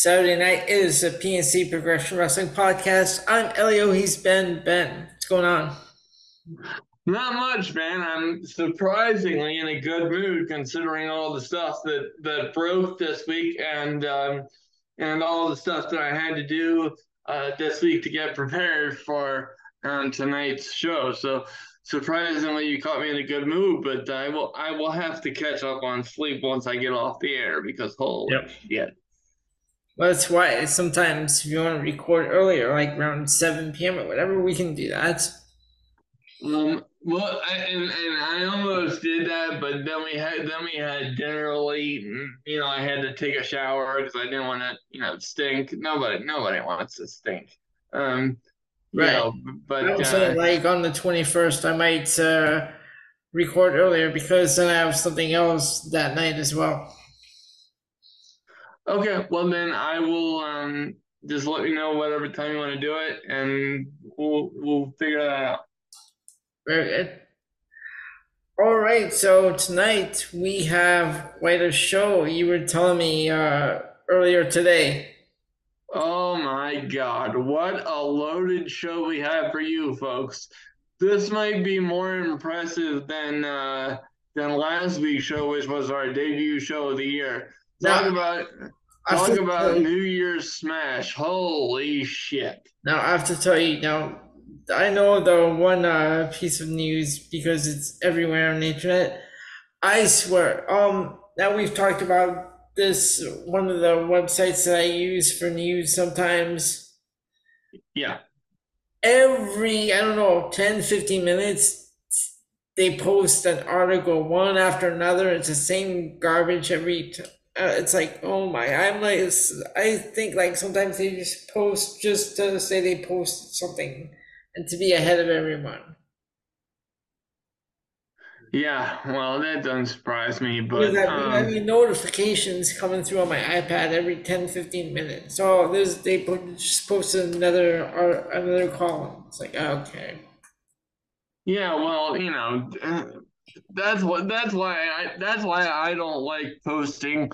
is Saturday night. is a PNC Progression Wrestling Podcast. I'm Elio. He's Ben. Ben, what's going on? Not much, man. I'm surprisingly in a good mood considering all the stuff that that broke this week and um, and all the stuff that I had to do uh, this week to get prepared for um, tonight's show. So surprisingly, you caught me in a good mood. But I will I will have to catch up on sleep once I get off the air because holy yep. shit. Well, that's why sometimes if you want to record earlier, like around seven p.m. or whatever, we can do that. Um, well, I, and and I almost did that, but then we had then we had dinner late, and you know I had to take a shower because I didn't want to you know stink. Nobody nobody wants to stink. Um, right. Know, but I uh, like on the twenty first, I might uh, record earlier because then I have something else that night as well. Okay, well then I will um, just let me know whatever time you want to do it, and we'll we'll figure that out. Very good. All right, so tonight we have quite a show. You were telling me uh, earlier today. Oh my God, what a loaded show we have for you folks. This might be more impressive than uh, than last week's show, which was our debut show of the year. Talk now, about talk about New Year's Smash. Holy shit. Now I have to tell you now I know the one uh, piece of news because it's everywhere on the internet. I swear, um, now we've talked about this one of the websites that I use for news sometimes. Yeah. Every, I don't know, 10, 15 minutes, they post an article one after another. It's the same garbage every time. Uh, it's like, oh my, I'm like, I think like sometimes they just post just to say they posted something and to be ahead of everyone. Yeah, well, that doesn't surprise me, but that, um, I mean, notifications coming through on my iPad every 10, 15 minutes. So there's they put, just posted another or another column. It's like okay. Yeah, well, you know, that's what that's why I that's why I don't like posting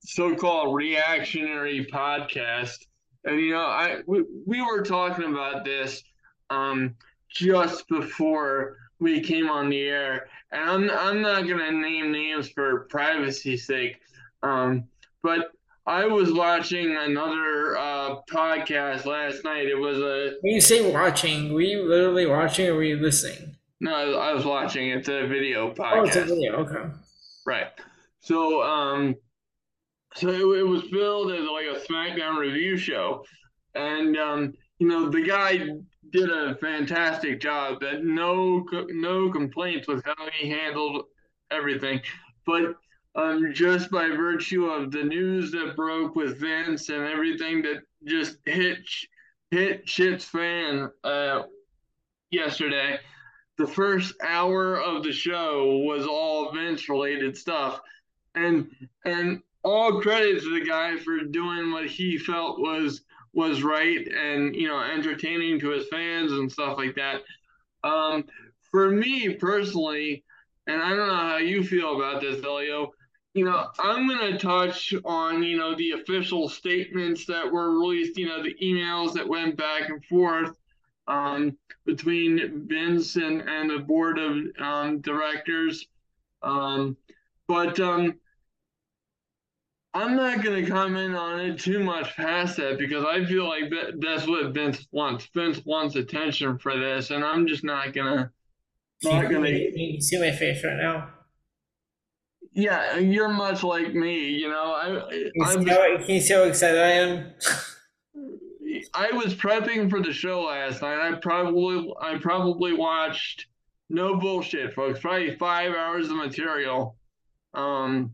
so-called reactionary podcast. And you know, I we, we were talking about this um, just before we came on the air. And I'm, I'm not to name names for privacy's sake, um, but I was watching another uh, podcast last night. It was a. When you say watching, were you literally watching or were you listening? No, I was watching. It's a video podcast. Oh, it's a video. Okay. Right. So, um, so it, it was billed as like a SmackDown review show, and um, you know the guy did a fantastic job. That no no complaints with how he handled everything, but um, just by virtue of the news that broke with Vince and everything that just hit hit shit's fan uh, yesterday. The first hour of the show was all Vince related stuff, and and all credit to the guy for doing what he felt was was right and you know entertaining to his fans and stuff like that. Um, for me personally, and I don't know how you feel about this, Elio. You know, I'm gonna touch on you know the official statements that were released. You know, the emails that went back and forth um, between Vince and, and the board of um, directors. Um, but um, I'm not going to comment on it too much past that because I feel like that's what Vince wants. Vince wants attention for this, and I'm just not gonna. Not gonna. You see my face right now. Yeah, you're much like me. You know, I. Can you, see how, can you see how excited I am? I was prepping for the show last night. I probably I probably watched no bullshit, folks. Probably five hours of material. Um,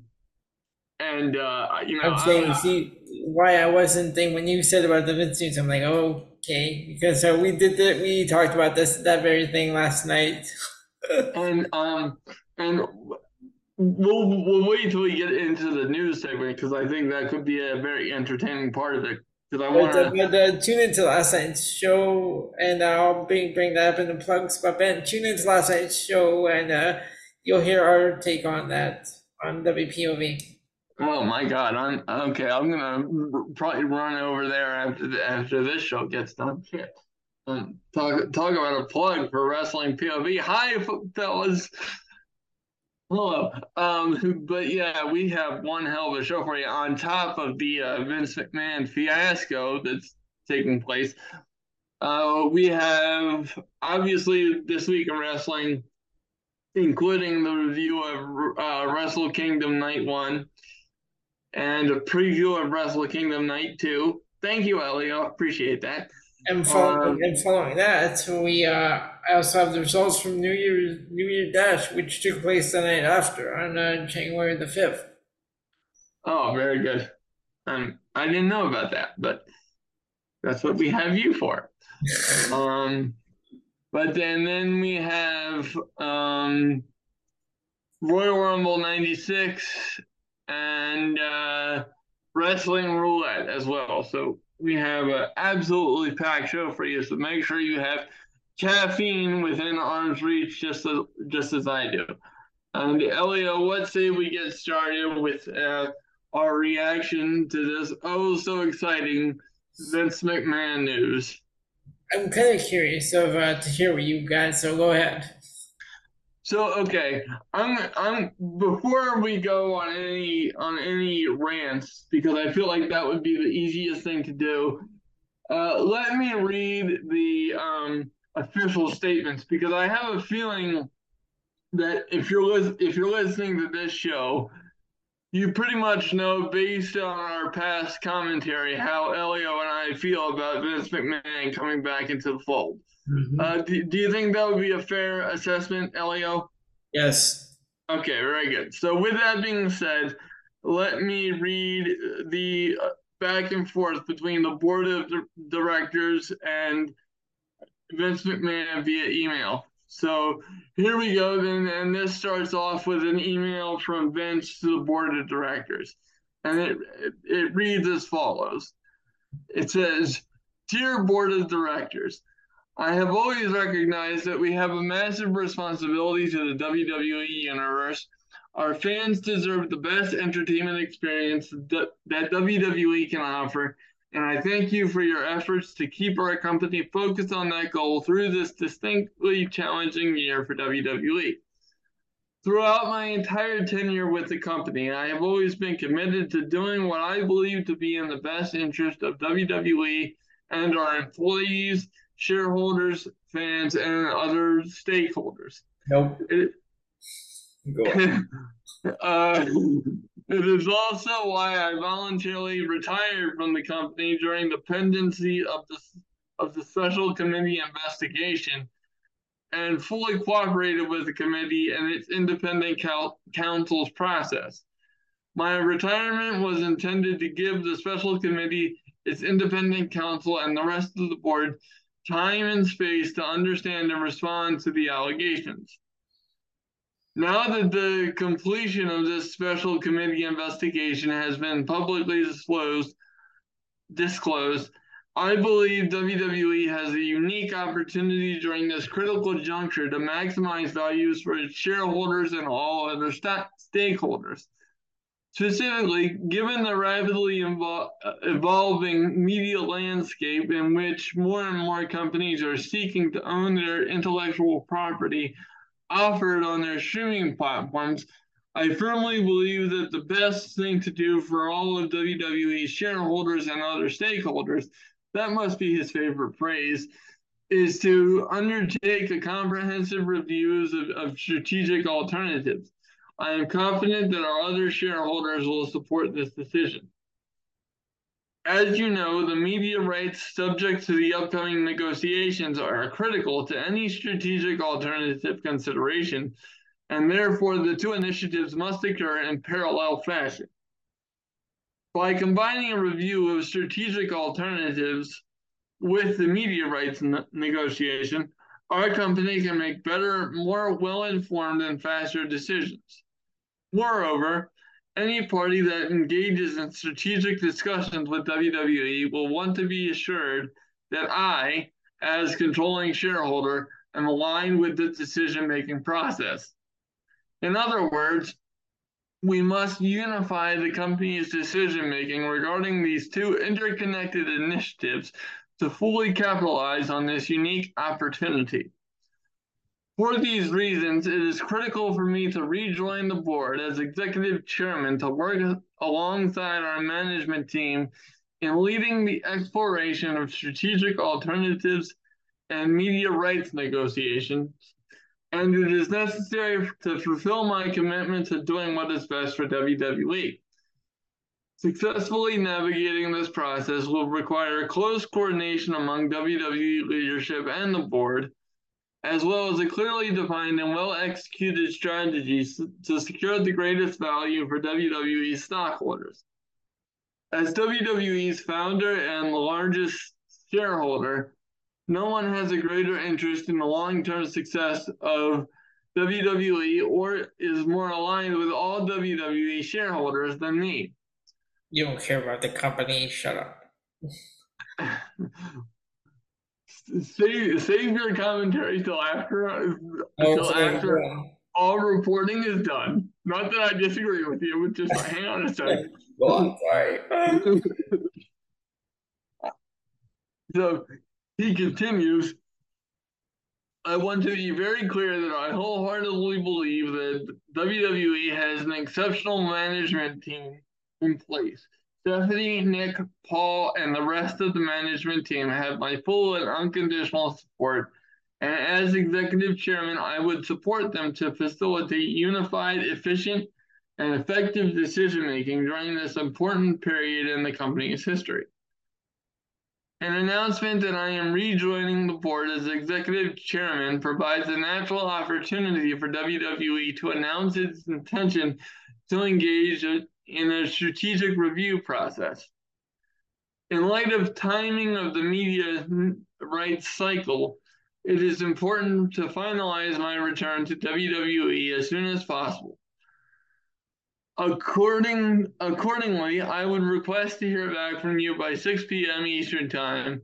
and uh, you know, I'm saying, see why I wasn't thinking when you said about the Vince. I'm like, oh, okay, because uh, we did that. We talked about this that very thing last night. and um, and we'll we'll wait until we get into the news segment because I think that could be a very entertaining part of it. Because I want to but, uh, tune into last night's show, and I'll bring bring that up in the plugs. But Ben, tune into last night's show, and uh, you'll hear our take on that on WPOV. Oh my God! I'm okay. I'm gonna probably run over there after the, after this show gets done. Shit. Um, talk talk about a plug for wrestling POV. Hi, fellas. Hello. Um, but yeah, we have one hell of a show for you on top of the uh, Vince McMahon fiasco that's taking place. Uh, we have obviously this week in wrestling, including the review of uh, Wrestle Kingdom Night One and a preview of Wrestle Kingdom Night Two. Thank you, Elio. Appreciate that. And following, um, and following that, we uh, also have the results from New Year's New Year Dash, which took place the night after on uh, January the fifth. Oh, very good. Um, I didn't know about that, but that's what we have you for. um, but then then we have um, Royal Rumble '96 and uh, Wrestling Roulette as well. So we have an absolutely packed show for you. So make sure you have caffeine within arm's reach, just as just as I do. And Elio, what say we get started with uh, our reaction to this oh so exciting Vince McMahon news? I'm kind of curious of uh, to hear what you guys. so go ahead. So okay, I'm I'm before we go on any on any rants because I feel like that would be the easiest thing to do. Uh, let me read the um, official statements because I have a feeling that if you're if you're listening to this show, you pretty much know based on our past commentary how Elio and I feel about Vince McMahon coming back into the fold. Mm-hmm. Uh, do, do you think that would be a fair assessment, Elio? Yes. Okay, very good. So, with that being said, let me read the uh, back and forth between the board of directors and Vince McMahon via email. So here we go then, and this starts off with an email from Vince to the board of directors. And it, it reads as follows. It says, Dear Board of Directors, I have always recognized that we have a massive responsibility to the WWE universe. Our fans deserve the best entertainment experience that WWE can offer, and I thank you for your efforts to keep our company focused on that goal through this distinctly challenging year for WWE. Throughout my entire tenure with the company, I have always been committed to doing what I believe to be in the best interest of WWE and our employees, shareholders, fans, and other stakeholders. Nope. It, uh, it is also why I voluntarily retired from the company during the pendency of the of the special committee investigation and fully cooperated with the committee and its independent cal- counsel's process. My retirement was intended to give the special committee, its independent counsel, and the rest of the board time and space to understand and respond to the allegations. Now that the completion of this special committee investigation has been publicly disclosed, disclosed, I believe WWE has a unique opportunity during this critical juncture to maximize values for its shareholders and all other st- stakeholders. Specifically, given the rapidly evol- uh, evolving media landscape in which more and more companies are seeking to own their intellectual property offered on their streaming platforms, I firmly believe that the best thing to do for all of WWE's shareholders and other stakeholders, that must be his favorite phrase, is to undertake a comprehensive reviews of, of strategic alternatives. I am confident that our other shareholders will support this decision. As you know, the media rights subject to the upcoming negotiations are critical to any strategic alternative consideration, and therefore the two initiatives must occur in parallel fashion. By combining a review of strategic alternatives with the media rights negotiation, our company can make better, more well informed, and faster decisions. Moreover, any party that engages in strategic discussions with WWE will want to be assured that I, as controlling shareholder, am aligned with the decision making process. In other words, we must unify the company's decision making regarding these two interconnected initiatives to fully capitalize on this unique opportunity. For these reasons, it is critical for me to rejoin the board as executive chairman to work alongside our management team in leading the exploration of strategic alternatives and media rights negotiations. And it is necessary to fulfill my commitment to doing what is best for WWE. Successfully navigating this process will require close coordination among WWE leadership and the board as well as a clearly defined and well executed strategy to secure the greatest value for WWE stockholders. As WWE's founder and largest shareholder, no one has a greater interest in the long term success of WWE or is more aligned with all WWE shareholders than me. You don't care about the company, shut up. save save your commentary till after oh, until after all reporting is done. Not that I disagree with you, but just like, hang on a second. Go on, sorry. so he continues. I want to be very clear that I wholeheartedly believe that WWE has an exceptional management team in place Stephanie, Nick, Paul, and the rest of the management team have my full and unconditional support. And as executive chairman, I would support them to facilitate unified, efficient, and effective decision making during this important period in the company's history. An announcement that I am rejoining the board as executive chairman provides a natural opportunity for WWE to announce its intention to engage in a strategic review process. In light of timing of the media rights cycle, it is important to finalize my return to WWE as soon as possible. According, accordingly, I would request to hear back from you by 6 p.m. Eastern Time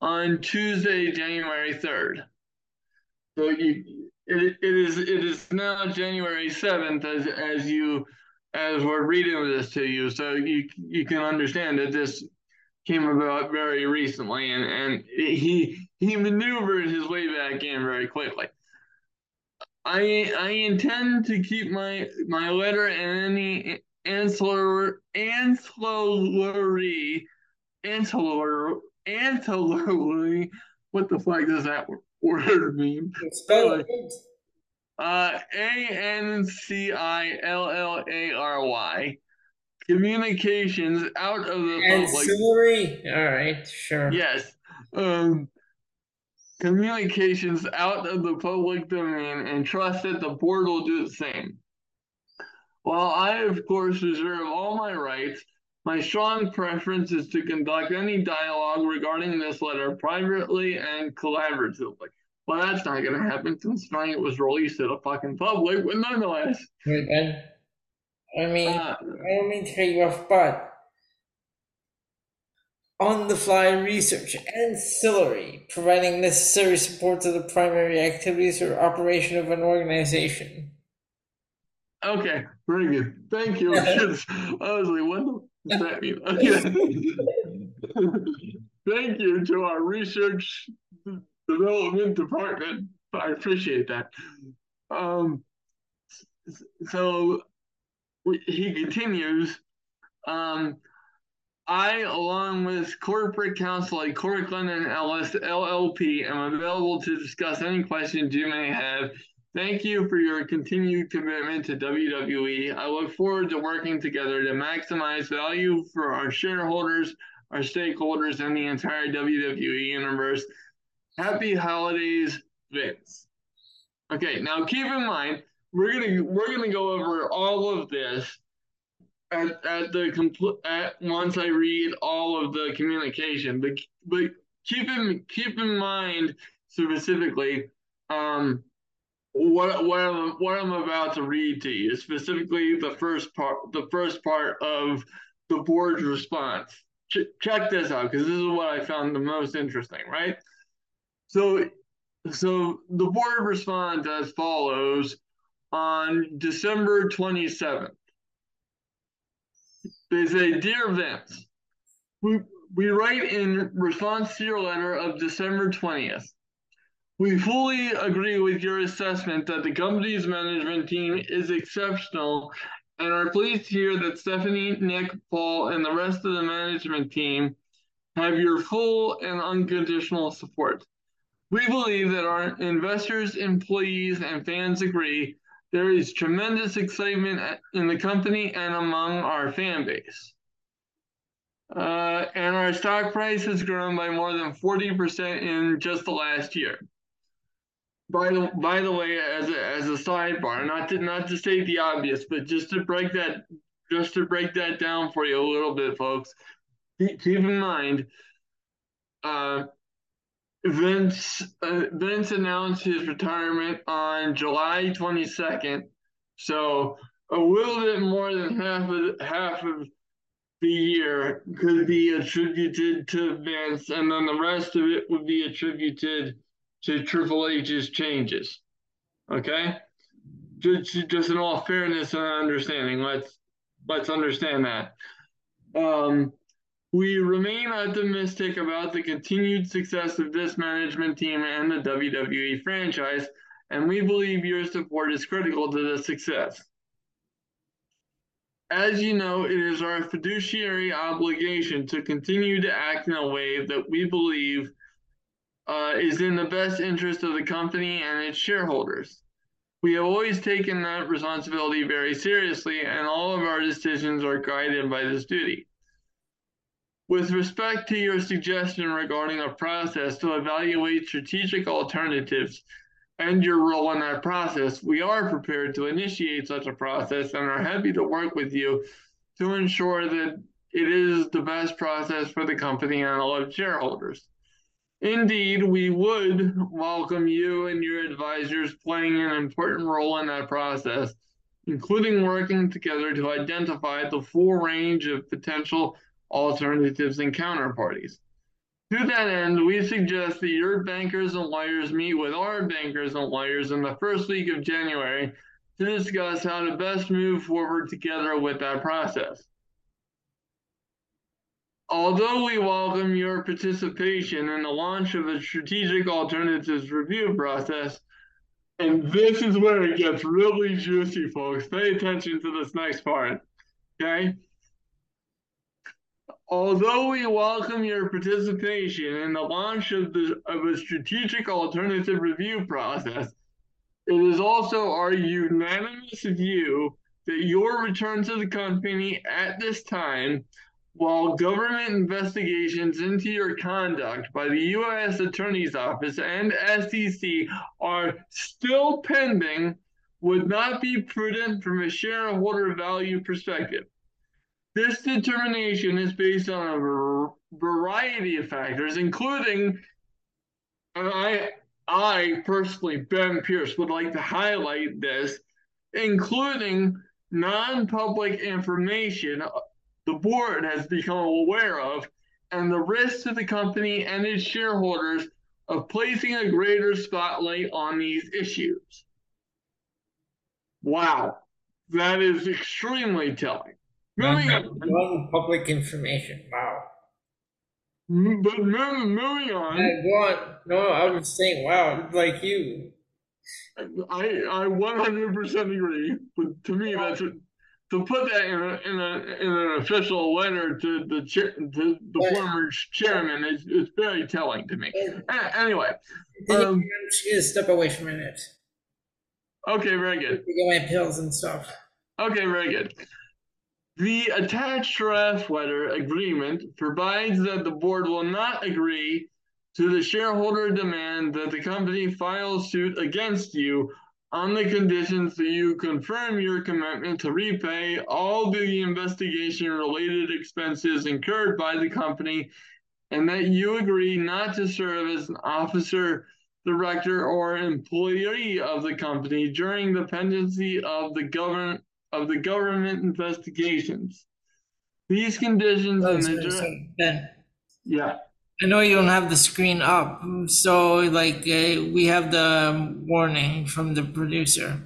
on Tuesday, January 3rd. So you, it, it is it is now January 7th as as you as we're reading this to you, so you you can understand that this came about very recently, and and he he maneuvered his way back in very quickly. I I intend to keep my my letter and any ancillary ancillary ancillary ancillary what the fuck does that word mean? Uh, A N C I L L A R Y. Communications out of the ancillary. Public. All right, sure. Yes. Um, communications out of the public domain and trust that the board will do the same. While I, of course, reserve all my rights, my strong preference is to conduct any dialogue regarding this letter privately and collaboratively. Well, that's not going to happen considering it was released to the fucking public, but nonetheless. Right, I mean, uh, I don't mean to cut you off, but on the fly research ancillary, providing necessary support to the primary activities or operation of an organization. Okay, very good. Thank you. I was like, what does that mean? Okay. Thank you to our research development department. But I appreciate that. Um, so he continues. Um, I, along with corporate counsel at Kirkland and Ellis LLP, am available to discuss any questions you may have. Thank you for your continued commitment to WWE. I look forward to working together to maximize value for our shareholders, our stakeholders, and the entire WWE universe. Happy holidays, Vince. Okay, now keep in mind we're gonna we're gonna go over all of this at, at the complete at once I read all of the communication. But but keep in keep in mind specifically um what what I'm what I'm about to read to you, specifically the first part the first part of the board's response. Ch- check this out because this is what I found the most interesting, right? So, so the board responds as follows. on December 27th. They say, Dear Vince, we, we write in response to your letter of December 20th. We fully agree with your assessment that the company's management team is exceptional and are pleased to hear that Stephanie, Nick, Paul, and the rest of the management team have your full and unconditional support. We believe that our investors, employees, and fans agree there is tremendous excitement in the company and among our fan base. Uh, and our stock price has grown by more than 40% in just the last year. By the by the way, as a, as a sidebar, not to not to state the obvious, but just to break that just to break that down for you a little bit, folks. Keep, keep in mind, uh, Vince uh, Vince announced his retirement on July 22nd, so a little bit more than half of half of the year could be attributed to Vince, and then the rest of it would be attributed to Triple H's changes. Okay, just just in all fairness and understanding, let's let's understand that. Um, we remain optimistic about the continued success of this management team and the WWE franchise, and we believe your support is critical to the success. As you know, it is our fiduciary obligation to continue to act in a way that we believe uh, is in the best interest of the company and its shareholders. We have always taken that responsibility very seriously, and all of our decisions are guided by this duty. With respect to your suggestion regarding a process to evaluate strategic alternatives and your role in that process, we are prepared to initiate such a process and are happy to work with you to ensure that it is the best process for the company and all of shareholders. Indeed, we would welcome you and your advisors playing an important role in that process, including working together to identify the full range of potential alternatives, and counterparties. To that end, we suggest that your bankers and lawyers meet with our bankers and lawyers in the first week of January to discuss how to best move forward together with that process. Although we welcome your participation in the launch of a strategic alternatives review process, and this is where it gets really juicy, folks. Pay attention to this next part. Okay. Although we welcome your participation in the launch of, the, of a strategic alternative review process, it is also our unanimous view that your return to the company at this time, while government investigations into your conduct by the U.S. Attorney's Office and SEC are still pending, would not be prudent from a shareholder value perspective. This determination is based on a variety of factors, including, and I, I personally, Ben Pierce, would like to highlight this, including non-public information uh, the board has become aware of and the risk to the company and its shareholders of placing a greater spotlight on these issues. Wow, that is extremely telling. Moving on. public information. Wow. Mm, but moving, moving on. go on. No, I was saying, wow, like you. I I 100% agree. But to me, that's a, to put that in a, in a in an official letter to the chair, to the former chairman is, is very telling to me. Anyway, um, I'm just gonna step away from it. Okay, very good. Get my pills and stuff. Okay, very good. The attached draft letter agreement provides that the board will not agree to the shareholder demand that the company file suit against you on the conditions that you confirm your commitment to repay all the investigation related expenses incurred by the company and that you agree not to serve as an officer, director, or employee of the company during the pendency of the government of the government investigations. These conditions oh, and the ben, yeah. I know you don't have the screen up, so like uh, we have the warning from the producer.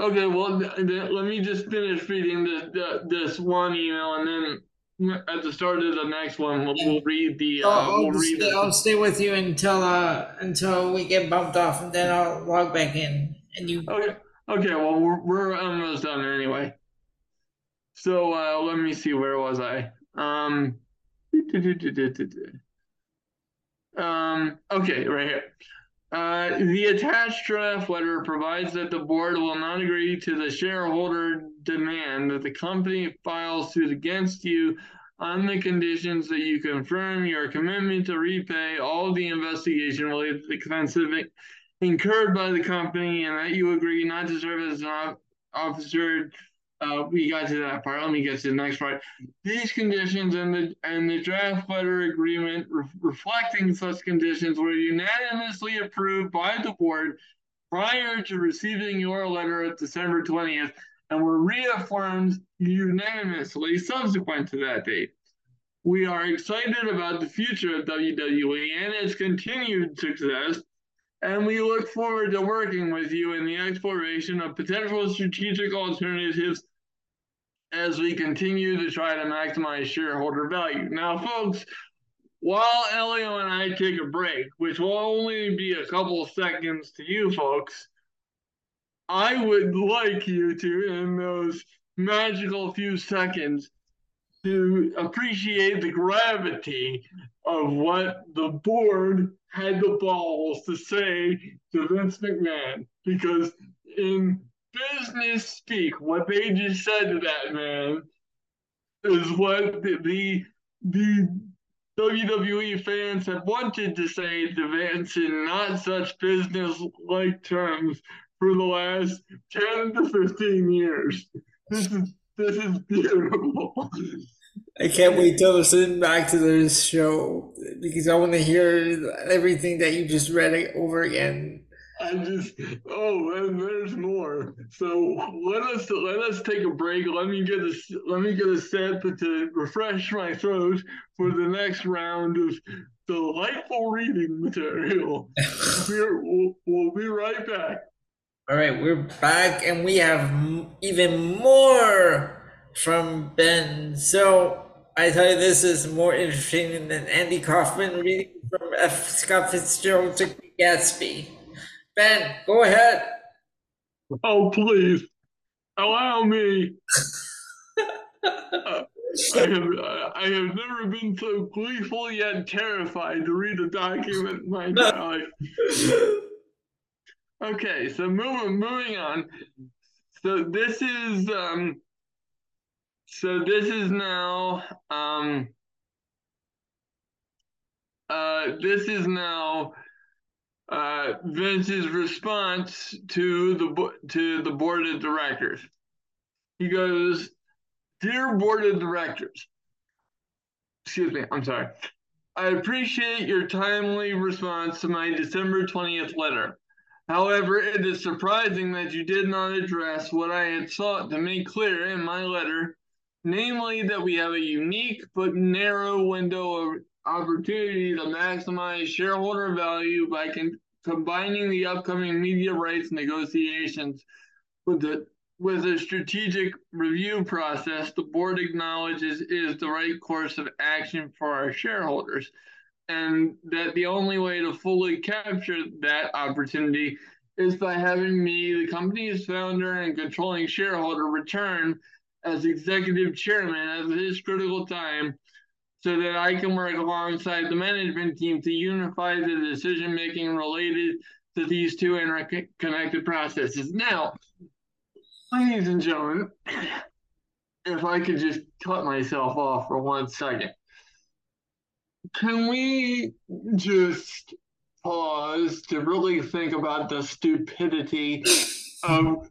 Okay, well, let me just finish reading this this one email, and then at the start of the next one, we'll, we'll read the. Uh, I'll, we'll read stay, I'll stay with you until uh until we get bumped off, and then I'll log back in, and you. Okay. Okay. Well, we're we're almost done anyway. So uh, let me see. Where was I? Um. Um. Okay. Right here. Uh, the attached draft letter provides that the board will not agree to the shareholder demand that the company files suit against you on the conditions that you confirm your commitment to repay all the investigation related expenses incurred by the company and that you agree not to serve as an officer uh, we got to that part. Let me get to the next part. These conditions and the and the draft letter agreement re reflecting such conditions were unanimously approved by the board prior to receiving your letter of December 20th and were reaffirmed unanimously subsequent to that date. We are excited about the future of WWE and its continued success and we look forward to working with you in the exploration of potential strategic alternatives as we continue to try to maximize shareholder value. Now, folks, while Elio and I take a break, which will only be a couple seconds to you folks, I would like you to, in those magical few seconds, to appreciate the gravity of what the board had the balls to say to Vince McMahon. Because in business speak, what they just said to that man is what the, the, the WWE fans have wanted to say to Vince in not such business like terms for the last 10 to 15 years. This is this is beautiful. I can't wait to listen back to this show because I want to hear everything that you just read over again. I just oh and there's more. So let us let us take a break. Let me get a let me get a sip to refresh my throat for the next round of delightful reading material. we'll, we'll be right back. All right, we're back and we have even more from Ben. So I tell you, this is more interesting than Andy Kaufman reading from F. Scott Fitzgerald to Gatsby. Ben, go ahead. Oh, please allow me. uh, I have I have never been so gleeful yet terrified to read a document in my life. Okay, so moving moving on. So this is um so this is now um uh this is now uh Vince's response to the to the board of directors. He goes, "Dear board of directors, excuse me, I'm sorry. I appreciate your timely response to my December 20th letter. However, it is surprising that you did not address what I had sought to make clear in my letter, namely that we have a unique but narrow window of opportunity to maximize shareholder value by con- combining the upcoming media rights negotiations with the with a strategic review process the board acknowledges is the right course of action for our shareholders and that the only way to fully capture that opportunity is by having me, the company's founder and controlling shareholder, return as executive chairman at this critical time so that I can work alongside the management team to unify the decision making related to these two interconnected processes. Now, ladies and gentlemen, if I could just cut myself off for one second. Can we just pause to really think about the stupidity of,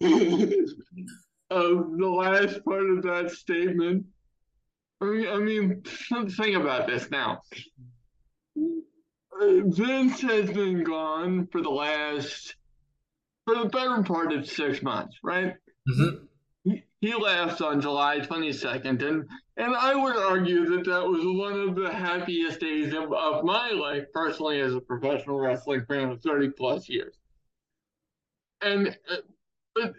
of the last part of that statement? I mean, I mean, think about this now. Vince has been gone for the last, for the better part of six months, right? Mm-hmm he left on July 22nd, and and I would argue that that was one of the happiest days of, of my life personally as a professional wrestling fan of 30 plus years. And uh, but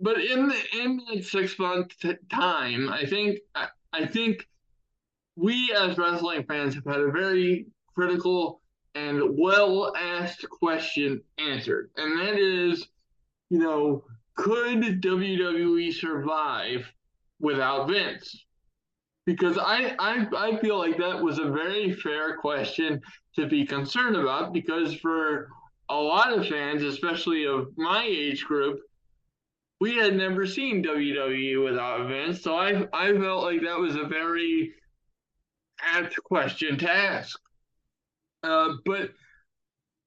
but in the in that six month time, I think I, I think we as wrestling fans have had a very critical and well asked question answered, and that is, you know, could WWE survive without Vince? Because I, I I feel like that was a very fair question to be concerned about because for a lot of fans, especially of my age group, we had never seen WWE without Vince. So I I felt like that was a very apt question to ask. Uh, but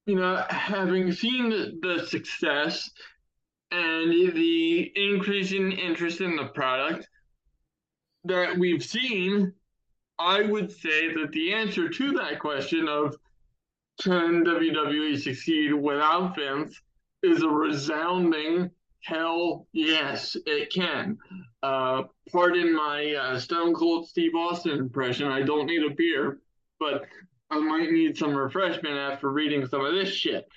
you know, having seen the, the success and the increasing interest in the product that we've seen, I would say that the answer to that question of can WWE succeed without Vince is a resounding hell yes, it can. Uh, pardon my uh, Stone Cold Steve Austin impression. I don't need a beer, but I might need some refreshment after reading some of this shit.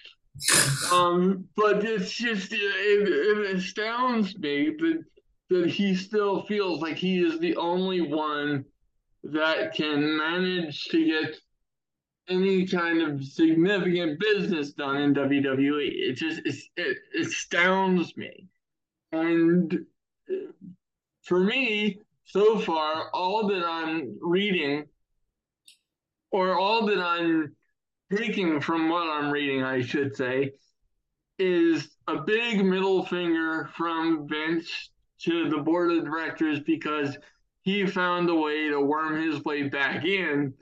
Um, but it's just it, it astounds me that that he still feels like he is the only one that can manage to get any kind of significant business done in WWE. It just it astounds me. And for me, so far, all that I'm reading or all that I'm taking from what I'm reading, I should say, is a big middle finger from Vince to the board of directors because he found a way to worm his way back in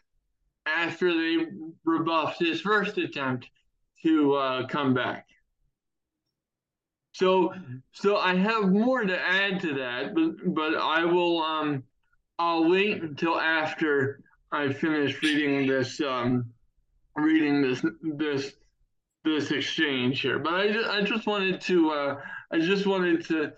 after they rebuffed his first attempt to uh, come back. So, so I have more to add to that, but but I will um, I'll wait until after I finish reading this um, reading this this this exchange here. But I just, I just wanted to uh, I just wanted to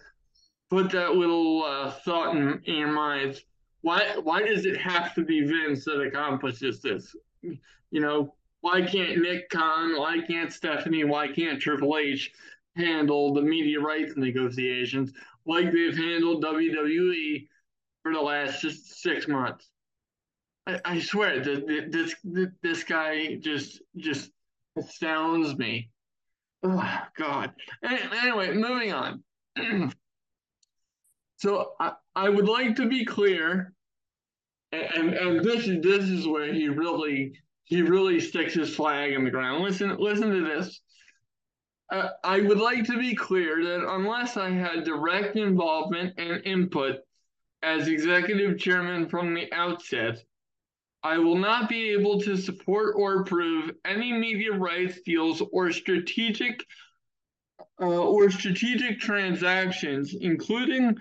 put that little uh, thought in, in your minds why why does it have to be Vince that accomplishes this? You know, why can't Nick Khan, why can't Stephanie, why can't Triple H handle the media rights negotiations like they've handled WWE for the last just six months? I, I swear that this this guy just just astounds me. Oh God. Anyway, moving on. so I, I would like to be clear and and this is this is where he really he really sticks his flag in the ground. Listen listen to this. Uh, I would like to be clear that unless I had direct involvement and input as executive chairman from the outset, I will not be able to support or approve any media rights deals or strategic uh, or strategic transactions, including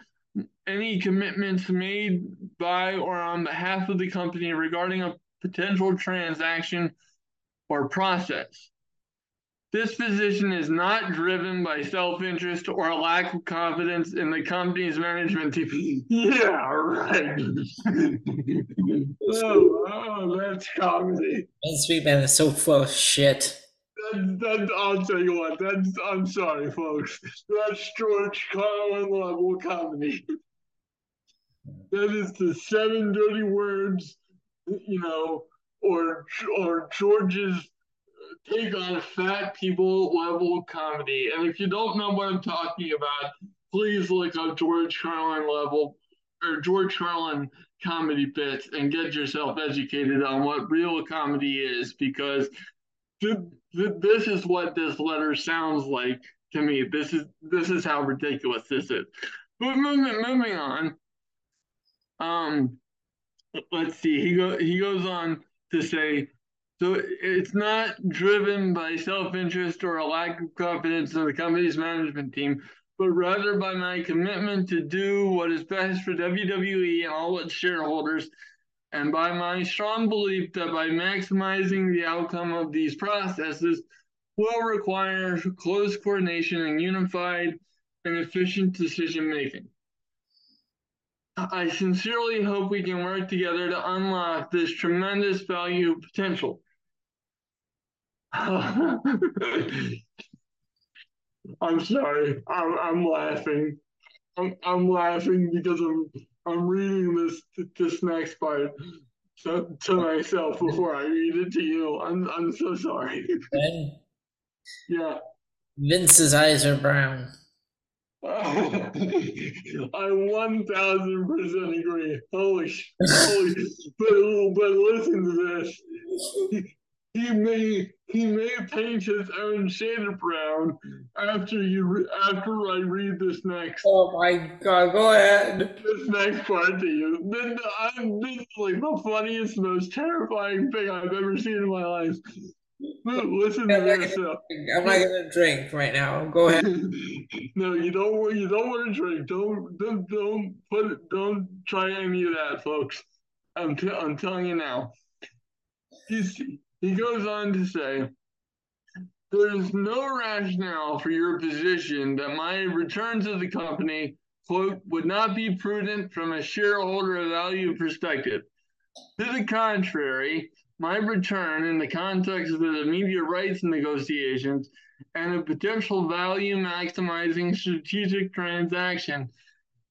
any commitments made by or on behalf of the company regarding a potential transaction or process. This position is not driven by self interest or a lack of confidence in the company's management team. yeah, right. oh, oh, that's comedy. Vince Man is so full of shit. That, that, I'll tell you what, that's, I'm sorry, folks. That's George Carlin level comedy. That is the seven dirty words, you know, or or George's take on fat people level comedy. And if you don't know what I'm talking about, please look up George Carlin level or George Carlin comedy bits and get yourself educated on what real comedy is because th- th- this is what this letter sounds like to me. This is this is how ridiculous this is. But moving moving on. Um, let's see. He go he goes on to say, so it's not driven by self-interest or a lack of confidence in the company's management team, but rather by my commitment to do what is best for WWE and all its shareholders, and by my strong belief that by maximizing the outcome of these processes will require close coordination and unified and efficient decision making. I sincerely hope we can work together to unlock this tremendous value potential. I'm sorry. I'm, I'm laughing. I'm, I'm laughing because I'm I'm reading this this next part to, to myself before I read it to you. I'm I'm so sorry. Yeah. Vince's eyes are brown. Oh. I one thousand percent agree. Holy, holy, but but listen to this he may he may paint his own shade of brown after you after I read this next. Oh my god! Go ahead. This next part to you. This, I'm, this is like the funniest, most terrifying thing I've ever seen in my life. Listen to this. Uh, I'm not gonna drink right now. Go ahead. no, you don't. You don't want to drink. Don't don't don't put. Don't try any of that, folks. I'm t- I'm telling you now. He's he goes on to say, there is no rationale for your position that my return to the company, quote, would not be prudent from a shareholder value perspective. To the contrary, my return in the context of the media rights negotiations and a potential value maximizing strategic transaction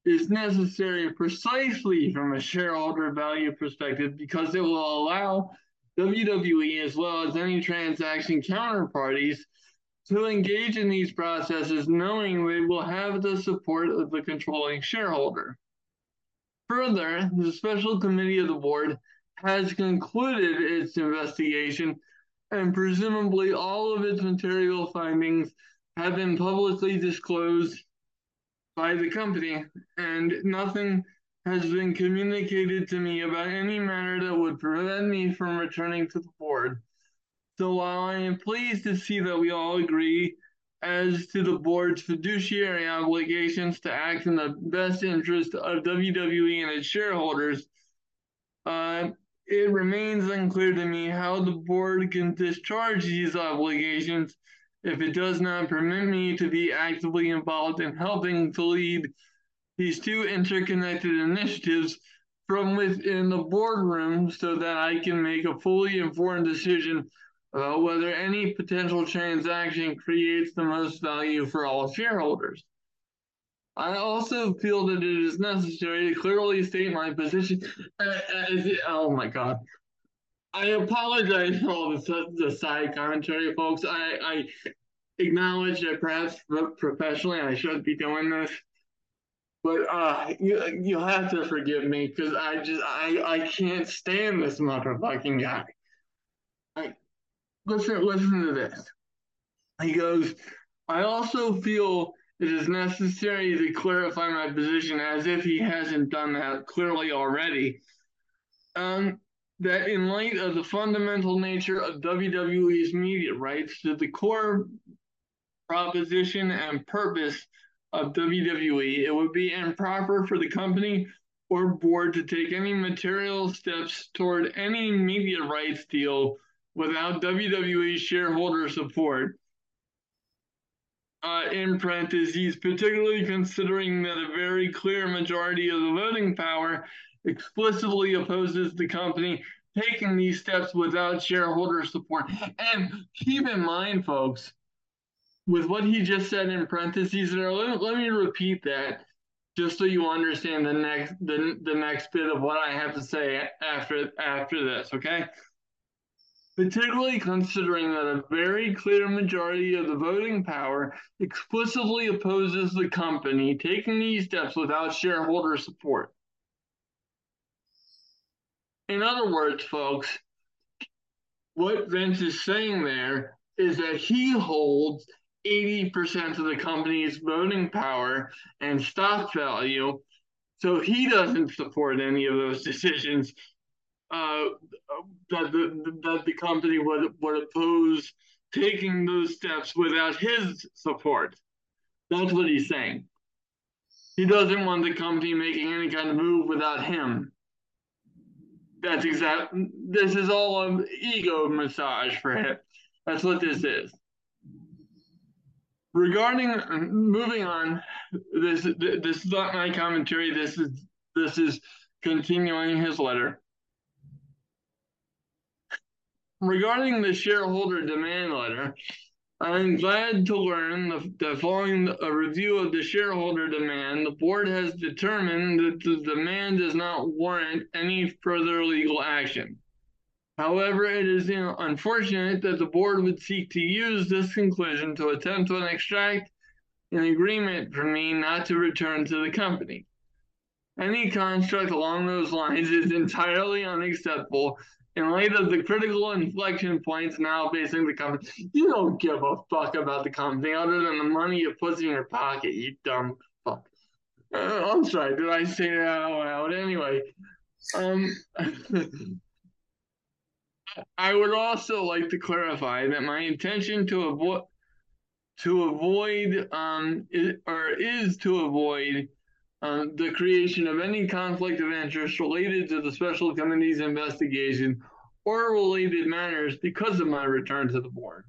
is necessary precisely from a shareholder value perspective because it will allow WWE, as well as any transaction counterparties, to engage in these processes knowing they will have the support of the controlling shareholder. Further, the special committee of the board has concluded its investigation, and presumably all of its material findings have been publicly disclosed by the company, and nothing has been communicated to me about any matter that would prevent me from returning to the board. So while I am pleased to see that we all agree as to the board's fiduciary obligations to act in the best interest of WWE and its shareholders, uh, it remains unclear to me how the board can discharge these obligations if it does not permit me to be actively involved in helping to lead these two interconnected initiatives from within the boardroom so that I can make a fully informed decision about whether any potential transaction creates the most value for all shareholders. I also feel that it is necessary to clearly state my position. oh my God. I apologize for all the, the side commentary, folks. I, I acknowledge that perhaps professionally I shouldn't be doing this. But uh, you you have to forgive me because I just I I can't stand this motherfucking guy. I listen listen to this. He goes, I also feel it is necessary to clarify my position as if he hasn't done that clearly already. Um, that in light of the fundamental nature of WWE's media rights to the core proposition and purpose of WWE, it would be improper for the company or board to take any material steps toward any media rights deal without WWE shareholder support. Uh, in parentheses, particularly considering that a very clear majority of the voting power explicitly opposes the company taking these steps without shareholder support. And keep in mind, folks, with what he just said in parentheses there, let, let me repeat that just so you understand the next the, the next bit of what I have to say after after this, okay? Particularly considering that a very clear majority of the voting power explicitly opposes the company taking these steps without shareholder support. In other words, folks, what Vince is saying there is that he holds 80% of the company's voting power and stock value. So he doesn't support any of those decisions uh, that, the, that the company would, would oppose taking those steps without his support. That's what he's saying. He doesn't want the company making any kind of move without him. That's exact. This is all an ego massage for him. That's what this is regarding moving on, this this is not my commentary. This is this is continuing his letter. Regarding the shareholder demand letter, I'm glad to learn that following a review of the shareholder demand, the board has determined that the demand does not warrant any further legal action. However, it is unfortunate that the board would seek to use this conclusion to attempt to extract an agreement from me not to return to the company. Any construct along those lines is entirely unacceptable in light of the critical inflection points now facing the company. You don't give a fuck about the company other than the money it puts in your pocket, you dumb fuck. Uh, I'm sorry, did I say that out loud? Anyway, um, I would also like to clarify that my intention to avoid to avoid um is, or is to avoid um, the creation of any conflict of interest related to the special committee's investigation or related matters because of my return to the board.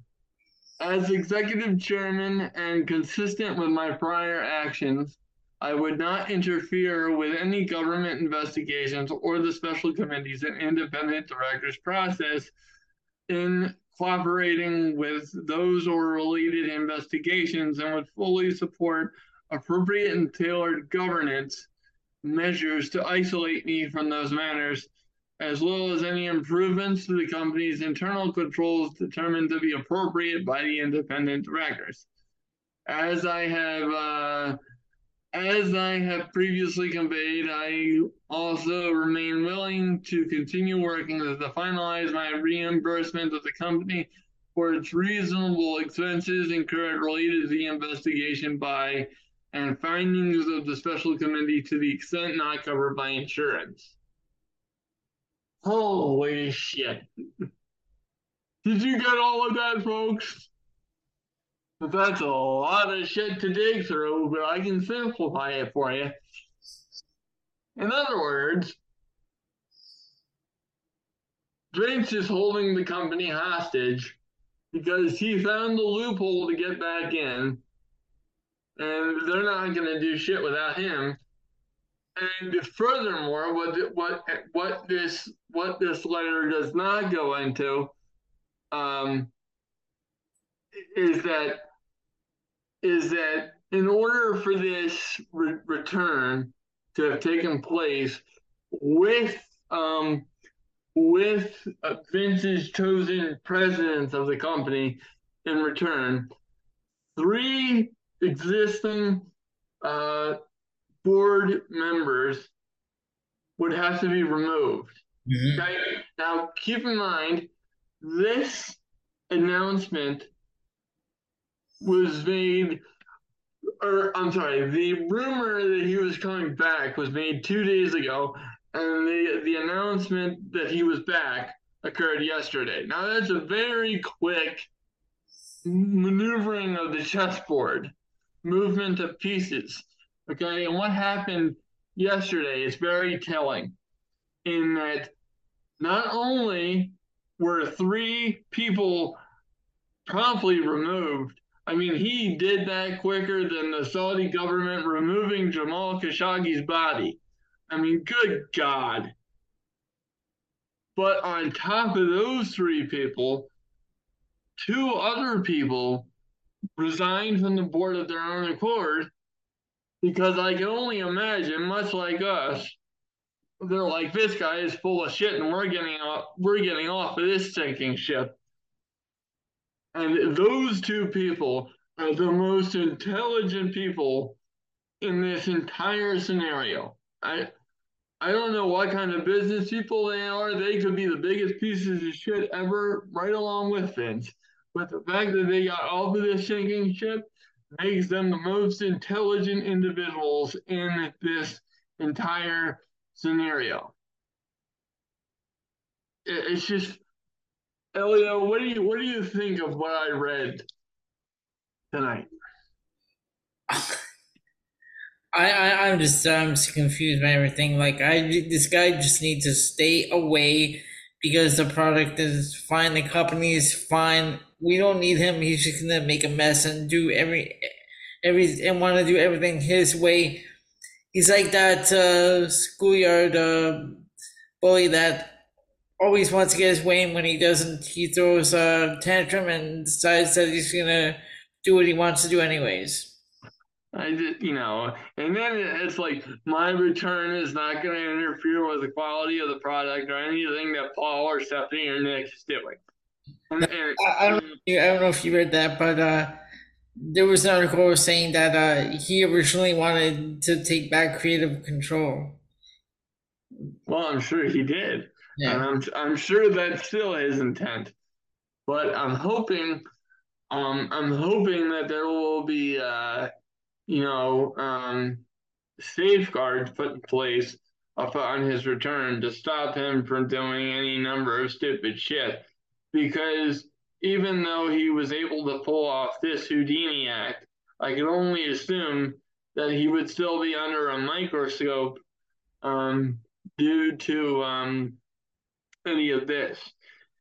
As executive chairman and consistent with my prior actions, I would not interfere with any government investigations or the special committees and independent directors process in cooperating with those or related investigations and would fully support appropriate and tailored governance measures to isolate me from those matters, as well as any improvements to the company's internal controls determined to be appropriate by the independent directors. As I have uh, as I have previously conveyed, I also remain willing to continue working to finalize my reimbursement of the company for its reasonable expenses incurred related to the investigation by and findings of the special committee to the extent not covered by insurance. Holy shit. Did you get all of that, folks? That's a lot of shit to dig through, but I can simplify it for you. In other words, Vince is holding the company hostage because he found the loophole to get back in, and they're not going to do shit without him. And furthermore, what what what this what this letter does not go into um, is that is that in order for this re- return to have taken place with um, with Vince's chosen president of the company in return, three existing uh, board members would have to be removed. Mm-hmm. Now, keep in mind, this announcement was made, or I'm sorry, the rumor that he was coming back was made two days ago, and the the announcement that he was back occurred yesterday. Now that's a very quick maneuvering of the chessboard, movement of pieces. Okay, and what happened yesterday is very telling in that not only were three people promptly removed, I mean, he did that quicker than the Saudi government removing Jamal Khashoggi's body. I mean, good God. But on top of those three people, two other people resigned from the board of their own accord because I can only imagine, much like us, they're like, this guy is full of shit and we're getting off, we're getting off of this sinking ship. And those two people are the most intelligent people in this entire scenario. I I don't know what kind of business people they are. They could be the biggest pieces of shit ever, right along with Vince. But the fact that they got off of this sinking ship makes them the most intelligent individuals in this entire scenario. It's just Elio, what do you what do you think of what I read tonight? I, I I'm just I'm just confused by everything. Like I this guy just needs to stay away because the product is fine, the company is fine. We don't need him. He's just gonna make a mess and do every every and want to do everything his way. He's like that uh, schoolyard uh, bully that always wants to get his way, and when he doesn't, he throws a tantrum and decides that he's gonna do what he wants to do anyways. I just, you know, and then it's like my return is not going to interfere with the quality of the product or anything that Paul or Stephanie or Nick is doing. And, I, don't, I don't know if you read that, but uh, there was an article saying that uh, he originally wanted to take back creative control. Well, I'm sure he did. Yeah. And I'm, I'm sure that's still his intent. But I'm hoping, um, I'm hoping that there will be, uh, you know, um, safeguards put in place upon his return to stop him from doing any number of stupid shit. Because even though he was able to pull off this Houdini act, I can only assume that he would still be under a microscope um, due to um, any of this.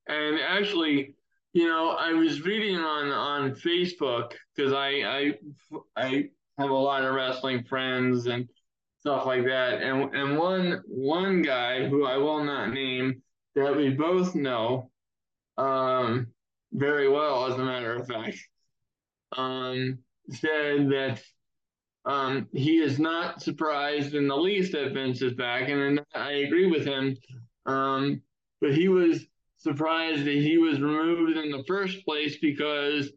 And actually, you know, I was reading on on Facebook because I I I have a lot of wrestling friends and stuff like that. And and one one guy who I will not name that we both know um, very well, as a matter of fact, um, said that um, he is not surprised in the least that Vince is back, and I agree with him. Um, but he was surprised that he was removed in the first place because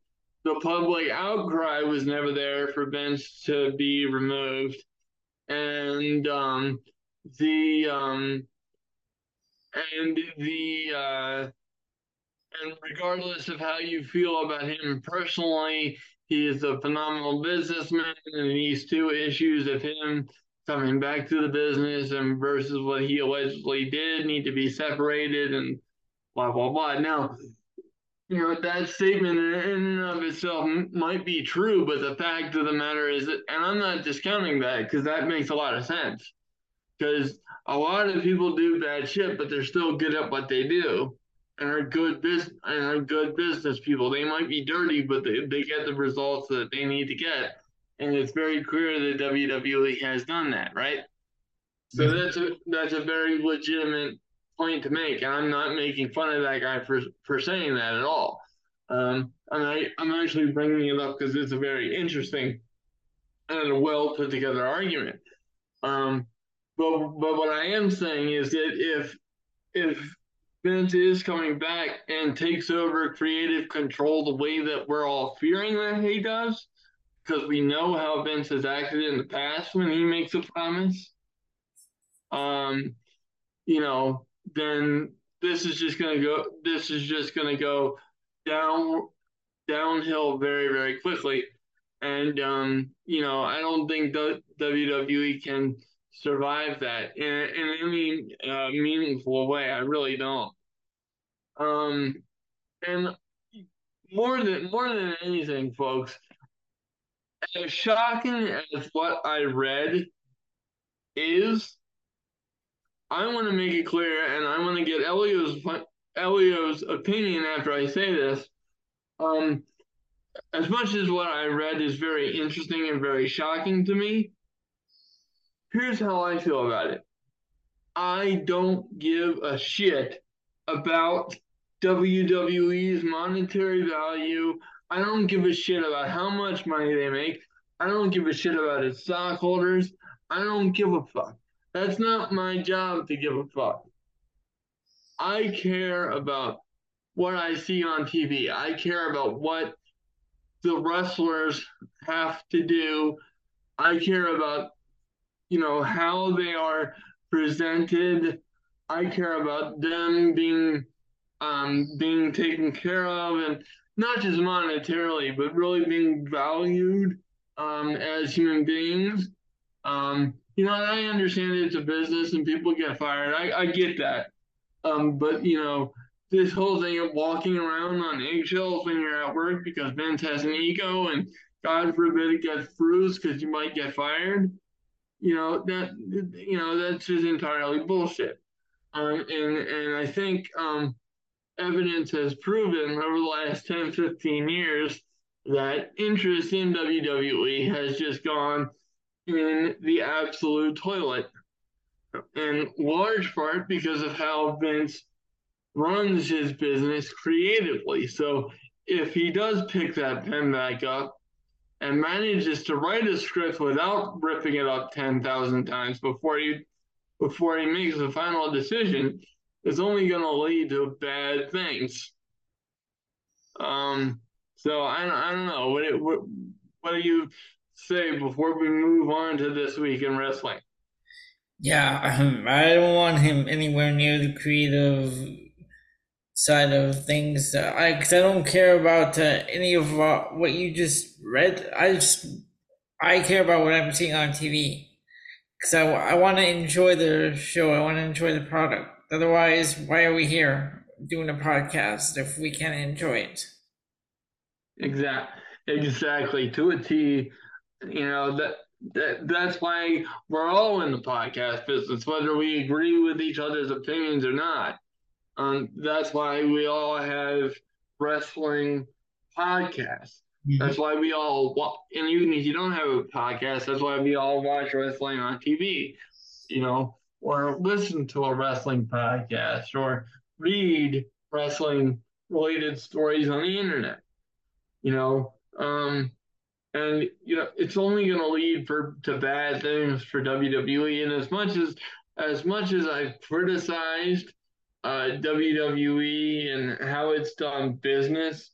the public outcry was never there for Vince to be removed, and um, the um, and the uh, and regardless of how you feel about him personally, he is a phenomenal businessman, and these two issues of him coming back to the business and versus what he allegedly did need to be separated and blah blah blah. Now, you know that statement in and of itself might be true, but the fact of the matter is that, and I'm not discounting that because that makes a lot of sense. Because a lot of people do bad shit, but they're still good at what they do and are good business and are good business people. They might be dirty, but they, they get the results that they need to get and it's very clear that WWE has done that, right? So that's a that's a very legitimate point to make, and I'm not making fun of that guy for for saying that at all. Um, and I I'm actually bringing it up because it's a very interesting and a well put together argument. Um, but but what I am saying is that if if Vince is coming back and takes over creative control the way that we're all fearing that he does, because we know how Vince has acted in the past when he makes a promise. Um, you know, then this is just gonna go. This is just gonna go down downhill very very quickly, and um, you know, I don't think WWE can survive that in, in any uh, meaningful way. I really don't. Um, and more than more than anything, folks, as shocking as what I read is, I want to make it clear, and I want to get Elio's Elio's opinion after I say this. Um, as much as what I read is very interesting and very shocking to me, here's how I feel about it. I don't give a shit about WWE's monetary value I don't give a shit about how much money they make. I don't give a shit about its stockholders. I don't give a fuck. That's not my job to give a fuck. I care about what I see on TV. I care about what the wrestlers have to do. I care about, you know, how they are presented. I care about them being um, being taken care of and not just monetarily, but really being valued um, as human beings. Um, you know, I understand it's a business and people get fired. I, I get that. Um, but, you know, this whole thing of walking around on eggshells when you're at work because Vince has an ego and God forbid it gets bruised because you might get fired. You know, that, you know, that's just entirely bullshit. Um, and, and I think, um, evidence has proven over the last 10, 15 years that interest in WWE has just gone in the absolute toilet. In large part because of how Vince runs his business creatively. So if he does pick that pen back up and manages to write a script without ripping it up 10,000 times before he before he makes the final decision, it's only going to lead to bad things. Um, so I, I don't know. What, what, what do you say before we move on to this week in wrestling? Yeah, um, I don't want him anywhere near the creative side of things. I because I don't care about uh, any of uh, what you just read. I just I care about what I'm seeing on TV because I, I want to enjoy the show. I want to enjoy the product. Otherwise, why are we here doing a podcast if we can't enjoy it? Exactly. Exactly. To a T. You know that that that's why we're all in the podcast business, whether we agree with each other's opinions or not. Um, that's why we all have wrestling podcasts. Mm-hmm. That's why we all and even if you don't have a podcast, that's why we all watch wrestling on TV, you know, or listen to a wrestling podcast or read wrestling related stories on the internet. You know, um, and you know it's only going to lead for to bad things for WWE. And as much as as much as I've criticized uh, WWE and how it's done business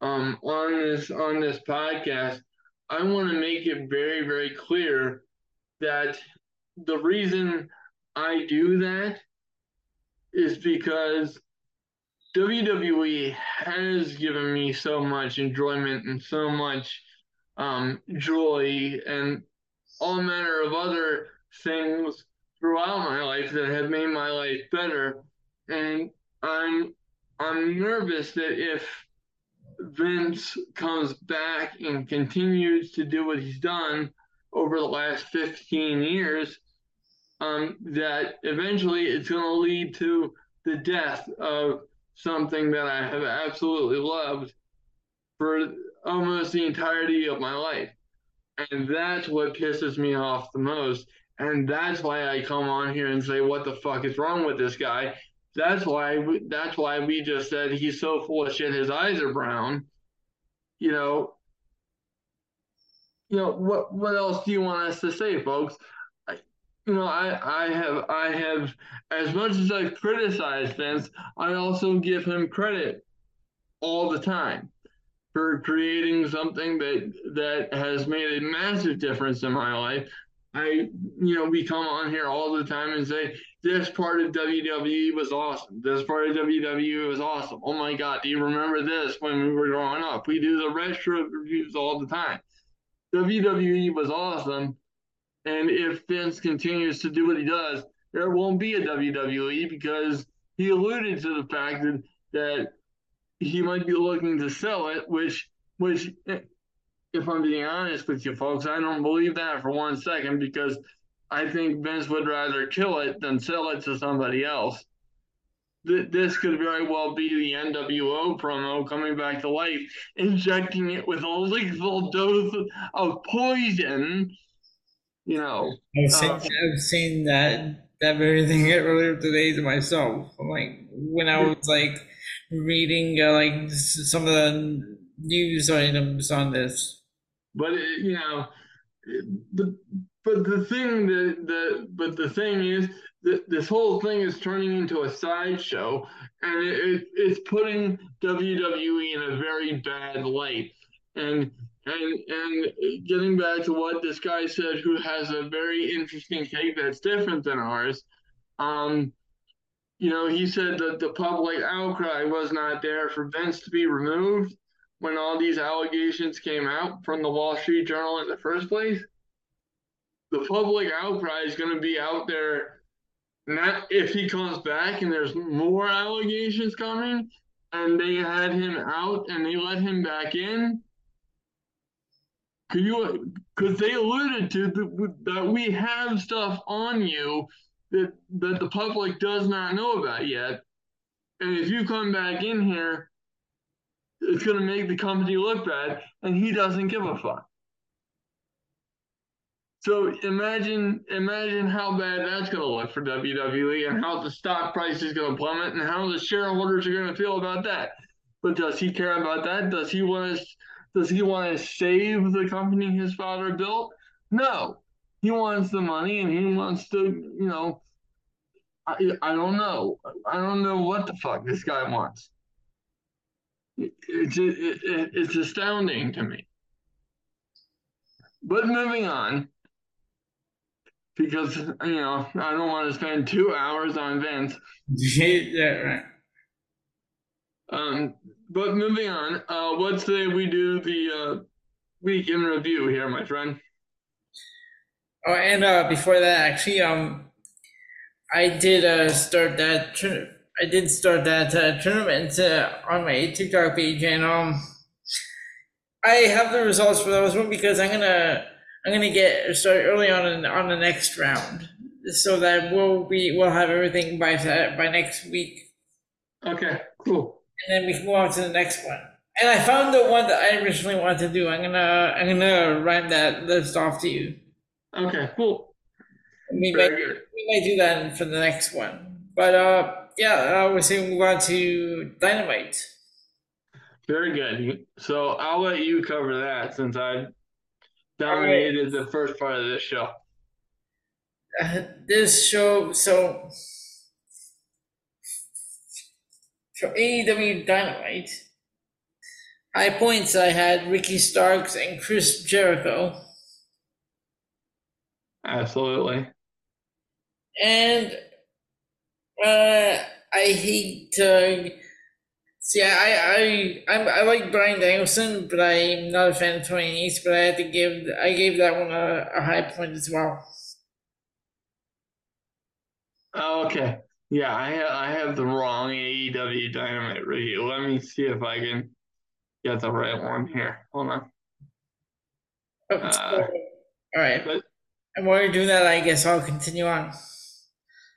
um, on this on this podcast, I want to make it very very clear that the reason I do that is because WWE has given me so much enjoyment and so much um, joy and all manner of other things throughout my life that have made my life better. And I'm I'm nervous that if Vince comes back and continues to do what he's done over the last 15 years, um, that eventually it's going to lead to the death of something that I have absolutely loved for almost the entirety of my life. And that's what pisses me off the most. And that's why I come on here and say, what the fuck is wrong with this guy? That's why we, that's why we just said he's so full of shit. His eyes are brown. You know. You know what? What else do you want us to say, folks? You know, I I have I have as much as I criticize Vince, I also give him credit all the time for creating something that that has made a massive difference in my life. I, you know, we come on here all the time and say this part of WWE was awesome. This part of WWE was awesome. Oh my God, do you remember this when we were growing up? We do the retro reviews all the time. WWE was awesome, and if Vince continues to do what he does, there won't be a WWE because he alluded to the fact that that he might be looking to sell it, which which eh, if I'm being honest with you folks, I don't believe that for one second because I think Vince would rather kill it than sell it to somebody else. This could very well be the NWO promo coming back to life, injecting it with a lethal dose of poison. You know, I've seen, uh, I've seen that that very thing earlier today to myself. Like when I was like reading uh, like some of the news items on this. But you know, the but the thing that the but the thing is that this whole thing is turning into a sideshow, and it, it, it's putting WWE in a very bad light. And and and getting back to what this guy said, who has a very interesting take that's different than ours. Um, you know, he said that the public outcry was not there for Vince to be removed when all these allegations came out from the Wall Street Journal in the first place. The public outcry is going to be out there. Not if he comes back and there's more allegations coming, and they had him out and they let him back in. Could you? Because they alluded to the, that we have stuff on you that that the public does not know about yet. And if you come back in here, it's going to make the company look bad, and he doesn't give a fuck. So imagine imagine how bad that's going to look for WWE and how the stock price is going to plummet and how the shareholders are going to feel about that. But does he care about that? Does he want to does he want to save the company his father built? No. He wants the money and he wants to, you know, I, I don't know. I don't know what the fuck this guy wants. It's it, it, it's astounding to me. But moving on, because you know I don't want to spend two hours on Vince. yeah, right. Um, but moving on, uh, let's say we do the uh, week in review here, my friend. Oh, and uh, before that, actually, um, I did uh, start that. I did start that uh, tournament uh, on my TikTok page, and um, I have the results for those one because I'm gonna I'm gonna get start early on in, on the next round, so that we'll be we'll have everything by by next week. Okay, cool. And then we can go on to the next one. And I found the one that I originally wanted to do. I'm gonna I'm gonna write that list off to you. Okay, cool. We Very might good. we might do that for the next one. But uh, yeah, I was saying move on to dynamite. Very good. So I'll let you cover that since I dominated right. the first part of this show. Uh, this show, so for AEW Dynamite, high points I had Ricky Starks and Chris Jericho. Absolutely. And uh, I hate to See, I I I, I like Bryan Danielson, but I'm not a fan of Tony Nese. But I had to give I gave that one a, a high point as well. Oh, okay. Yeah, I have I have the wrong AEW Dynamite review. Let me see if I can get the right one here. Hold on. Oh, uh, all right. But, and while you're doing that, I guess I'll continue on.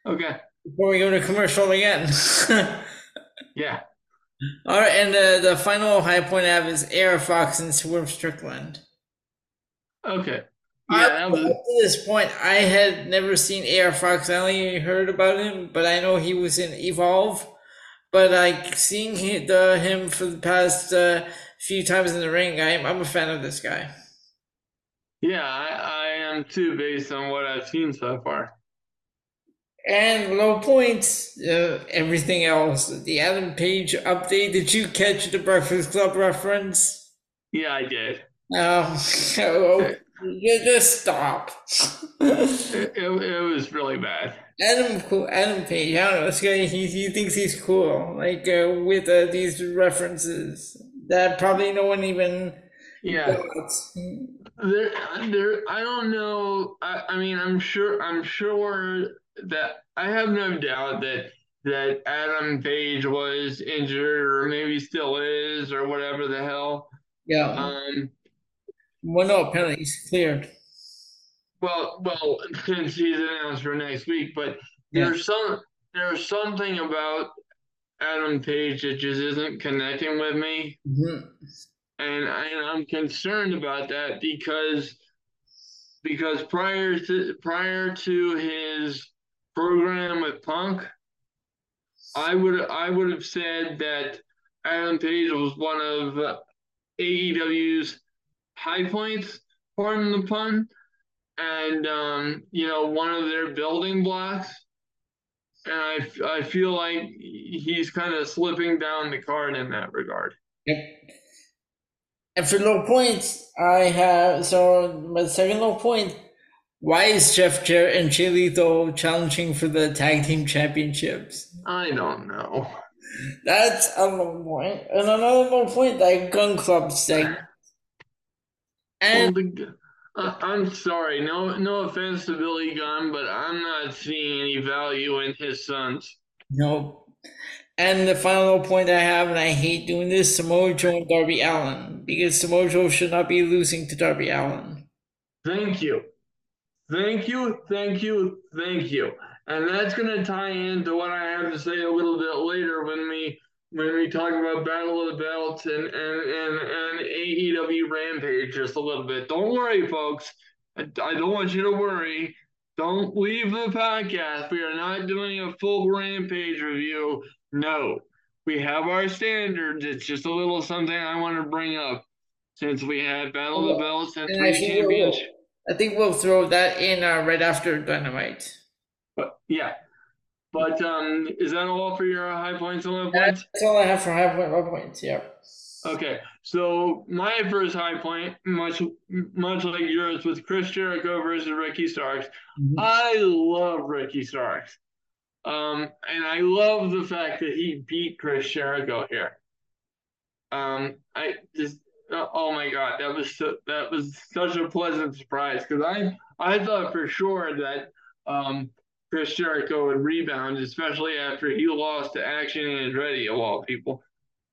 Okay. Before we go to commercial again. yeah. All right, and the the final high point I have is AR Fox and Swerve Strickland. Okay. Yeah, was... To this point, I had never seen AR Fox. I only heard about him, but I know he was in Evolve. But like seeing he, the, him for the past uh, few times in the ring, I'm I'm a fan of this guy. Yeah, I, I am too, based on what I've seen so far. And low points, uh, everything else. The Adam Page update. Did you catch the Breakfast Club reference? Yeah, I did. Oh, you just stop. it, it, it, was really bad. Adam, cool. Adam Page. I don't know. This guy, he, he thinks he's cool. Like uh, with uh, these references that probably no one even. Yeah. There, there. I don't know. I, I mean, I'm sure. I'm sure that I have no doubt that that Adam Page was injured or maybe still is or whatever the hell. Yeah. Um. Well, no, apparently he's cleared. Well, well, since he's announced for next week, but yeah. there's some there's something about Adam Page that just isn't connecting with me, mm-hmm. and, I, and I'm concerned about that because because prior to prior to his program with Punk, I would I would have said that Adam Page was one of AEW's high points, pardon the pun, and um, you know one of their building blocks. And I, I feel like he's kind of slipping down the card in that regard. Yep. And for low points, I have so my second low point why is Jeff Jarrett and Lethal challenging for the tag team championships? I don't know. That's a low point. And another low point, that Gunn Club segment. And well, the, uh, I'm sorry, no no offense to Billy Gunn, but I'm not seeing any value in his sons. Nope. And the final point I have, and I hate doing this, Samoa Joe and Darby Allin, because Samoa Joe should not be losing to Darby Allin. Thank you. Thank you, thank you, thank you. And that's going to tie into what I have to say a little bit later when we when we talk about Battle of the Belts and and and, and AEW Rampage just a little bit. Don't worry, folks. I, I don't want you to worry. Don't leave the podcast. We are not doing a full Rampage review. No, we have our standards. It's just a little something I want to bring up since we had Battle of the Belts and, And three I think, we'll. I think we'll throw that in uh, right after Dynamite. But yeah. But um, is that all for your high points and low points? That's all I have for high point, low points. Yeah. Okay, so my first high point, much much like yours, was Chris Jericho versus Ricky Starks. Mhm. I love Ricky Starks, um, and I love the fact that he beat Chris Jericho here. Um, I just oh oh my god, that was so, that was such a pleasant surprise because I I thought for sure that um, Chris Jericho would rebound, especially after he lost to Action and Andretti of all people.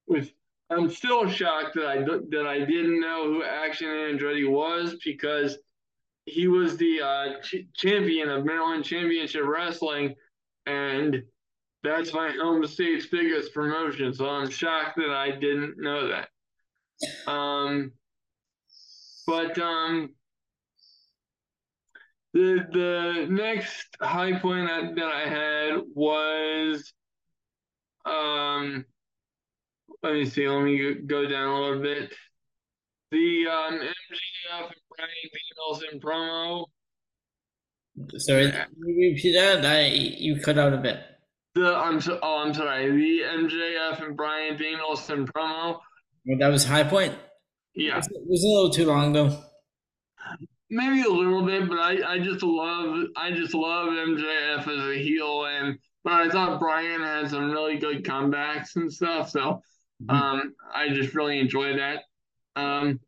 Which I'm still shocked that I that I didn't know who Action Andretti was because he was the uh, ch- champion of Maryland Championship Wrestling, and that's my home state's biggest promotion. So I'm shocked that I didn't know that. Um, but um, the the next high point that, that I had was um let me see, let me go down a little bit. The um MJF and Bryan Danielson promo. Sorry, you repeat that? I you cut out a bit. The I'm so oh I'm sorry, the MJF and Bryan Danielson promo. Well, that was high point. Yeah. It was a little too long though. Maybe a little bit, but I, I just love I just love MJF as a heel and but I thought Bryan had some really good comebacks and stuff, so Mhm. um I just really enjoyed that. Um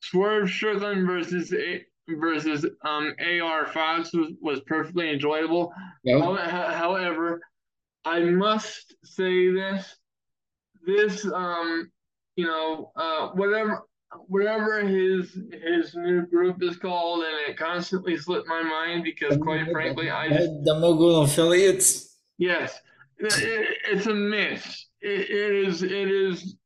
Swerve Strickland versus A- versus um AR Fox was, was perfectly enjoyable. Yeah. However, I must say this: this, um, you know, uh, whatever, whatever his his new group is called, and it constantly slipped my mind because, quite frankly, I just the mogul affiliates. yes, it, it's a miss. It, it is, it is,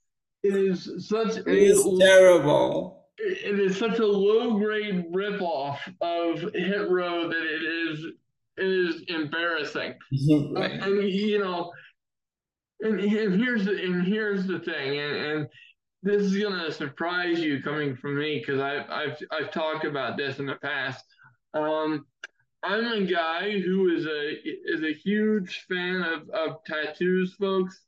it is such a It's terrible. it is such a low grade ripoff of Hit Row that it is it is embarrassing. Uh, and you know, and, and here's the and here's the thing, and, and this is gonna surprise you coming from me because I've I've I've talked about this in the past. Um, I'm a guy who is a is a huge fan of, of tattoos, folks.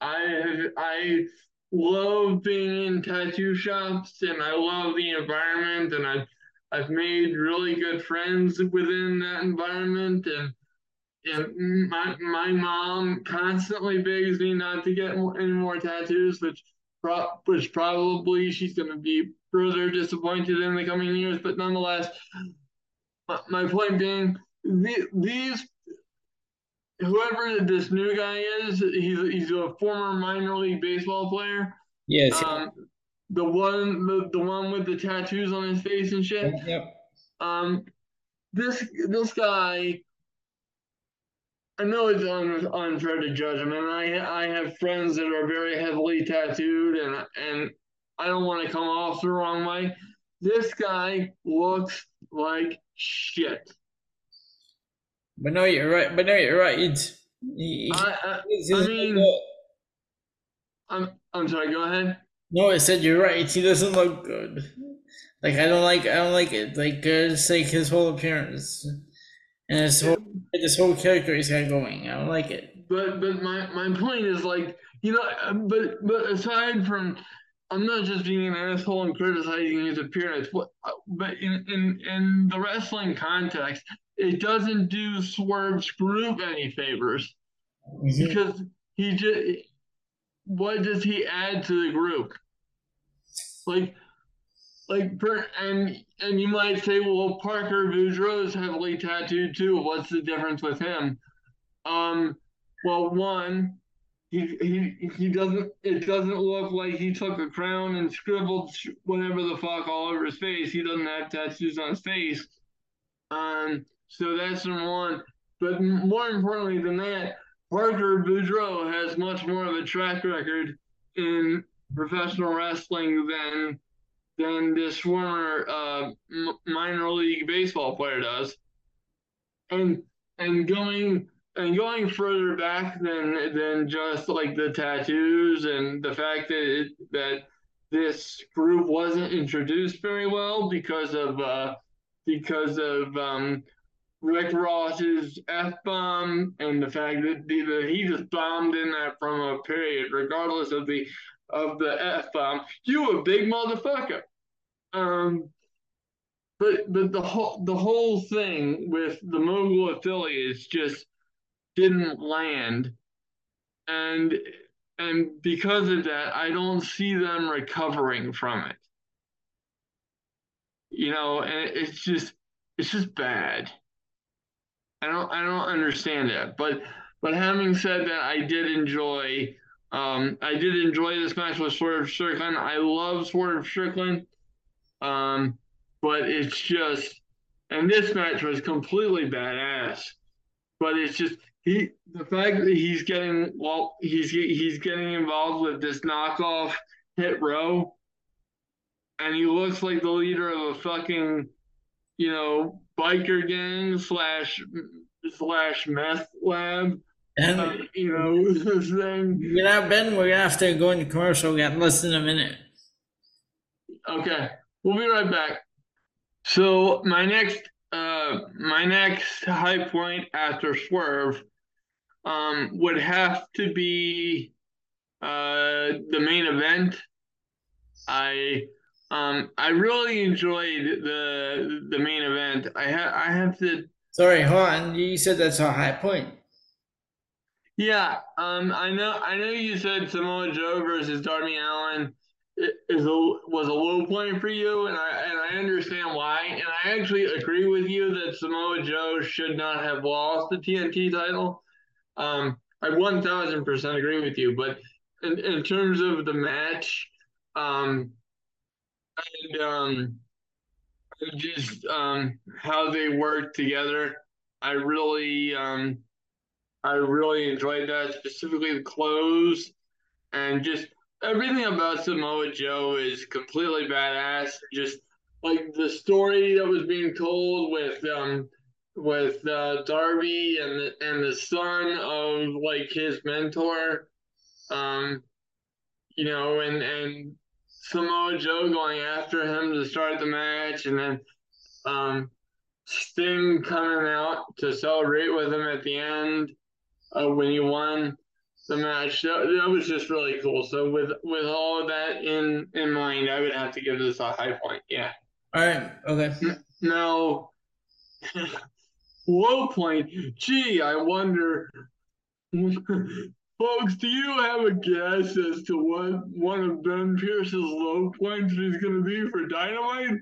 I I love being in tattoo shops and I love the environment and I've I've made really good friends within that environment and and my my mom constantly begs me not to get any more tattoos, which pro- which probably she's going to be further disappointed in the coming years. But nonetheless, my, my point being, the, these whoever this new guy is, he's he's a former minor league baseball player. Yes. Um, the one the, the one with the tattoos on his face and shit. Yep. Um, this this guy, I know it's un, unfair to judge him, and I I have friends that are very heavily tattooed, and and I don't want to come off the wrong way. This guy looks like shit. But no, you're right. But no, you're right. It's, I, I, I mean- I'm I'm sorry. Go ahead. no, I said you're right. He doesn't look good. Like I don't like. I don't like it. Like uh, just like his whole appearance and his whole this whole character he's got going. I don't like it. But but my my point is like you know uh, but but aside from I'm not just being an asshole and criticizing his appearance, but but in in in the wrestling context, it doesn't do Swerve's group any favors Mhm. because he just what does he add to the group? Like like and and you might say, well, Parker Boudreaux is heavily tattooed too. What's the difference with him? Um, well, one, he he he doesn't. It doesn't look like he took a crown and scribbled whatever the fuck all over his face. He doesn't have tattoos on his face. Um, so that's number one. But more importantly than that, Parker Boudreaux has much more of a track record in professional wrestling than than this former uh, minor league baseball player does, and and going and going further back than than just like the tattoos and the fact that it, that this group wasn't introduced very well because of uh, because of um, Rick Ross's f bomb and the fact that he just bombed in that from a period, regardless of the of the f bomb. You a big motherfucker. Um, but but the whole the whole thing with the mogul affiliates just didn't land, and and because of that, I don't see them recovering from it. You know, and it's just it's just bad. I don't I don't understand that. But but having said that, I did enjoy um I did enjoy this match with Swerve Strickland. I love Swerve Strickland. Um, but it's just and this match was completely badass. But it's just he the fact that he's getting well he's he's getting involved with this knockoff hit row and he looks like the leader of a fucking you know biker gang slash slash meth lab and uh, you know thing. Yeah, Ben, we're gonna have to go into commercial. We got less than a minute. Okay, we'll be right back. So my next uh my next high point after swerve um, would have to be uh, the main event. I um, I really enjoyed the the main event. I have I have to. Sorry, hold on. You said that's a high point. Yeah, um, I know. I know you said Samoa Joe versus Darby Allin is a, was a low point for you, and I and I understand why. And I actually agree with you that Samoa Joe should not have lost the TNT title. Um, I 1000% agree with you. But in, in terms of the match, um, and um, just um, how they work together, I really, um, I really enjoyed that. Specifically, the clothes and just everything about Samoa Joe is completely badass. Just like the story that was being told with um, with uh, Darby and the, and the son of like his mentor, um, you know, and and Samoa Joe going after him to start the match, and then um, Sting coming out to celebrate with him at the end uh, when he won the match. That, that was just really cool. So with with all of that in in mind, I would have to give this a high point. Yeah. All right. Okay. Now. low point. Gee, I wonder, folks, do you have a guess as to what one of Ben Pierce's low points is going to be for Dynamite?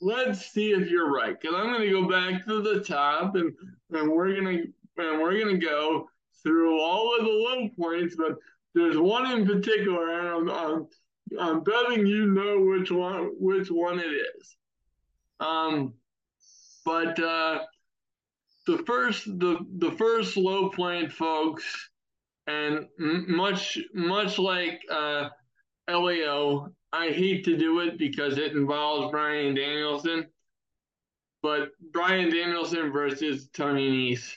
Let's see if you're right, because I'm going to go back to the top and and we're gonna and we're gonna go through all of the low points, but there's one in particular, and I'm, I'm, I'm betting you know which one which one it is. Um, but uh, the first the the first low point, folks, and much much like uh, Elio, I hate to do it because it involves Bryan Danielson, but Bryan Danielson versus Tony Nese,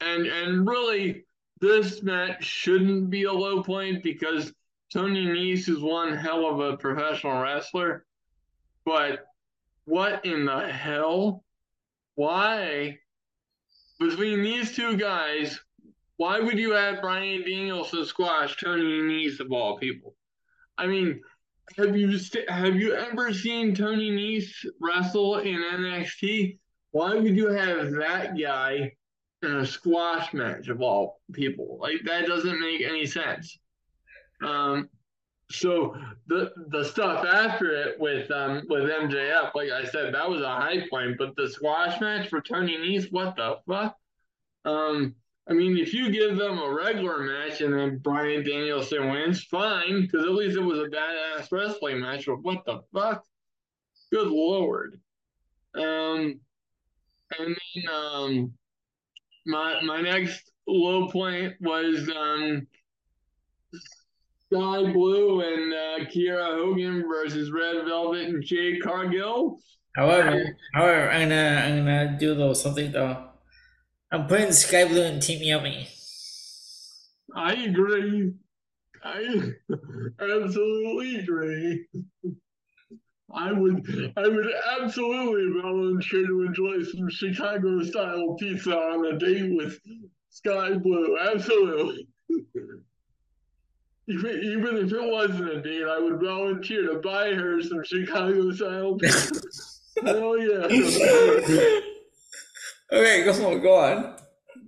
and and really this match shouldn't be a low point because Tony Nese is one hell of a professional wrestler, but what in the hell? Why between these two guys, why would you add Bryan Danielson squash Tony Nese of all people? I mean, have you st- have you ever seen Tony Nese wrestle in NXT? Why would you have that guy in a squash match of all people? Like that doesn't make any sense. Um, so the the stuff after it with um with MJF, like I said, that was a high point. But the squash match for Tony Nese, what the fuck? Um, I mean, if you give them a regular match and then Bryan Danielson wins, fine, because at least it was a badass wrestling match. But what the fuck? Good lord. Um, and then um, my my next low point was um Skye Blue and uh, Kiera Hogan versus Red Velvet and Jade Cargill. However, however, I'm gonna I'm gonna do a little something though. I'm putting Skye Blue and Team Yummy. I agree. I absolutely agree. I would I would absolutely volunteer to enjoy some Chicago style pizza on a date with Skye Blue. Absolutely. Even, even if it wasn't a date, I would volunteer to buy her some Chicago style pizza. Hell yeah. okay, go on, go on.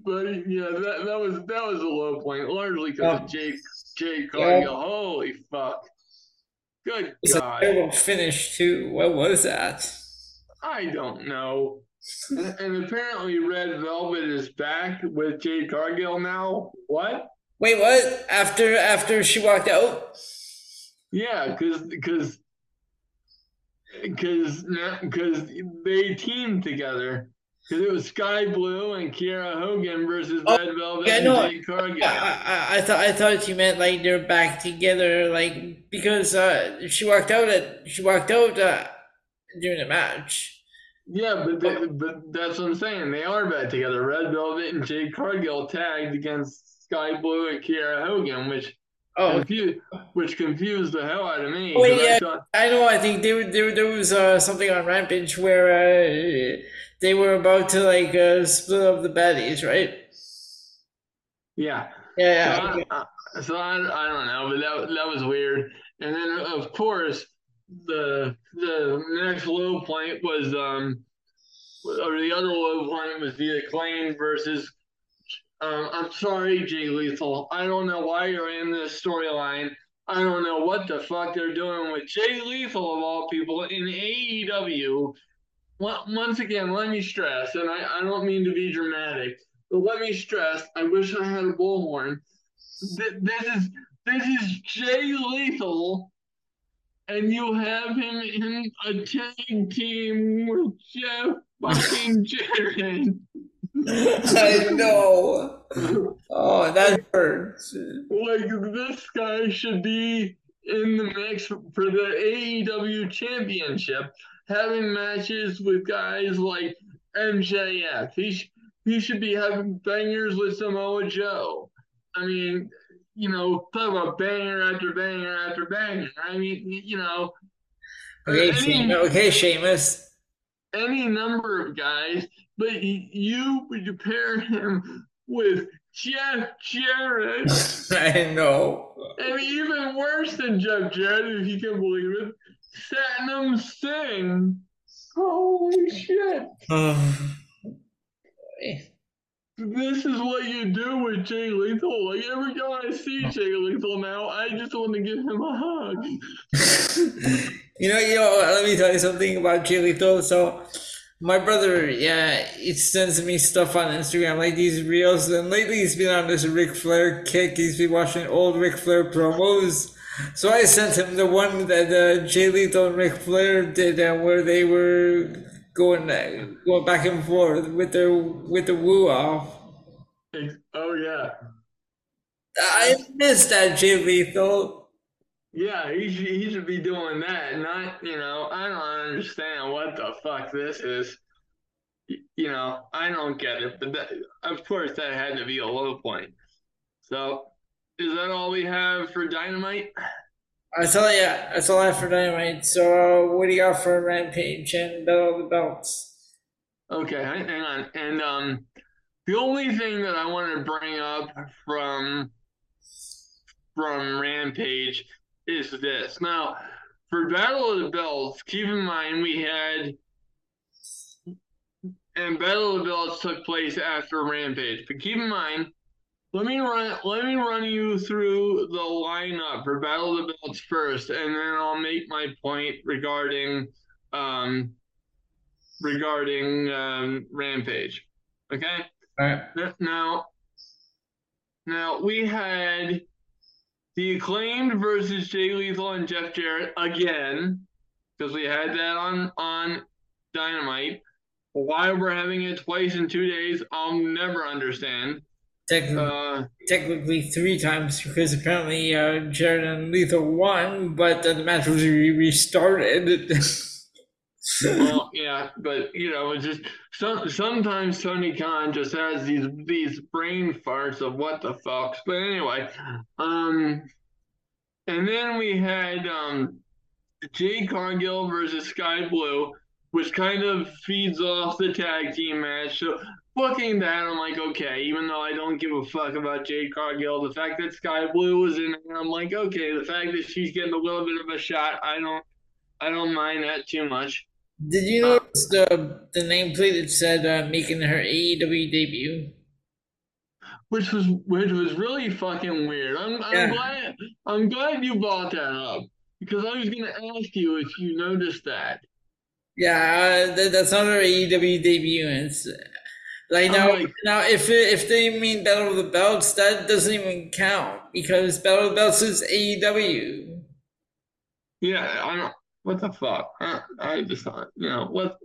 But yeah, that, that was that was a low point, largely because of Jake Jake Cargill. Yeah. Holy fuck. Good it's God. a terrible finish too. What was that? I don't know. and, apparently Red Velvet is back with Jade Cargill now. What? Wait, what? After after she walked out? Yeah, because because because because they teamed together. Because it was sky Blue and Kiera Hogan versus oh, Red Velvet yeah, no, and Jade Cargill. I, I, I, thought I thought you meant like they're back together, like because uh, she walked out at she walked out uh, during the match. Yeah, but they, but that's what I'm saying. They are back together. Red Velvet and Jade Cargill tagged against Skye Blue and Kiera Hogan, which Oh, confused, which confused the hell out of me. Oh, yeah, I, thought... I, know. I think there, there, there was uh, something on Rampage where uh, they were about to like uh, split up the baddies, right? Yeah. Yeah. So, okay. I, so I, I don't know, but that that was weird. And then of course the the next low point was um or the other low point was the acclaim versus um, I'm sorry, Jay Lethal. I don't know why you're in this storyline. I don't know what the fuck they're doing with Jay Lethal of all people in AEW once again, let me stress, and I, I don't mean to be dramatic, but let me stress, I wish I had a bullhorn. This is this is Jay Lethal, and you have him in a tag team with Jeff fucking Jarrett. I know. Oh, that hurts. Like this guy should be in the mix for the AEW championship having matches with guys like MJF. He, sh- he should be having bangers with Samoa Joe. I mean, you know, talk about banger after banger after banger. I mean, you know. Uh, okay, any, okay, Sheamus. Any number of guys, but you would pair him with Jeff Jarrett. I know. And even worse than Jeff Jarrett, if you can believe it, Satnam Singh. Holy shit. this is what you do with Jay Lethal. Like every time I see Jay Lethal now, I just want to give him a hug. you know, you know, let me tell you something about Jay Lethal. So my brother, yeah, he sends me stuff on Instagram, like these reels, and lately he's been on this Ric Flair kick. He's been watching old Ric Flair promos. So I sent him the one that uh, Jay Lethal and Ric Flair did, uh, where they were going uh, going back and forth with their with the woo off. Oh yeah, I missed that Jay Lethal. Yeah, he should, he should be doing that. Not you know, I don't understand what the fuck this is. You know, I don't get it, but that, of course that had to be a low point. So is that all we have for Dynamite? That's all, yeah, that's all I have for Dynamite. So, uh, what do you got for Rampage and Battle of the Belts? Okay, hang on. And um, the only thing that I want to bring up from from Rampage is this. Now, for Battle of the Belts, keep in mind we had and Battle of the Belts took place after Rampage. But keep in mind let me run. Let me run you through the lineup for Battle of the Belts first, and then I'll make my point regarding um, regarding um, Rampage. Okay. All right. Now, now we had the acclaimed versus Jay Lethal and Jeff Jarrett again, because we had that on on Dynamite. Why we're having it twice in two days, I'll never understand. Technically, uh, technically three times because apparently uh, Jarrett and Lethal won, but the match was re- restarted. well, yeah, but you know, it's just some, sometimes Tony Khan just has these these brain farts of what the fuck. But anyway, um, and then we had um, Jade Cargill versus Skye Blue, which kind of feeds off the tag team match. So looking that, I'm like, okay, even though I don't give a fuck about Jade Cargill, the fact that Skye Blue was in there, I'm like, okay, the fact that she's getting a little bit of a shot, I don't, I don't mind that too much. Did you notice the the nameplate that said uh, making her AEW debut? Which was which was really fucking weird. I'm, I'm yeah. glad I'm glad you brought that up because I was gonna ask you if you noticed that. Yeah, uh, that, that's not her AEW debut. It's like now, like, now if it, if they mean Battle of the Belts, that doesn't even count because Battle of the Belts is AEW. Yeah, I don't. What the fuck? I, I just thought, you know, what,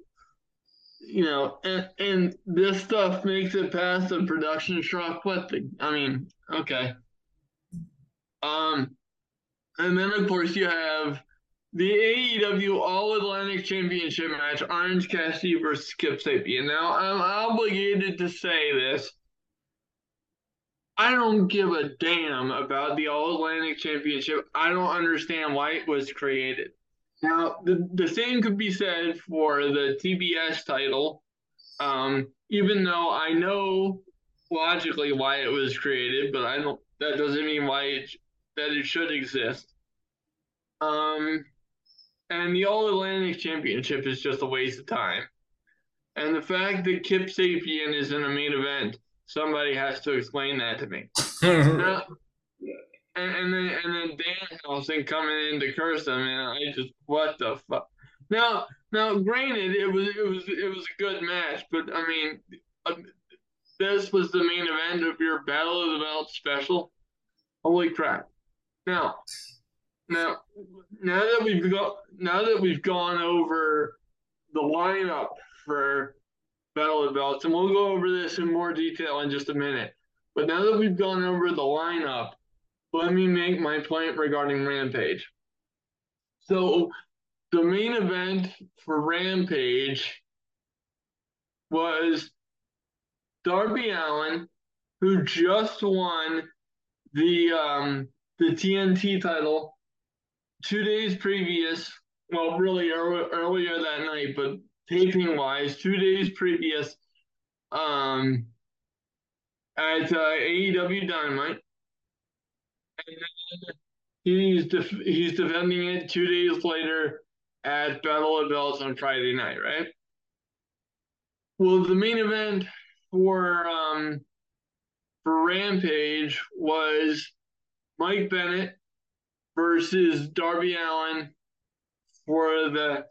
you know, and and this stuff makes it past the production truck. What the? I mean, okay. Um, and then of course you have the AEW All Atlantic Championship match, Orange Cassidy versus Skip Sabian. Now, I'm obligated to say this. I don't give a damn about the All Atlantic Championship. I don't understand why it was created. Now, the, the same could be said for the TBS title, um, even though I know logically why it was created, but I don't. That doesn't mean why it that it should exist. Um, and the All Atlantic Championship is just a waste of time. And the fact that Kip Sabian is in a main event, somebody has to explain that to me. now, and, and, then and then Danhausen coming in to curse them, and I just what the fuck. Now, now, granted, it was it was it was a good match, but I mean, uh, this was the main event of your Battle of the Belt special. Holy crap! Now, now, now that we've got now that we've gone over the lineup for Battle of Belts, and we'll go over this in more detail in just a minute. But now that we've gone over the lineup, let me make my point regarding Rampage. So, the main event for Rampage was Darby Allin, who just won the um, the TNT title two days previous, well, really early, earlier that night, but taping wise, two days previous, um, at uh, AEW Dynamite, and then he's def- he's defending it two days later at Battle of Belts on Friday night, right? Well, the main event for um for Rampage was Mike Bennett versus Darby Allin for the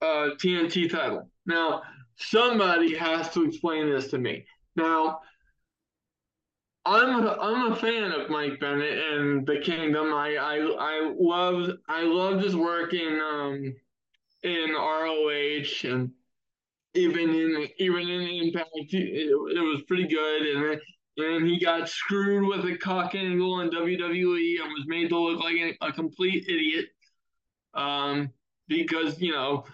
uh, TNT title. Now, somebody has to explain this to me. Now, I'm I'm a fan of Mike Bennett and the Kingdom. I I I loved I loved his work in um in ROH and even in even in Impact. It, it was pretty good and and he got screwed with a cock angle in WWE and was made to look like a, complete idiot. Um, because you know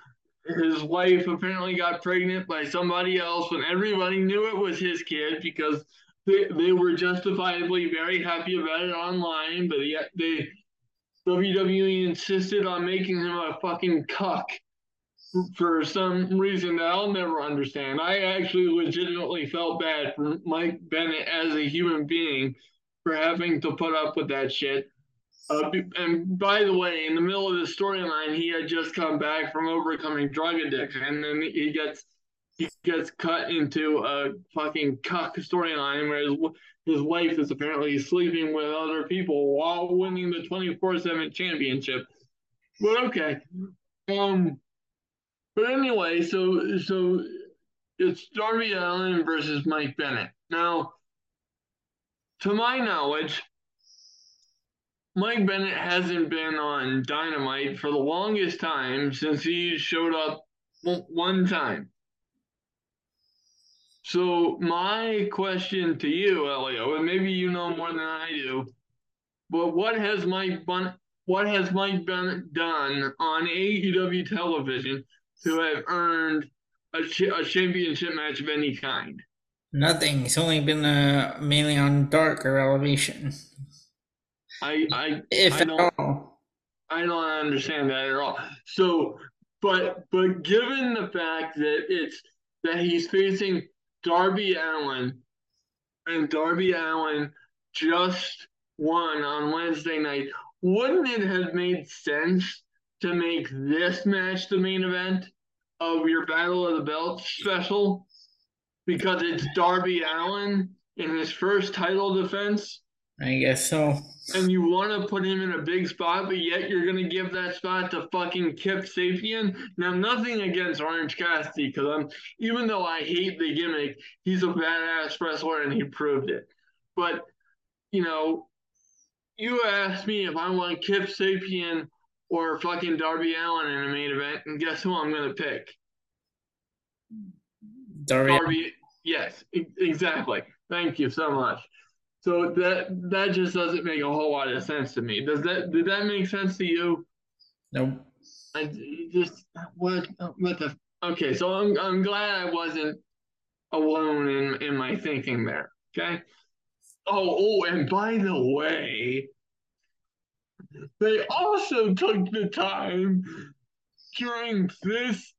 his wife apparently got pregnant by somebody else when everybody knew it was his kid because they, they were justifiably very happy about it online, but yet they WWE insisted on making him a fucking cuck for some reason that I'll never understand. I actually legitimately felt bad for Mike Bennett as a human being for having to put up with that shit. Uh, and by the way, in the middle of the storyline, he had just come back from overcoming drug addiction, and then he gets he gets cut into a fucking cuck storyline where his, his wife is apparently sleeping with other people while winning the twenty four seven championship. But okay, um, but anyway, so so it's Darby Allin versus Mike Bennett. Now, to my knowledge, Mike Bennett hasn't been on Dynamite for the longest time since he showed up one time. So my question to you, Elio, and maybe you know more than I do, but what has Mike Bun- what has Mike Bennett done on AEW television to have earned a, a championship match of any kind? Nothing. It's only been uh, mainly on Dark or Elevation. I I If I don't all. I don't understand that at all. So, but but given the fact that it's that he's facing Darby Allin, and Darby Allin just won on Wednesday night, wouldn't it have made sense to make this match the main event of your Battle of the Belts special? Because it's Darby Allin in his first title defense I guess so. and you want to put him in a big spot, but yet you're going to give that spot to fucking Kip Sabian. Now, nothing against Orange Cassidy, because I'm even though I hate the gimmick, he's a badass wrestler and he proved it. But you know, you asked me if I want Kip Sabian or fucking Darby Allin in a main event, and guess who I'm to pick? Darby. Darby. Yes, e- exactly. Thank you so much. So that that just doesn't make a whole lot of sense to me. Does that did that make sense to you? Nope. I just what what the okay. So I'm I'm glad I wasn't alone in in my thinking there. Okay. Oh oh, and by the way, they also took the time during this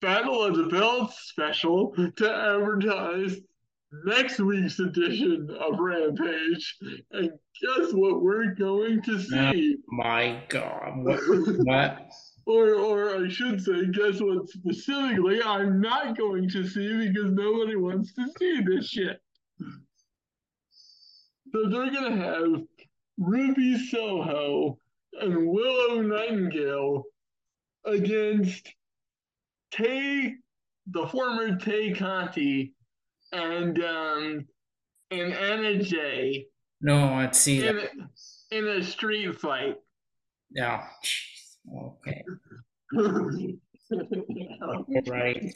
Battle of the Belts special to advertise next week's edition of Rampage. And guess what we're going to oh see? My God. What? what? Or, or I should say, guess what specifically I'm not going to see because nobody wants to see this shit. So they're going to have Ruby Soho and Willow Nightingale against Tay, the former Tay Conti, and um, and Anna Jay No, let's see in that. a, in a street fight. Yeah. Jeez. Okay. Right.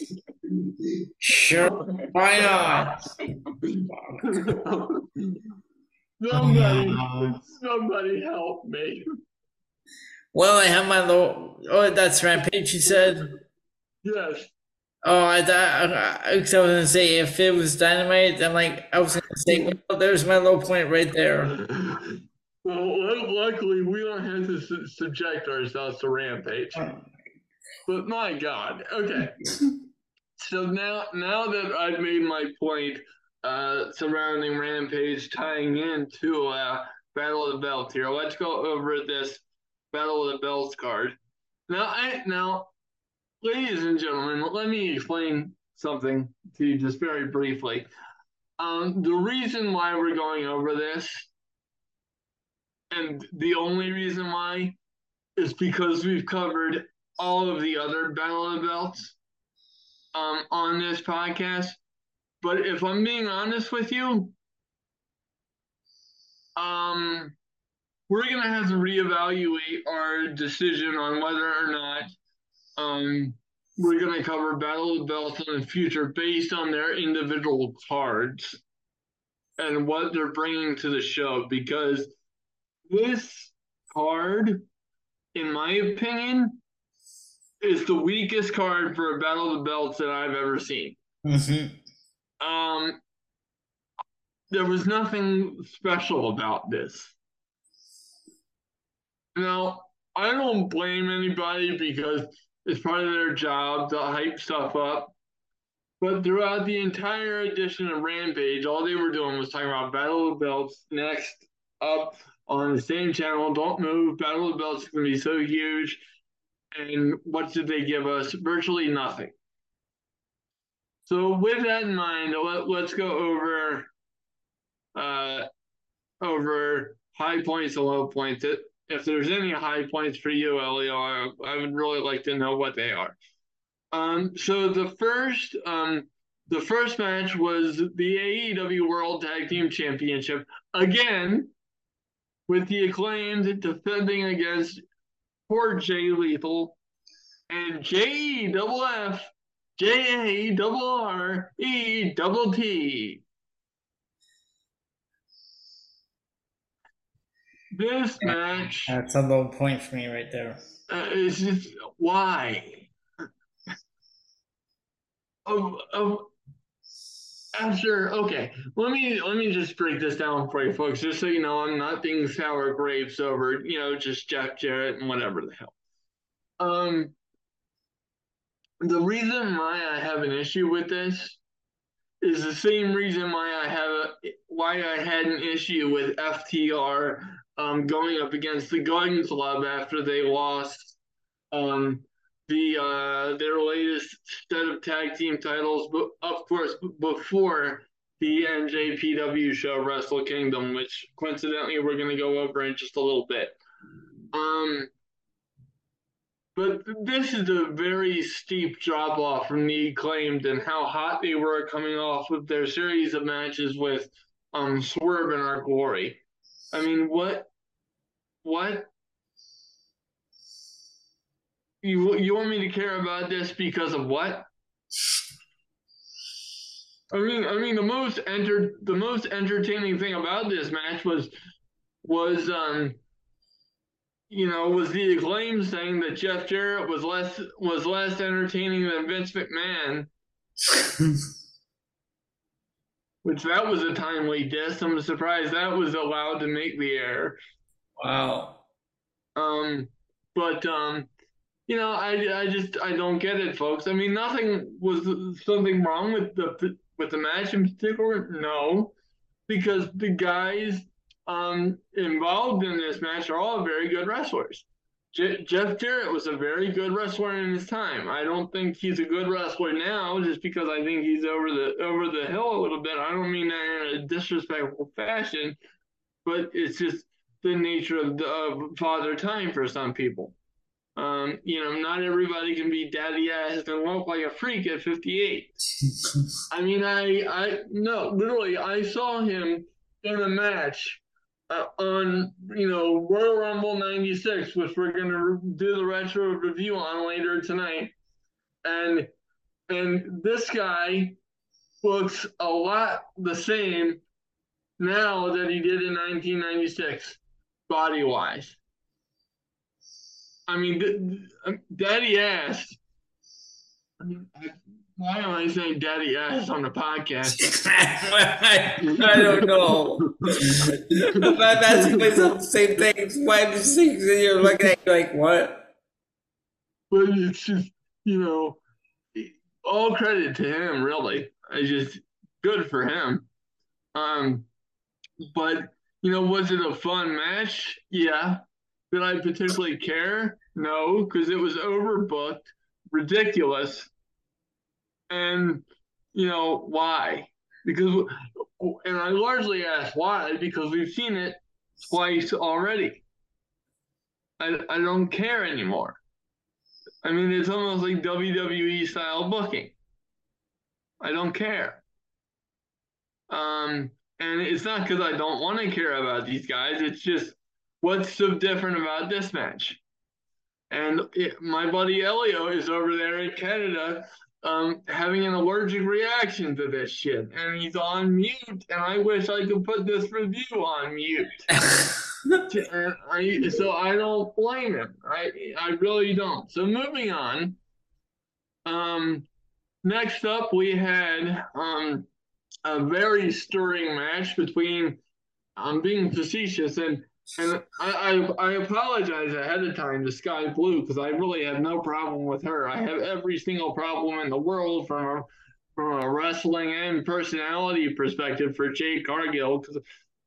Sure. Why not? somebody, somebody help me. Well, I have my low. Oh, that's Rampage, you said? Yes. Oh, I thought I, I was gonna say if it was dynamite, then like I was gonna say, well, there's my low point right there. Well, luckily we don't have to su- subject ourselves to rampage. But my God, okay. So now, now that I've made my point uh, surrounding Rampage, tying into uh, Battle of the Belts here, let's go over this Battle of the Belts card. Now, I now, ladies and gentlemen, let me explain something to you just very briefly. Um, the reason why we're going over this, and the only reason why, is because we've covered all of the other Battle of the Belts um, on this podcast. But if I'm being honest with you, um, we're gonna have to reevaluate our decision on whether or not um, we're gonna cover Battle of the Belts in the future based on their individual cards and what they're bringing to the show. Because this card, in my opinion, is the weakest card for a Battle of the Belts that I've ever seen. hmm Um, there was nothing special about this. Now, I don't blame anybody because it's part of their job to hype stuff up. But throughout the entire edition of Rampage, all they were doing was talking about Battle of Belts next up on the same channel. Don't move. Battle of Belts is going to be so huge. And what did they give us? Virtually nothing. So with that in mind, let, let's go over uh, over high points and low points. If there's any high points for you, Elio, I, I would really like to know what they are. Um, so the first um, the first match was the AEW World Tag Team Championship again with the acclaimed defending against poor Jay Lethal and JEWF J A double R E double T. This match. That's a low point for me right there. Uh, it's just why. Of, of after okay, let me let me just break this down for you folks, just so you know I'm not being sour grapes over you know just Jeff Jarrett and whatever the hell. Um, the reason why I have an issue with this is the same reason why I have a, why I had an issue with FTR um, going up against the Gunn Club after they lost um, the uh, their latest set of tag team titles, but of course before the NJPW show Wrestle Kingdom, which coincidentally we're going to go over in just a little bit. Um, but this is a very steep drop off from the acclaimed and how hot they were coming off with their series of matches with um Swerve In Our Glory. I mean, what, what? You you want me to care about this because of what? I mean, I mean the most enter the most entertaining thing about this match was was um you know, was the acclaim saying that Jeff Jarrett was less was less entertaining than Vince McMahon. Which that was a timely diss. I'm surprised that was allowed to make the air. Wow. Um, but um, you know, I I just I don't get it, folks. I mean, nothing was something wrong with the with the match in particular. No, because the guys um, involved in this match are all very good wrestlers. J- Jeff Jarrett was a very good wrestler in his time. I don't think he's a good wrestler now, just because I think he's over the over the hill a little bit. I don't mean that in a disrespectful fashion, but it's just the nature of, the, of father time for some people. Um, you know, not everybody can be daddy ass and look like a freak at 58. I mean, I, I, no, literally, I saw him in a match uh, on you know Royal Rumble '96, which we're going to do the retro review on later tonight, and and this guy looks a lot the same now that he did in 1996, body wise. I mean, Daddy asked. I mean, why am I saying daddy ass on the podcast? I, I don't know. I'm asking myself the same thing. Why do things and you're looking at like what? But it's just, you know, all credit to him, really. It's just good for him. Um, but you know, was it a fun match? Yeah. Did I particularly care? No, because it was overbooked, ridiculous and you know why? Because and i largely ask why because we've seen it twice already. I, I don't care anymore. I mean it's almost like wwe style booking. I don't care. Um and it's not because i don't want to care about these guys it's just what's so different about this match? And it, my buddy Elio is over there in Canada um, having an allergic reaction to this shit, and he's on mute. And I wish I could put this review on mute. and I, so I don't blame him. I I really don't. So moving on. Um, next up we had um a very stirring match between. I'm being facetious and and I, I, I apologize ahead of time to Skye Blue because I really have no problem with her. I have every single problem in the world from a, from a wrestling and personality perspective for Jade Cargill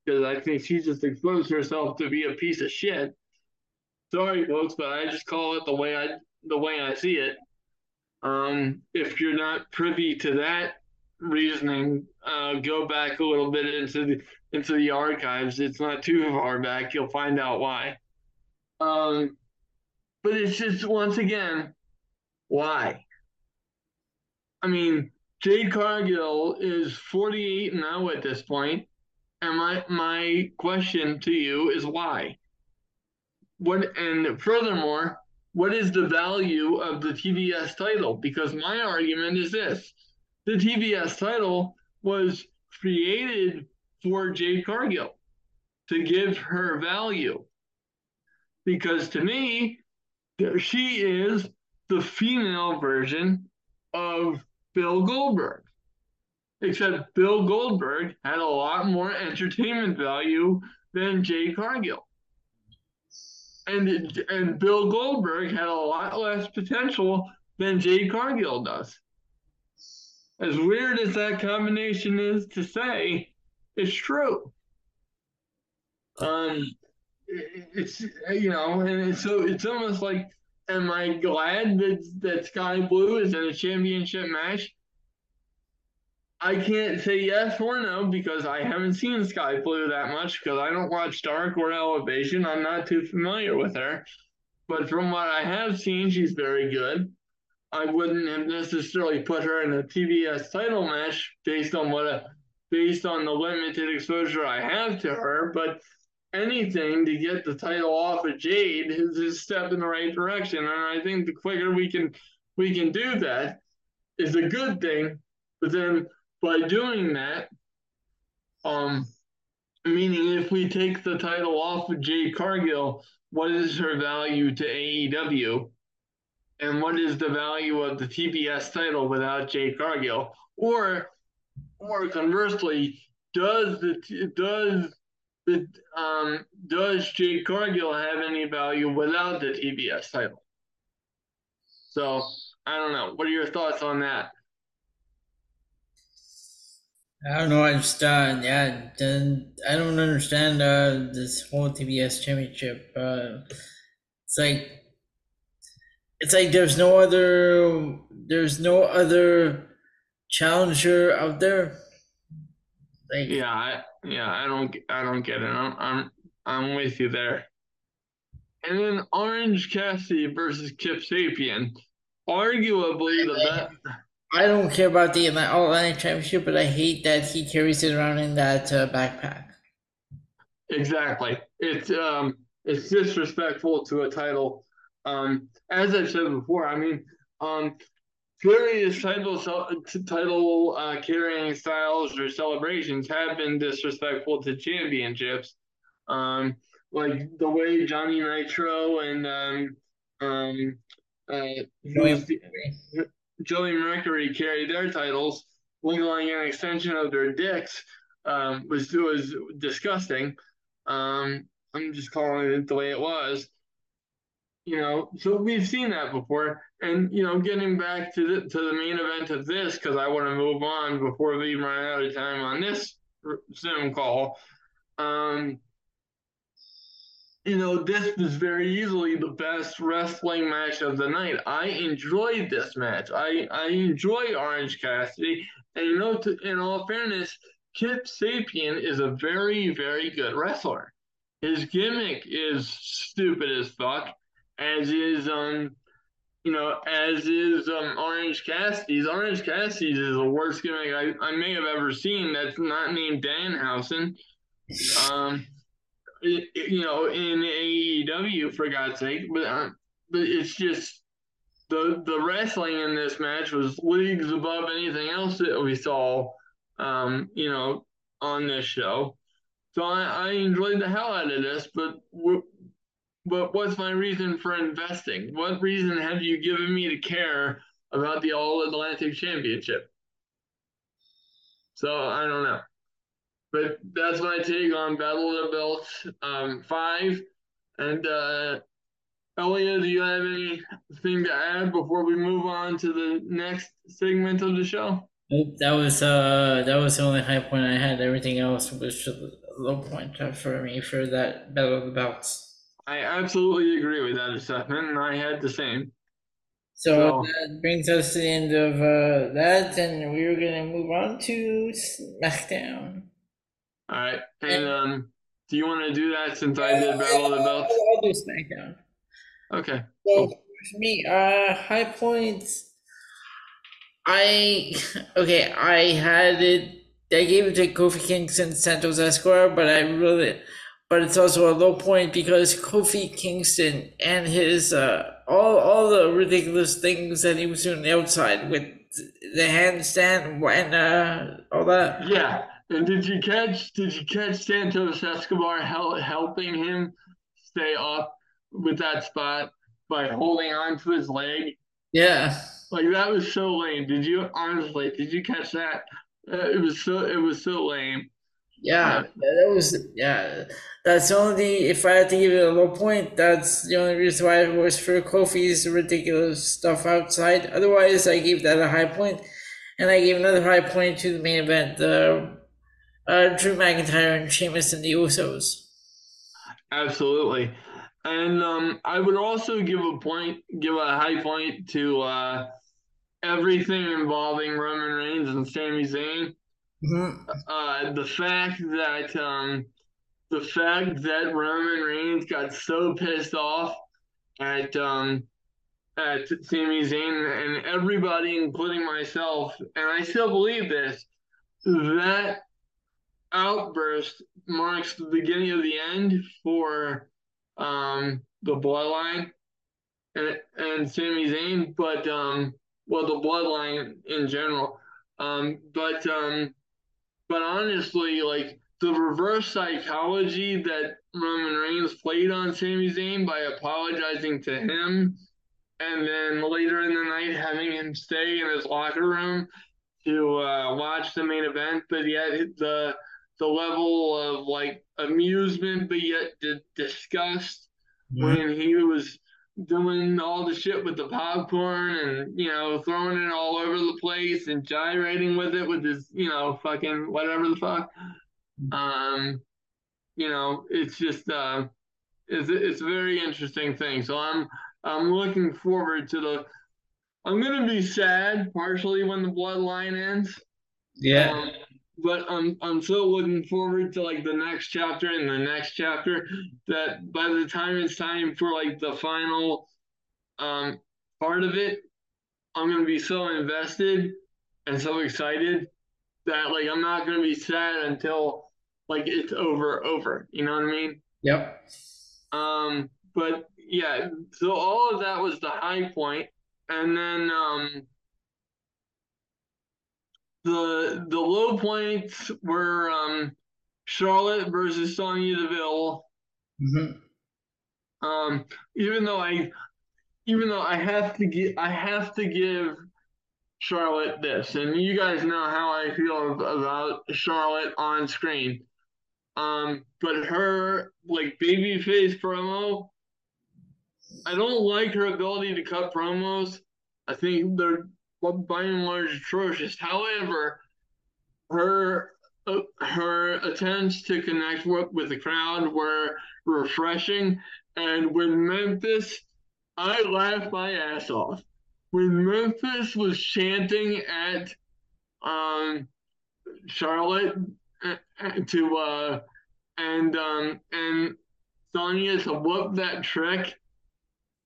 because I think she just exposed herself to be a piece of shit. Sorry, folks, but I just call it the way I the way I see it. Um, if you're not privy to that reasoning, uh, go back a little bit into the into the archives. It's not too far back. You'll find out why. Um, but it's just once again, why? I mean, Jade Cargill is 48 now at this point, and my my question to you is why? What and furthermore, what is the value of the TBS title? Because my argument is this the TBS title was created for Jade Cargill to give her value. Because to me, she is the female version of Bill Goldberg. Except Bill Goldberg had a lot more entertainment value than Jade Cargill. And, and Bill Goldberg had a lot less potential than Jade Cargill does. As weird as that combination is to say, it's true. Um, it's you know, and it's, so it's almost like, am I glad that that Skye Blue is in a championship match? I can't say yes or no because I haven't seen Skye Blue that much because I don't watch Dark or Elevation. I'm not too familiar with her. But from what I have seen, she's very good. I wouldn't have necessarily put her in a TBS title match based on what a based on the limited exposure I have to her, but anything to get the title off of Jade is a step in the right direction. And I think the quicker we can we can do that is a good thing. But then by doing that, um, meaning if we take the title off of Jade Cargill, what is her value to AEW? And what is the value of the TBS title without Jade Cargill? Or or conversely, does the does the um does Jade Cargill have any value without the TBS title? So I don't know. What are your thoughts on that? I don't know. I just uh, yeah, I don't understand uh, this whole TBS championship. Uh, it's like it's like there's no other there's no other challenger out there. Like yeah, I, yeah, I don't I don't get it. I'm I'm I'm with you there. And then Orange Cassidy versus Kip Sabian, arguably the best. I don't care about the All Atlantic Championship, but I hate that he carries it around in that uh, backpack. Exactly. It's um it's disrespectful to a title. Um, as I've said before, I mean, um, various title title uh, carrying styles or celebrations have been disrespectful to championships. Um, like the way Johnny Nitro and um, um, uh, Joey Mercury carry their titles, wiggling an extension of their dicks, um, was was disgusting. Um, I'm just calling it the way it was. You know, so we've seen that before, and you know, getting back to the to the main event of this because I want to move on before we run out of time on this Zoom call. Um, you know, this was very easily the best wrestling match of the night. I enjoyed this match. I, I enjoy Orange Cassidy. And, you know, to, in all fairness, Kip Sabian is a very, very good wrestler. His gimmick is stupid as fuck, as is, um, you know, as is um, Orange Cassidy's. Orange Cassidy's is the worst gimmick I, I may have ever seen that's not named Danhausen. Um, you know, in AEW for God's sake. But uh, but it's just the the wrestling in this match was leagues above anything else that we saw. Um, you know, on this show. So I, I enjoyed the hell out of this, but but what's my reason for investing? What reason have you given me to care about the All Atlantic Championship? So I don't know. But that's my take on Battle of the Belts um, 5. And uh, do you have anything to add before we move on to the next segment of the show? That was uh that was the only high point I had. Everything else was just low point for me for that Battle of the Belts. I absolutely agree with that assessment, and I had the same. So, so that brings us to the end of uh, that, and we're gonna move on to SmackDown. All right. And um, do you want to do that since I did Battle of the Belts? I'll do SmackDown. Okay. So cool. for me, uh, high points. I okay. I had it. I gave it to Kofi Kingston, Santos Escobar, but I really but it's also a low point because Kofi Kingston and his uh, all all the ridiculous things that he was doing outside with the handstand and uh, all that. Yeah, and did you catch? Did you catch Santos Escobar hel- helping him stay up with that spot by holding on to his leg? Yeah, like that was so lame. Did you honestly? Did you catch that? Uh, it was so. It was so lame. Yeah, that was yeah. That's the only if I had to give it a low point, that's the only reason why it was for Kofi's ridiculous stuff outside. Otherwise, I gave that a high point, and I gave another high point to the main event, uh, uh, Drew McIntyre and Sheamus and the Usos. Absolutely, and um, I would also give a point, give a high point to uh, everything involving Roman Reigns and Sami Zayn. Mm-hmm. Uh, the fact that um, the fact that Roman Reigns got so pissed off at um, at Sami Zayn and everybody, including myself, and I still believe this, that outburst marks the beginning of the end for um, the bloodline and and Sami Zayn, but um, well, the bloodline in general. Um, but um, but honestly, like the reverse psychology that Roman Reigns played on Sami Zayn by apologizing to him and then later in the night having him stay in his locker room to uh, watch the main event, but yet the the level of like amusement, but yet d- disgust mm-hmm. when he was doing all the shit with the popcorn and you know throwing it all over the place and gyrating with it with his you know fucking whatever the fuck um you know it's just uh it's it's a very interesting thing. So i'm i'm looking forward to the i'm gonna be sad partially when the bloodline ends. Yeah. Um, but I'm I'm so looking forward to like the next chapter and the next chapter that by the time it's time for like the final um part of it, I'm gonna be so invested and so excited that like I'm not gonna be sad until like it's over over. You know what I mean? Yep. Um but yeah, so all of that was the high. And then um the the low points were um, Charlotte versus Sonya Deville. Mm-hmm. Um, even though I, even though I have to give, I have to give Charlotte this, and you guys know how I feel about Charlotte on screen. Um, but her like babyface promo, I don't like her ability to cut promos. I think they're by and large atrocious. However, her uh, her attempts to connect with, with the crowd were refreshing. And when Memphis, I laughed my ass off. When Memphis was chanting at um, Charlotte to uh, and um, and Sonya to whoop that trick,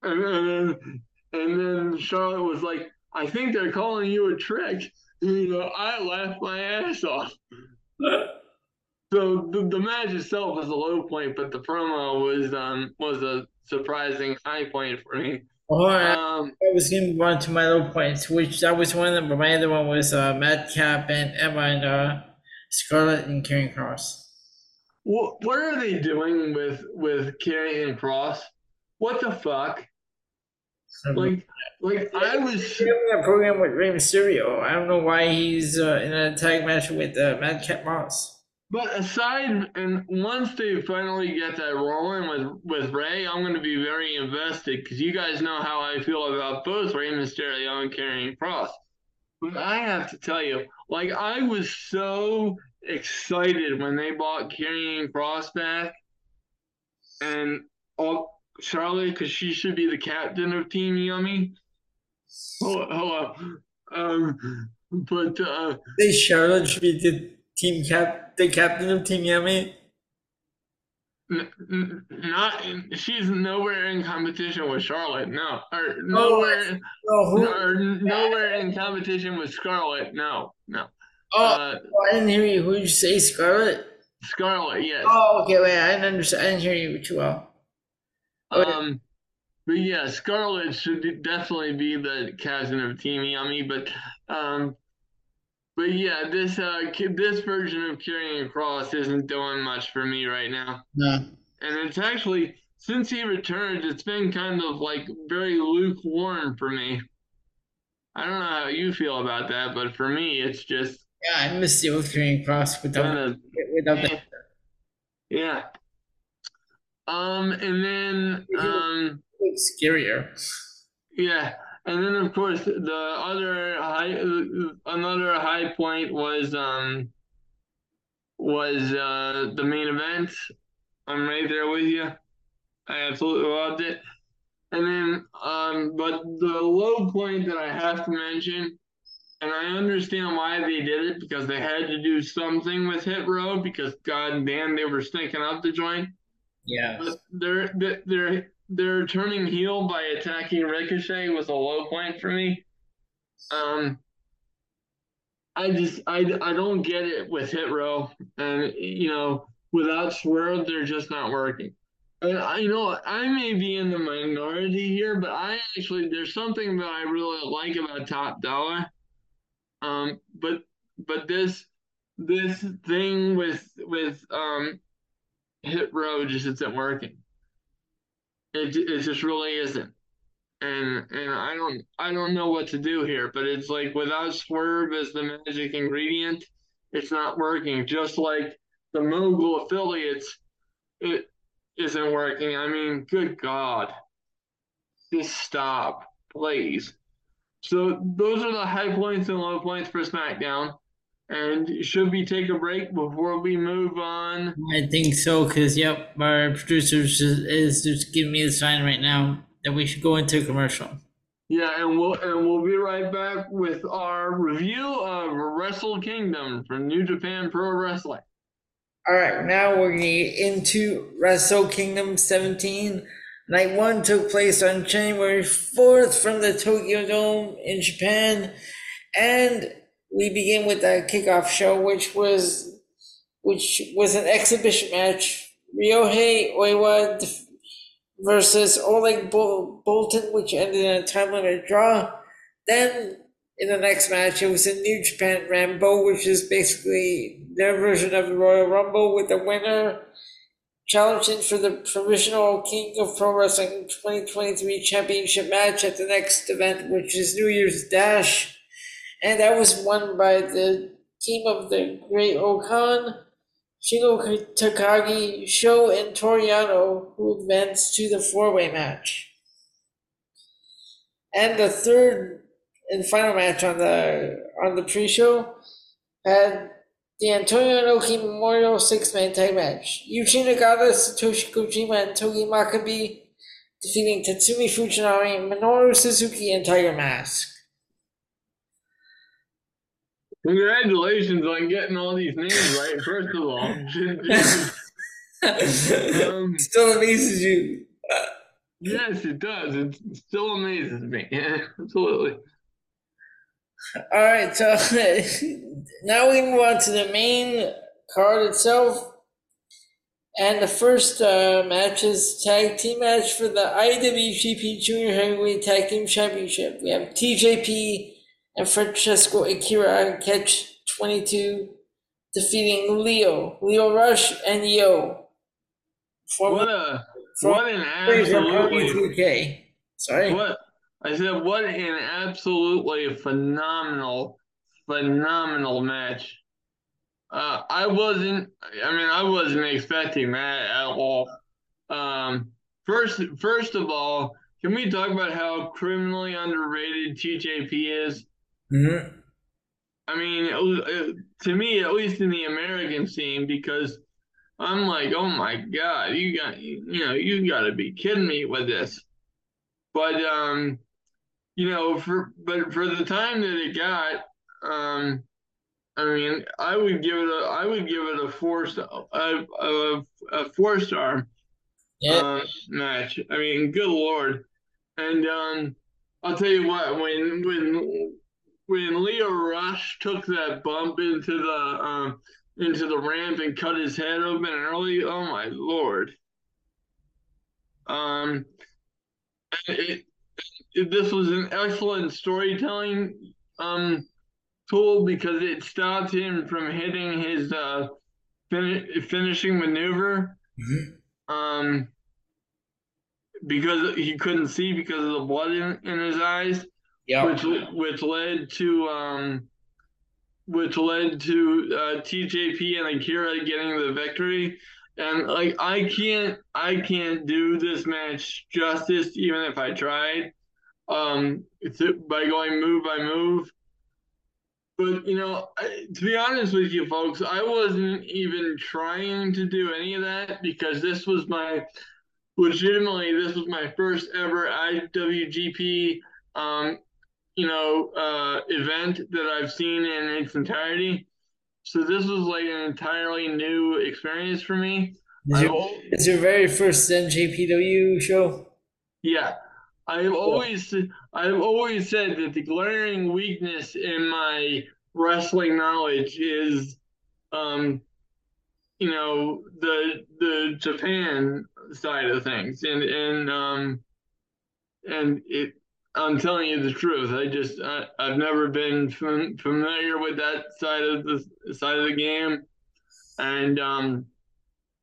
and, and then and then Charlotte was like, I think they're calling you a trick. You know, I laughed my ass off. so the, the match itself was a low point, but the promo was um was a surprising high point for me. Oh, um, I was going to move on to my low points, which that was one of them, but my other one was uh, Madcap and Emma and uh, Scarlett and Karrion Kross. What, what are they doing with with Karrion Kross? What the fuck? Like, like I was having a program with Rey Mysterio. I don't know why he's uh, in a tag match with uh, Madcap Moss. But aside, and once they finally get that rolling with with Rey, I'm going to be very invested because you guys know how I feel about both Rey Mysterio and Karrion Kross. But I have to tell you, like I was so excited when they bought Karrion Kross back, and all Charlotte because she should be the captain of Team Yummy. Hold, hold Um, but uh, Charlotte should be the team cap, the captain of Team Yummy. Not she's nowhere in competition with Charlotte. No, or nowhere, oh, no, or nowhere in competition with Scarlett. No, no. Oh, uh, oh, I didn't hear you. Who did you say, Scarlett? Scarlett, yes. Oh, okay. Wait, I didn't understand. I didn't hear you too well. Okay. Um, but yeah, Scarlett should definitely be the captain of Team Yummy. But um, but yeah, this uh this version of Karrion Kross isn't doing much for me right now. No. And it's actually since he returned, it's been kind of like very lukewarm for me. I don't know how you feel about that, but for me, it's just Yeah, I miss the old Karrion Kross without kind of without the yeah. Um, and then um. it's scarier. Yeah, and then of course the other high, another high point was um was uh the main event. I'm right there with you. I absolutely loved it. And then um, but the low point that I have to mention, and I understand why they did it because they had to do something with Hit Row because god damn they were stinking up the joint. Yeah. But they're they're they're turning heel by attacking Ricochet was a low point for me. Um, I just I, I don't get it with Hit Row, and you know without Swerve they're just not working. And I you know I may be in the minority here, but I actually there's something that I really like about Top Dollar. Um, but but this this thing with with um Hit Row just isn't working. It it just really isn't. And and I don't I don't know what to do here, but it's like without Swerve as the magic ingredient, it's not working. Just like the mogul affiliates, it isn't working. I mean, good God. Just stop, please. So those are the high points and low points for SmackDown. And should we take a break before we move on? I think so, because, yep, our producer is, is just giving me the sign right now that we should go into a commercial. Yeah, and we'll and we'll be right back with our review of Wrestle Kingdom from New Japan Pro Wrestling. All right, now we're going to get into Wrestle Kingdom 17. Night one took place on January 4th from the Tokyo Dome in Japan. And we begin with the kickoff show, which was which was an exhibition match. Ryohei Oiwa versus Oleg Bol- Boltin, which ended in a time limit draw. Then in the next match, it was a New Japan Rambo, which is basically their version of the Royal Rumble, with the winner challenging for the provisional King of Pro Wrestling 2023 Championship match at the next event, which is New Year's Dash. And that was won by the team of the Great-O-Khan, Shingo Takagi, Sho, and Toru Yano, who advanced to the four way match. And the third and final match on the on the pre-show had the Antonio Inoki Memorial six-man tag match. Yuji Nagata, Satoshi Kojima, and Togi Makabe defeating Tatsumi Fujinami, Minoru Suzuki, and Tiger Mask. Congratulations on getting all these names right, first of all. um, Still amazes you. yes, it does. It still amazes me. Yeah, absolutely. All right, so now we move on to the main card itself. And the first uh, match is tag team match for the IWGP Junior Heavyweight Tag Team Championship. We have TJP and Francesco Akira catch 22, defeating Lio, Lio Rush, and YOH. What a what an absolutely absolutely 3K. Sorry. what I said what an absolutely phenomenal phenomenal match. Uh, I wasn't. I mean, I wasn't expecting that at all. Um, first, first of all, can we talk about how criminally underrated TJP is? Mm-hmm. I mean, it was, it, to me, at least in the American scene, because I'm like, oh my god, you got, you know, you got to be kidding me with this. But um, you know, for but for the time that it got, um, I mean, I would give it a, I would give it a four star, a, a, a four star Yeah. uh, match. I mean, good lord. And um, I'll tell you what, when when when Lio Rush took that bump into the um, into the ramp and cut his head open early. Oh my lord. Um, it, it, this was an excellent storytelling um, tool because it stopped him from hitting his uh, fin- finishing maneuver. Mm-hmm. Um, because he couldn't see because of the blood in, in his eyes. Yeah. Which which led to um, which led to uh, TJP and Akira getting the victory. And like I can't I can't do this match justice even if I tried. Um, by going move by move. But you know, to be honest with you folks, I wasn't even trying to do any of that because this was my legitimately this was my first ever IWGP um, you know, uh, event that I've seen in its entirety. So this was like an entirely new experience for me. Is your, it's your very first NJPW show? Yeah. I've always I've always said that the glaring weakness in my wrestling knowledge is um you know the the Japan side of things and and um and it I'm telling you the truth. I just I, have never been fam- familiar with that side of the side of the game, and um,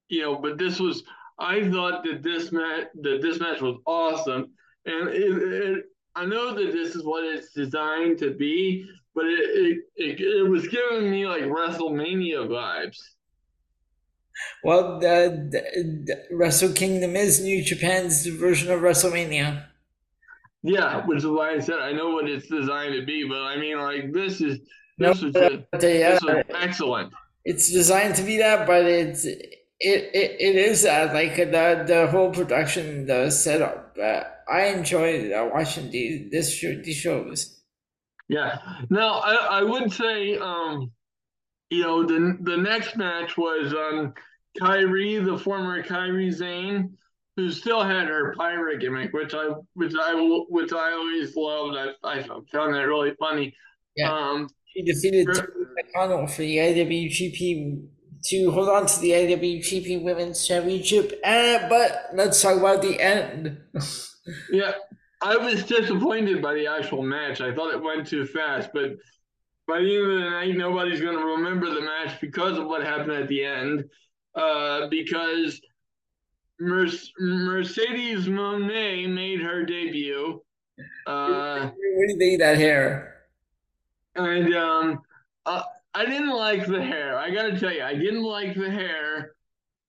you know, but this was. I thought that this match that this match was awesome, and it, it, I know that this is what it's designed to be, but it it, it, it was giving me like WrestleMania vibes. Well, the, the, the Wrestle Kingdom is New Japan's version of WrestleMania. Yeah, which is why I said I know what it's designed to be, but I mean, like this is this, no, is, just, this is excellent. It's designed to be that, but it's it it, it is that like the the whole production, the setup. Uh, I enjoy uh, watching these this show, these shows. Yeah. Now I I would say um, you know the the next match was um Kairi, the former Kairi Sane who still had her pirate gimmick, which I which I which I always loved. I, I found that really funny. Yeah. Um, she defeated McConnell for the IWGP to hold on to the IWGP Women's Championship. Uh, but let's talk about the end. yeah, I was disappointed by the actual match. I thought it went too fast, but by the end of the night, nobody's going to remember the match because of what happened at the end. Uh, because Mercedes Moné made her debut. Uh, what do you that hair? And um, uh, I didn't like the hair. I got to tell you, I didn't like the hair,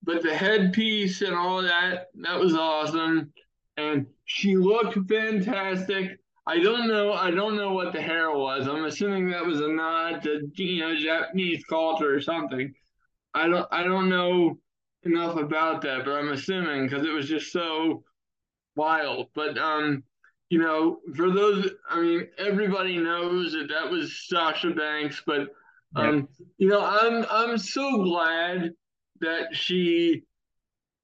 but the headpiece and all that, that was awesome. And she looked fantastic. I don't know. I don't know what the hair was. I'm assuming that was a nod to you know Japanese culture or something. I don't. I don't know enough about that, but I'm assuming because it was just so wild. But um, you know, for those, I mean, everybody knows that that was Sasha Banks, but um, yeah. you know, I'm I'm so glad that she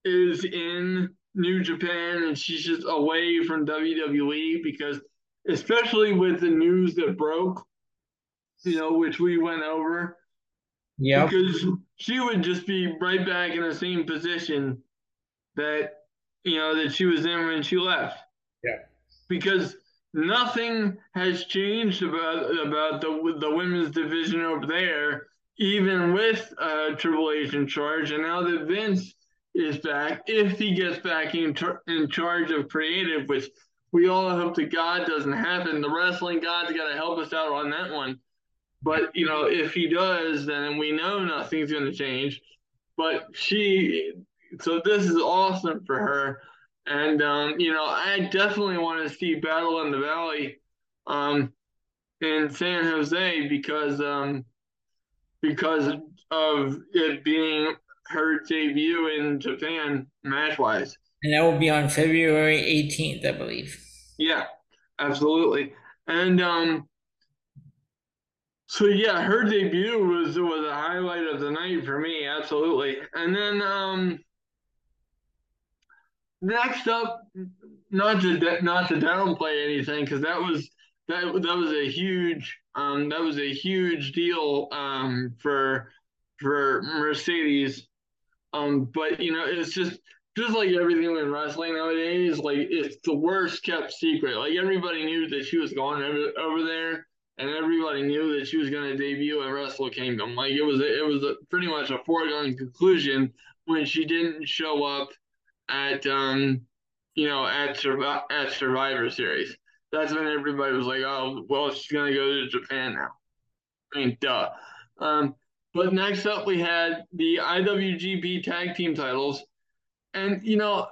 is in New Japan and she's just away from WWE because, especially with the news that broke, you know, which we went over. Yeah. Because she would just be right back in the same position that you know that she was in when she left. Yeah. Because nothing has changed about about the the women's division over there, even with uh, Triple H in charge, and now that Vince is back, if he gets back in in charge of creative, which we all hope to God doesn't happen. The wrestling God's got to help us out on that one. But you know, if he does, then we know nothing's going to change. But she, so this is awesome for her, and um, you know, I definitely want to see Battle in the Valley, um, in San Jose because um, because of it being her debut in Japan match wise. And that will be on February 18th, I believe. Yeah, absolutely. And um, so yeah, her debut was was a highlight of the night for me, absolutely. And then um, next up, not to not to downplay anything, because that was that that was a huge um, that was a huge deal um, for for Mercedes. Um, but you know, it's just just like everything in wrestling nowadays, like it's the worst kept secret. Like everybody knew that she was going over, over there, and everybody knew that she was going to debut at Wrestle Kingdom. Like it was, it was a, pretty much a foregone conclusion when she didn't show up at, um, you know, at at Survivor Series. That's when everybody was like, "Oh, well, she's going to go to Japan now." I mean, duh. Um, but next up, we had the IWGP Tag Team titles. And, you know,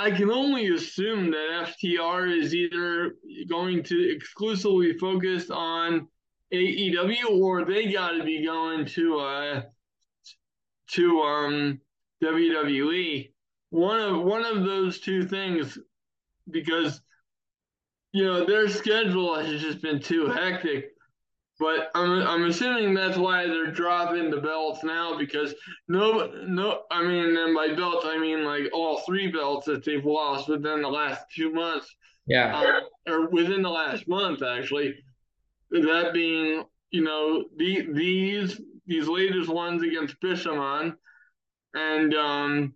I can only assume that FTR is either going to exclusively focus on AEW or they got to be going to uh to um WWE. One of one of those two things because you know their schedule has just been too hectic but I'm I'm assuming that's why they're dropping the belts now because no no I mean and by belts I mean like all three belts that they've lost within the last two months. Yeah. Uh, or within the last month actually. That being you know the these these latest ones against Bishamon, and um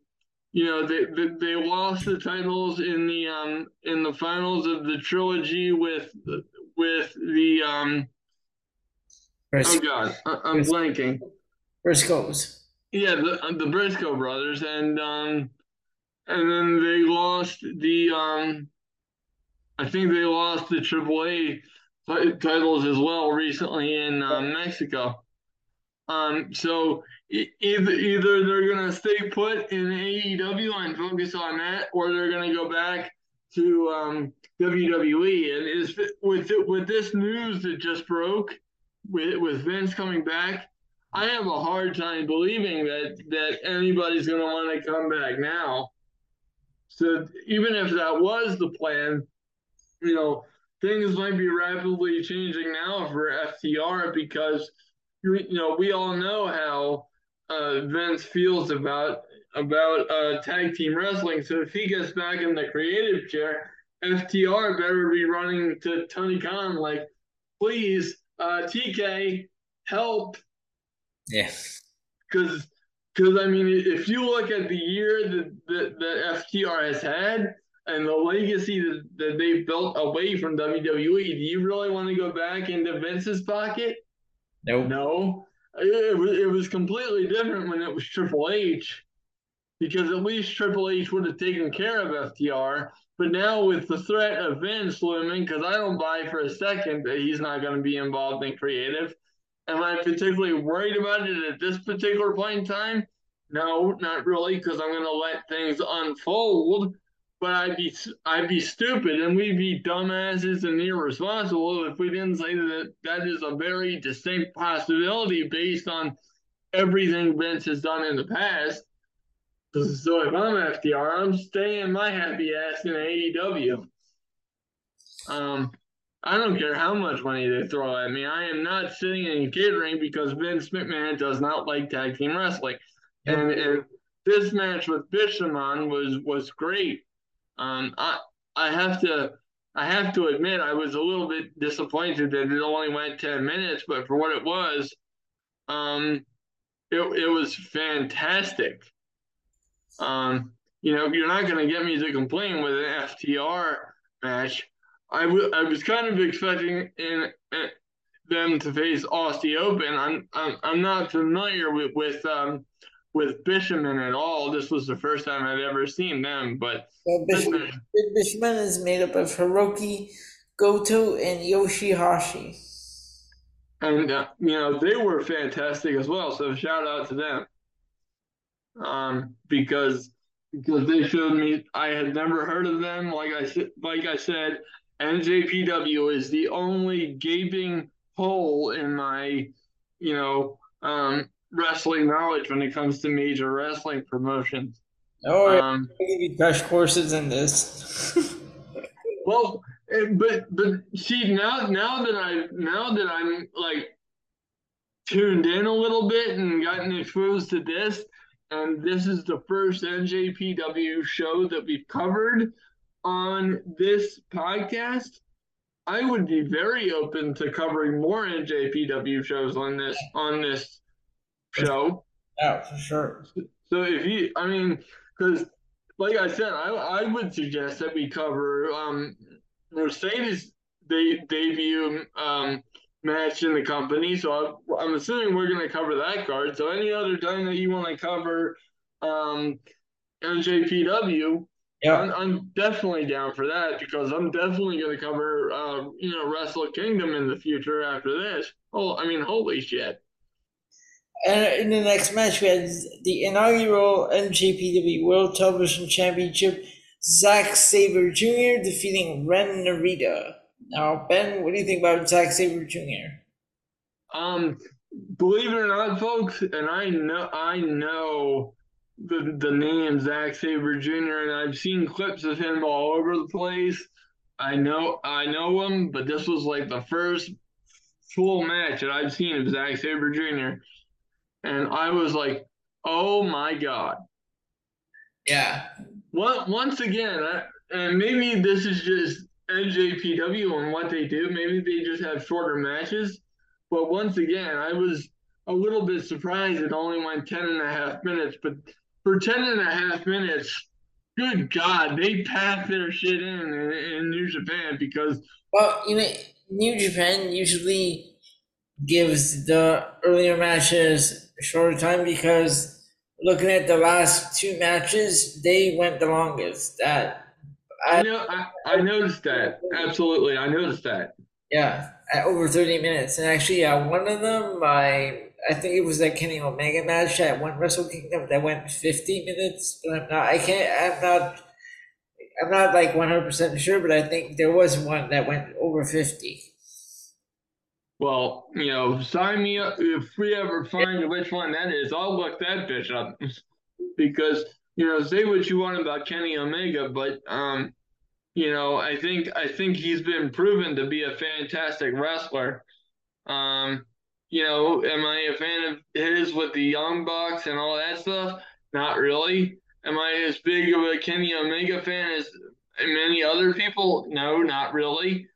you know they, they they lost the titles in the um in the finals of the trilogy with with the um Briscoe. Oh God, I- am blanking. Briscoes. Yeah, the uh, the Briscoe brothers, and um, and then they lost the um, I think they lost the AAA titles as well recently in uh, Mexico. Um, so either either they're gonna stay put in AEW and focus on that, or they're gonna go back to um, WWE. And is with with this news that just broke, with with Vince coming back, I have a hard time believing that that anybody's going to want to come back now. So even if that was the plan, you know, things might be rapidly changing now for FTR because you know we all know how uh, Vince feels about about uh, tag team wrestling. So if he gets back in the creative chair, FTR better be running to Tony Khan like, please uh, TK, help. Yeah. Because, because I mean, if you look at the year that, that, that FTR has had and the legacy that, that they've built away from WWE, do you really want to go back into Vince's pocket? Nope. No. It, was, it was completely different when it was Triple H because at least Triple H would have taken care of FTR. But now with the threat of Vince looming, because I don't buy for a second that he's not going to be involved in creative. Am I particularly worried about it at this particular point in time? No, not really, because I'm going to let things unfold. But I'd be I'd be stupid, and we'd be dumbasses and irresponsible if we didn't say that that is a very distinct possibility based on everything Vince has done in the past. So if I'm FTR, I'm staying my happy ass in AEW. Um, I don't care how much money they throw at me. I am not sitting in catering because Vince McMahon does not like tag team wrestling. And, and this match with Bishamon was was great. Um, I I have to I have to admit I was a little bit disappointed that it only went ten minutes, but for what it was, um, it it was fantastic. Um, you know, you're not going to get me to complain with an FTR match. I, w- I was kind of expecting in, in them to face Aussie Open. I'm, I'm I'm not familiar with with um with Bishamon at all. This was the first time I'd ever seen them. But well, is made up of Hirooki, Goto, and Yoshihashi. And uh, you know they were fantastic as well. So shout out to them um, because because they showed me I had never heard of them. Like I said, like I said, NJPW is the only gaping hole in my, you know, um, wrestling knowledge when it comes to major wrestling promotions. Oh, um, maybe crash courses in this. well, eh, but but see now now that I now that I'm like tuned in a little bit and gotten exposed to this, and this is the first NJPW show that we've covered on this podcast. I would be very open to covering more NJPW shows on this on this show. Yeah, for sure. So if you, I mean, because like I said, I I would suggest that we cover um Mercedes they debut um match in the company. So I, am assuming we're going to cover that card. So any other time that you want to cover um NJPW, yeah. I'm, I'm, definitely down for that because I'm definitely going to cover, uh, you know, Wrestle Kingdom in the future after this. Oh, I mean, holy shit. And in the next match, we had the inaugural NJPW World Television Championship. Zack Sabre Jr. defeating Ren Narita. Now, Ben, what do you think about Zack Sabre Jr.? Um, believe it or not, folks, and I know I know the the name Zack Sabre Jr. and I've seen clips of him all over the place. I know I know him, but this was like the first full match that I've seen of Zack Sabre Jr. And I was like, oh my god. Yeah. What once again, I, and maybe this is just NJPW and what they do. Maybe they just have shorter matches. But once again, I was a little bit surprised it only went 10 and a half minutes. But for 10 and a half minutes, good God, they packed their shit in, in, in New Japan because. Well, you know, New Japan usually gives the earlier matches a shorter time because looking at the last two matches, they went the longest. That I know. I, I noticed that. Absolutely, I noticed that. Yeah, over thirty minutes, and actually, uh, one of them, I I think it was that Kenny Omega match at one Wrestle Kingdom that went fifty minutes. But I'm not. I can't. I'm not. I'm not like one hundred percent sure, but I think there was one that went over fifty. Well, you know, sign me up if we ever find which one that is. I'll look that bitch up because you know, say what you want about Kenny Omega, but um, you know, I think I think he's been proven to be a fantastic wrestler. Um, you know, am I a fan of his with the Young Bucks and all that stuff? Not really. Am I as big of a Kenny Omega fan as many other people? No, not really.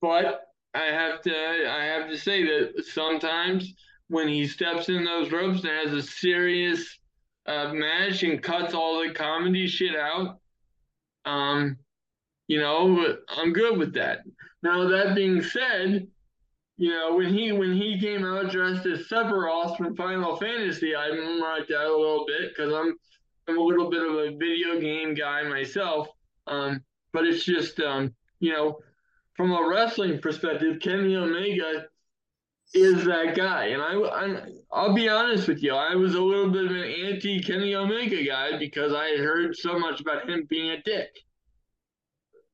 But I have to I have to say that sometimes when he steps in those ropes and has a serious uh, match and cuts all the comedy shit out, um, you know, I'm good with that. Now that being said, you know, when he when he came out dressed as Sephiroth from Final Fantasy, I like that a little bit because I'm I'm a little bit of a video game guy myself. Um, but it's just um, you know, from a wrestling perspective, Kenny Omega is that guy. And I, I I'll be honest with you, I was a little bit of an anti Kenny Omega guy because I had heard so much about him being a dick.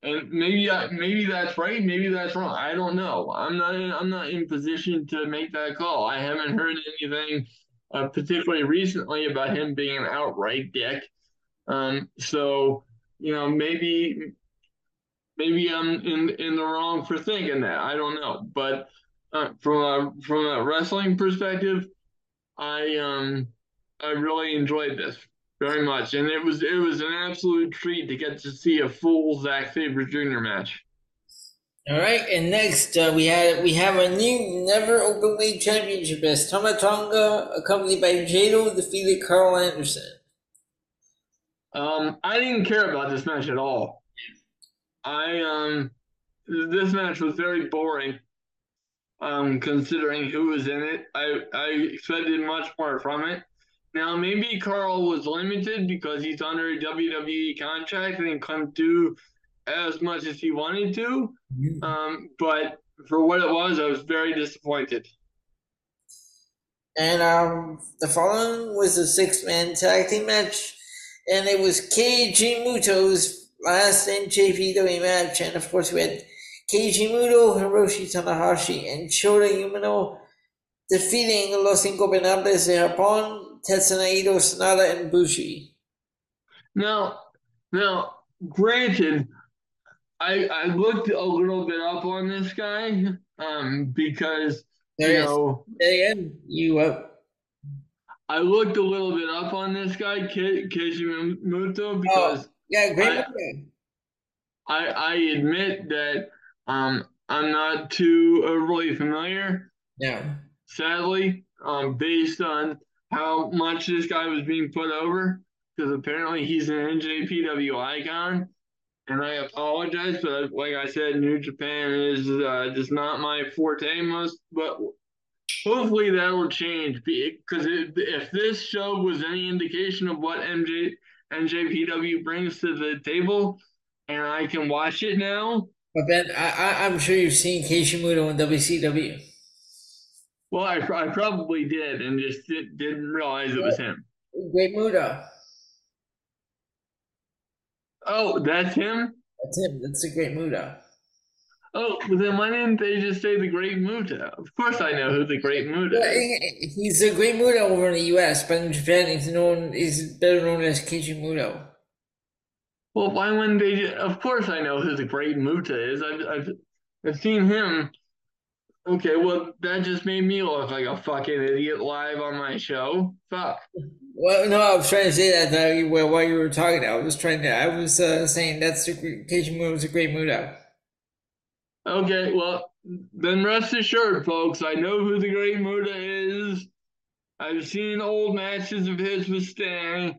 And maybe maybe that's right, maybe that's wrong. I don't know. I'm not in, I'm not in position to make that call. I haven't heard anything uh, particularly recently about him being an outright dick. Um, so you know maybe maybe I'm in in the wrong for thinking that. I don't know, but uh, from a from a wrestling perspective, I um I really enjoyed this very much, and it was it was an absolute treat to get to see a full Zack Sabre Jr. match. All right, and next uh, we had we have a new never open openweight championship as Tama Tonga, accompanied by Jado, defeated Karl Anderson. Um, I didn't care about this match at all. I um, this match was very boring um, considering who was in it. I, I expected much more from it. Now, maybe Karl was limited because he's under a WWE contract and couldn't do as much as he wanted to. Mm-hmm. Um, but for what it was, I was very disappointed. And um, the following was a six man tag team match, and it was Keiji Muto's last NJPW match. And of course, we had Keiji Muto, Hiroshi Tanahashi, and Shota Umino defeating Los Ingobernables de Japón, Tetsuya Naito, Sanada, and Bushi. Now, now, granted, I I looked a little bit up on this guy, um, because there you know, again, you uh, I looked a little bit up on this guy, Keiji Muto, because oh, yeah, great. I, I I admit that um, I'm not too overly familiar. Yeah. Sadly, um, based on how much this guy was being put over, because apparently he's an NJPW icon. And I apologize, but like I said, New Japan is uh, just not my forte most. But hopefully that'll change because if this show was any indication of what MJ NJPW brings to the table, and I can watch it now. But Ben, I, I'm sure you've seen Keiji Muto in WCW. Well, I, I probably did, and just did, didn't realize it was him. Great Muta. Oh, that's him. That's him. That's a Great Muta. Oh, well then why didn't they just say the Great Muta? Of course, I know who the Great Muta is. He's a Great Muta over in the U.S., but in Japan, he's known he's better known as Keiji Muto. Well, why wouldn't they? Of course, I know who the Great Muta is. I've I've, I've seen him Okay, well, that just made me look like a fucking idiot live on my show. Fuck. Well, no, I was trying to say that uh, while you were talking. I was trying to. I was uh, saying that's Muto was a great Muta. Okay, well, then rest assured, folks. I know who the Great Muta is. I've seen old matches of his with Sting.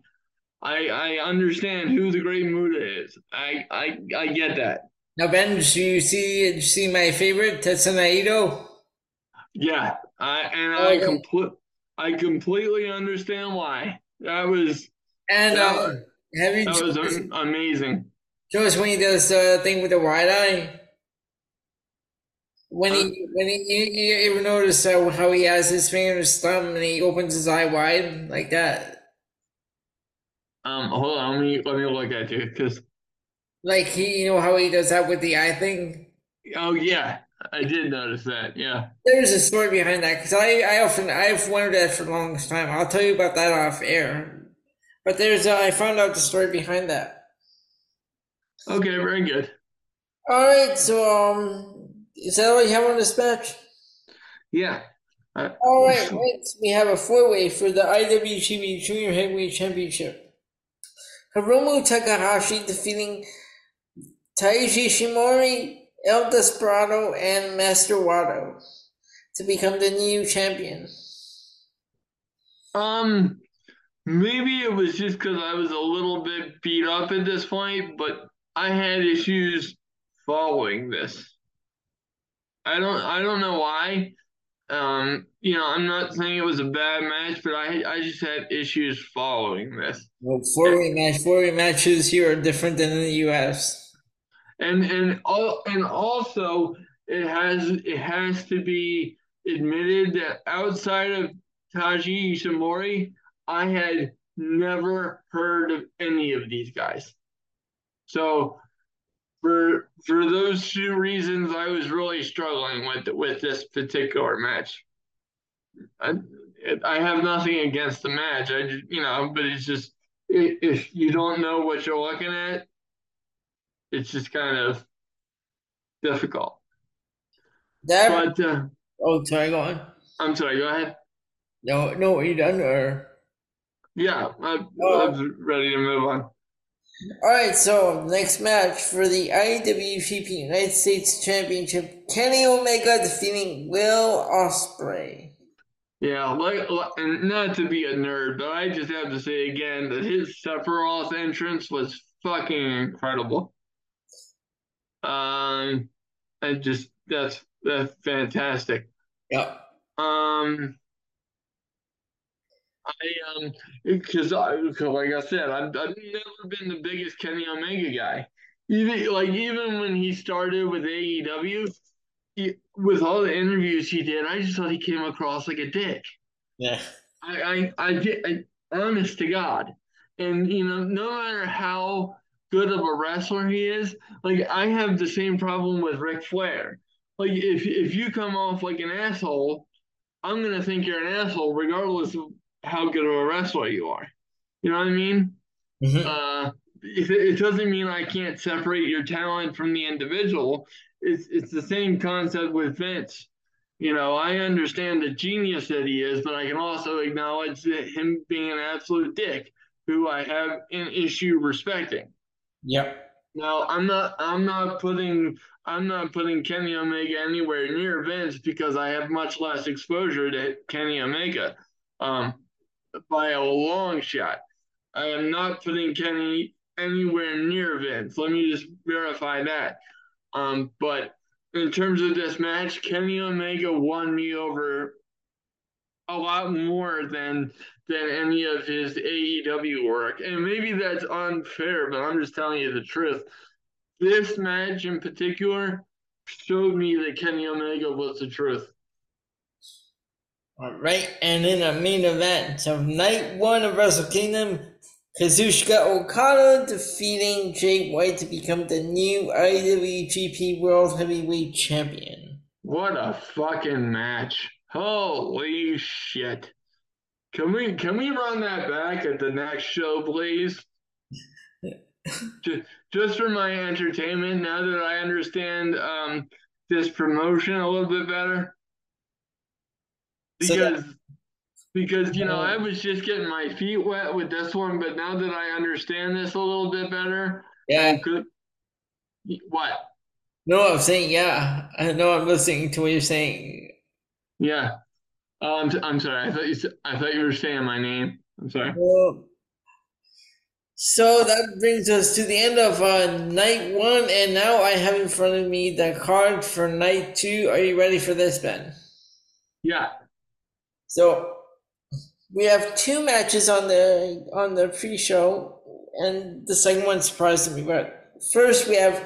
I I understand who the Great Muta is. I I I get that. Now, Ben, did you see did you see my favorite Tetsuya Yeah, I and I okay. complete I completely understand why. That was and that, uh, have you that was amazing. Joyce when he does the uh, thing with the wide eye. When he when he you, you ever notice uh, how he has his finger in his thumb and he opens his eye wide like that? Um, hold on, let me let me look at you because like he, you know how he does that with the eye thing. Oh yeah, I did notice that. Yeah. There's a story behind that because I, I often I've wondered that for the longest time. I'll tell you about that off air. But there's uh, I found out the story behind that. Okay, very good. All right, so um, is that all you have on this match? Yeah. Uh, all right, right, we have a four-way for the IWGP Junior Heavyweight Championship. Hiromu Takahashi defeating Taiji Ishimori, El Desperado, and Master Wato to become the new champion? Um, maybe it was just because I was a little bit beat up at this point, but I had issues following this. I don't I don't know why. Um, you know, I'm not saying it was a bad match, but I I just had issues following this. Well, four way match, four way matches here are different than in the U.S and and all and also it has it has to be admitted that outside of Taiji Ishimori, I had never heard of any of these guys. So for for those two reasons, I was really struggling with with this particular match. I, I have nothing against the match. I just, you know, but it's just if you don't know what you're looking at, it's just kind of difficult. That, but uh, oh, sorry, go on. I'm sorry. Go ahead. No, no, are you done or? Yeah, I, oh. I'm ready to move on. All right, so next match for the IWGP United States Championship, Kenny Omega defeating Will Ospreay. Yeah, like, and not to be a nerd, but I just have to say again that his Sephiroth entrance was fucking incredible. Um, and just that's that's fantastic. Yeah. Um. I um because I cause like I said I've, I've never been the biggest Kenny Omega guy. Even like even when he started with AEW, he, with all the interviews he did, I just thought he came across like a dick. Yeah. I I I, I honest to God, and you know no matter how good of a wrestler he is. Like I have the same problem with Ric Flair. Like if if you come off like an asshole, I'm gonna think you're an asshole regardless of how good of a wrestler you are. You know what I mean? Mm-hmm. Uh, it, it doesn't mean I can't separate your talent from the individual. It's it's the same concept with Vince. You know, I understand the genius that he is, but I can also acknowledge him being an absolute dick, who I have an issue respecting. Yep. Now I'm not I'm not putting I'm not putting Kenny Omega anywhere near Vince because I have much less exposure to Kenny Omega um, by a long shot. I am not putting Kenny anywhere near Vince. Let me just verify that. Um, but in terms of this match, Kenny Omega won me over a lot more than than any of his AEW work. And maybe that's unfair, but I'm just telling you the truth. This match in particular showed me that Kenny Omega was the truth. All right, and in a main event of night one of Wrestle Kingdom, Kazuchika Okada defeating Jay White to become the new IWGP World Heavyweight Champion. What a fucking match. Holy shit. Can we can we run that back at the next show, please? just, just for my entertainment, now that I understand um, this promotion a little bit better. Because so because you know I was just getting my feet wet with this one, but now that I understand this a little bit better, yeah. Could, what? No, I'm saying yeah. I know I'm listening to what you're saying. Yeah. Oh, I'm, I'm sorry. I thought you I thought you were saying my name. I'm sorry. Well, so that brings us to the end of uh, night one, and now I have in front of me the card for night two. Are you ready for this, Ben? Yeah. So we have two matches on the on the pre-show, and the second one surprised me. But first, we have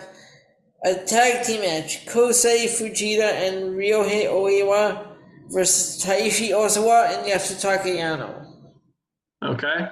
a tag team match: Kosei Fujita and Ryohei Oiwa versus Taishi Ozawa and Yasutaka Yano. Okay.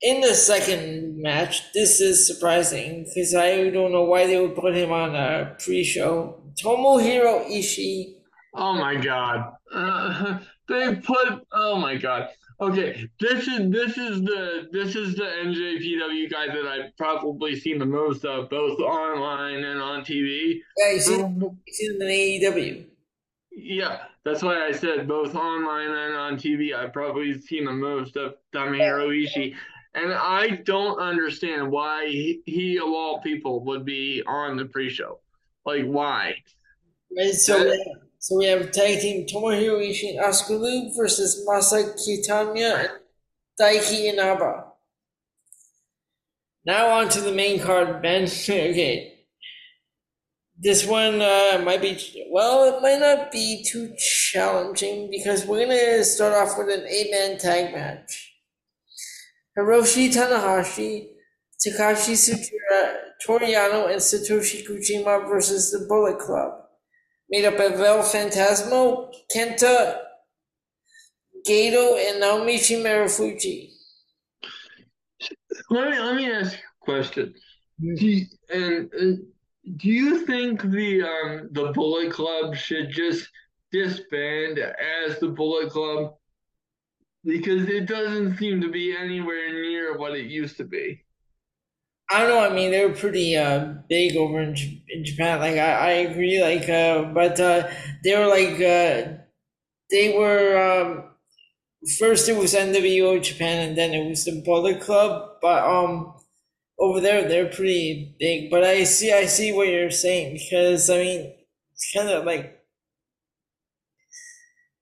In the second match, this is surprising because I don't know why they would put him on a pre-show. Tomohiro Ishii. Oh my god. Uh, they put oh my god. Okay, this is this is the this is the NJPW guy that I've probably seen the most of, both online and on TV. Yeah, he's in, he's in AEW. Yeah, that's why I said both online and on TV. I've probably seen the most of Tomohiro Ishii, and I don't understand why he, he, of all people would be on the pre-show. Like why? Right, so uh, that, so we have tag team Tomohiro Ishii and Asuka Loop versus Masa Kitamiya and Daiki Inaba. Now on to the main card, Ben. okay. This one uh, might be, well, it might not be too challenging because we're going to start off with an eight man tag match. Hiroshi Tanahashi, Takashi Sugiura, Toru Yano, and Satoshi Kojima versus the Bullet Club made up of El Phantasmo, Kenta, Gedo, and Naomichi Marufuji. Let me let me ask you a question. Do you, and, and do you think the um the Bullet Club should just disband as the Bullet Club? Because it doesn't seem to be anywhere near what it used to be. I don't know. I mean, they were pretty uh, big over in, J- in Japan. Like, I, I agree. Like, uh, but uh, they were like, uh, they were um, first it was NWO Japan, and then it was the Bullet Club. But um, over there, they're pretty big. But I see, I see what you're saying because I mean, it's kind of like.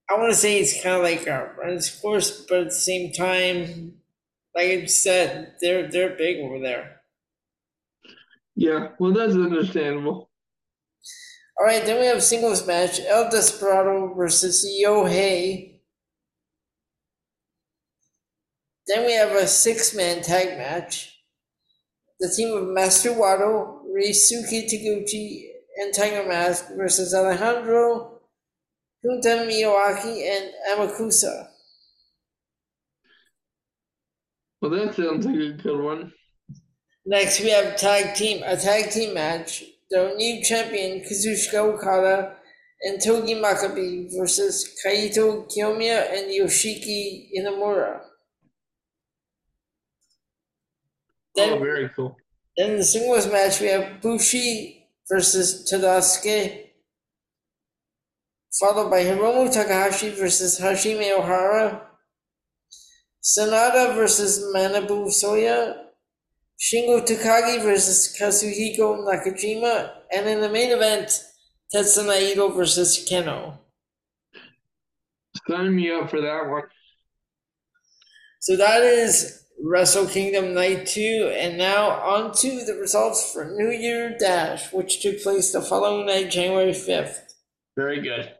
I want to say it's kind of like a run course, but at the same time, like I said, they're they're big over there. Yeah, well, that's understandable. All right, then we have singles match: El Desperado versus Yohei. Then we have a six-man tag match. The team of Master Wato, Ryusuke Taguchi, and Tiger Mask versus Alejandro, Junta Miyawaki, and Amakusa. Well, that sounds like a good one. Next, we have tag team a tag team match. The new champion Kazuchika Okada and Togi Makabe versus Kaito Kiyomiya and Yoshiki Inamura. Then, oh, very cool. Then the singles match, we have Bushi versus Tadasuke, followed by Hiromu Takahashi versus Hajime Ohara, Sanada versus Manabu Soya, Shingo Takagi versus Katsuhiko Nakajima, and in the main event, Tetsuya Naito versus Kenoh. Sign me up for that one. So that is Wrestle Kingdom Night 2, and now on to the results for New Year Dash, which took place the following night, January 5th. Very good.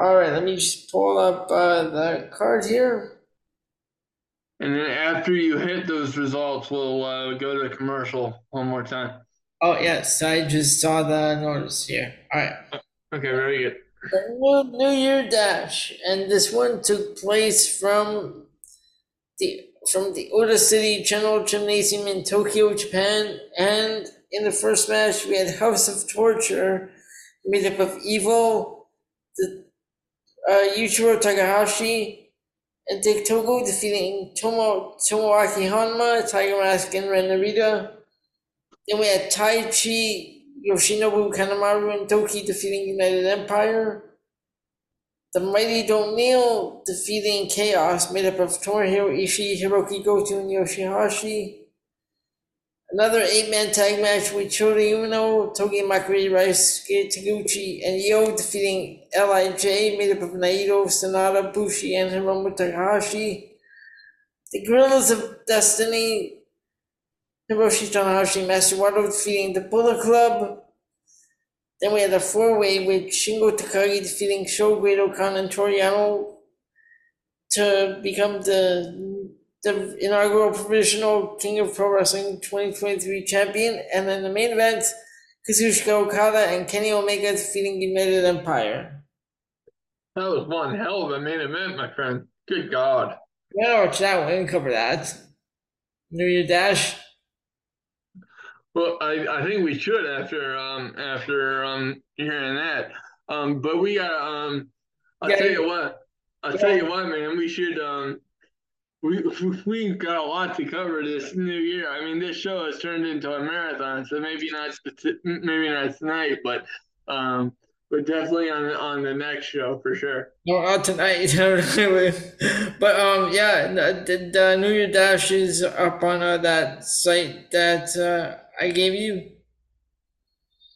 All right, let me just pull up uh, the card here. And then after you hit those results, we'll uh, go to the commercial one more time. Oh, yes, I just saw the notice here. All right. Okay, very good. The New New Year Dash, and this one took place from the from the Ota City General Gymnasium in Tokyo, Japan. And in the first match, we had House of Torture, made up of Evil, the uh, Yujiro Takahashi, Dick Togo defeating Tomo Tomoaki Honma, Tiger Mask, and Ren. Then we had Taichi, Yoshinobu Kanemaru, and Douki defeating United Empire. The Mighty Don't Kneel defeating Chaos, made up of Tomohiro Ishii, Hirooki Goto, and Yoshihashi. Another eight-man tag match with Shota Umino, Togi Makabe, Ryusuke Taguchi, and YOH defeating L.I.J., made up of Naito, Sanada, Bushi, and Hiromu Takahashi. The Guerrillas of Destiny, Hiroshi Tanahashi, Master Wato defeating the Bullet Club. Then we had a four-way with Shingo Takagi defeating Sho Great-O-Khan and Toru Yano to become the the inaugural provisional King of Pro Wrestling 2023 champion, and then the main event, Kazuchika Okada and Kenny Omega defeating United Empire. That was one hell of a main event, my friend. Good God. Yeah, watch that one and cover that. New Year Dash. Well, I, I think we should after um after um hearing that. Um, but we got um. I'll Yeah, tell you what. I'll Yeah. tell you what, man. We should um. We we got a lot to cover this new year. I mean, this show has turned into a marathon, so maybe not maybe not tonight, but um, but definitely on on the next show for sure. No, not tonight. but um, yeah, the, the New Year Dash is up on uh, that site that uh, I gave you,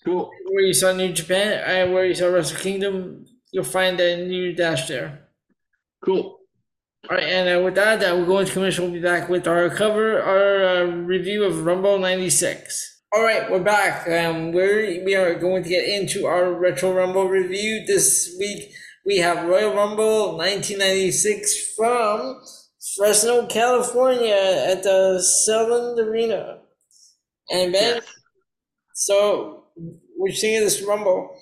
Cool. where you saw New Japan, and where you saw Wrestle Kingdom. You'll find the New Year Dash there. Cool. All right, and uh, with that, uh, we're going to commission. We'll be back with our cover, our uh, review of Rumble '96. All right, we're back. Um, we're we are going to get into our retro Rumble review this week. We have Royal Rumble 1996 from Fresno, California, at the Selland Arena. And Ben, Yes. so what you think of this Rumble?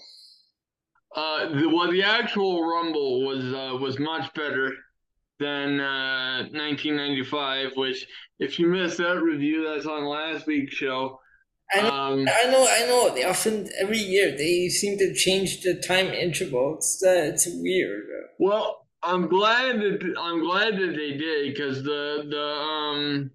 Uh, the, well, the actual Rumble was uh, was much better than uh, 1995. Which, if you missed that review, that's on last week's show. I know, Um, I know, I know. They often every year they seem to change the time interval. It's uh, it's weird. well, I'm glad that I'm glad that they did because the the um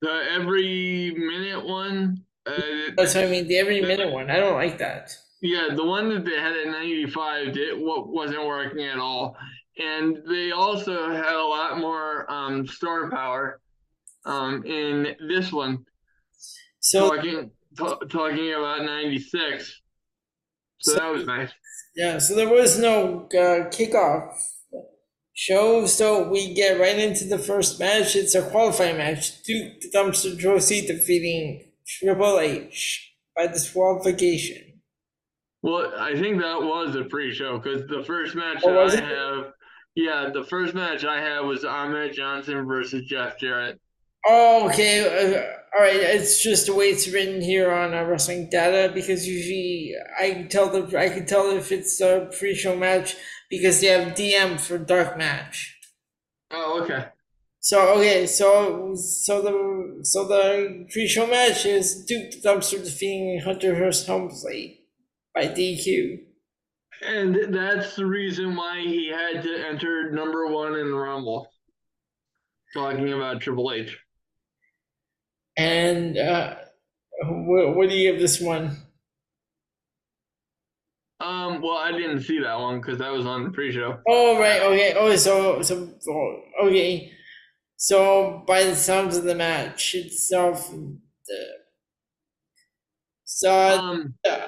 the every minute one. Uh, That's what I mean. The every minute one. I don't like that. Yeah, the one that they had at 95 did what wasn't working at all, and they also had a lot more um, star power um, in this one. So talking ta- talking about 96, so that was nice. yeah, so there was no uh, kickoff show, so we get right into the first match. It's a qualifying match. Duke the Dumpster Droese defeating Triple H by disqualification. Well, I think that was a pre-show because the first match Oh, that I it? have, yeah, the first match I had was Ahmed Johnson versus Jeff Jarrett. Oh, okay. Uh, all right. It's just the way it's written here on uh, Wrestling Data because usually I can tell the I can tell if it's a pre-show match because they have DM for dark match. Oh, okay. So okay, so so the so the pre-show match is Duke the Dumpster defeating Hunter Hearst Helmsley by DQ. And that's the reason why he had to enter number one in the Rumble. Talking about Triple H. And uh, what, what do you give this one? Um, well, I didn't see that one because that was on the pre-show. Oh right, okay. Oh, so so oh, okay. So, by the sounds of the match itself, the, so Um, uh,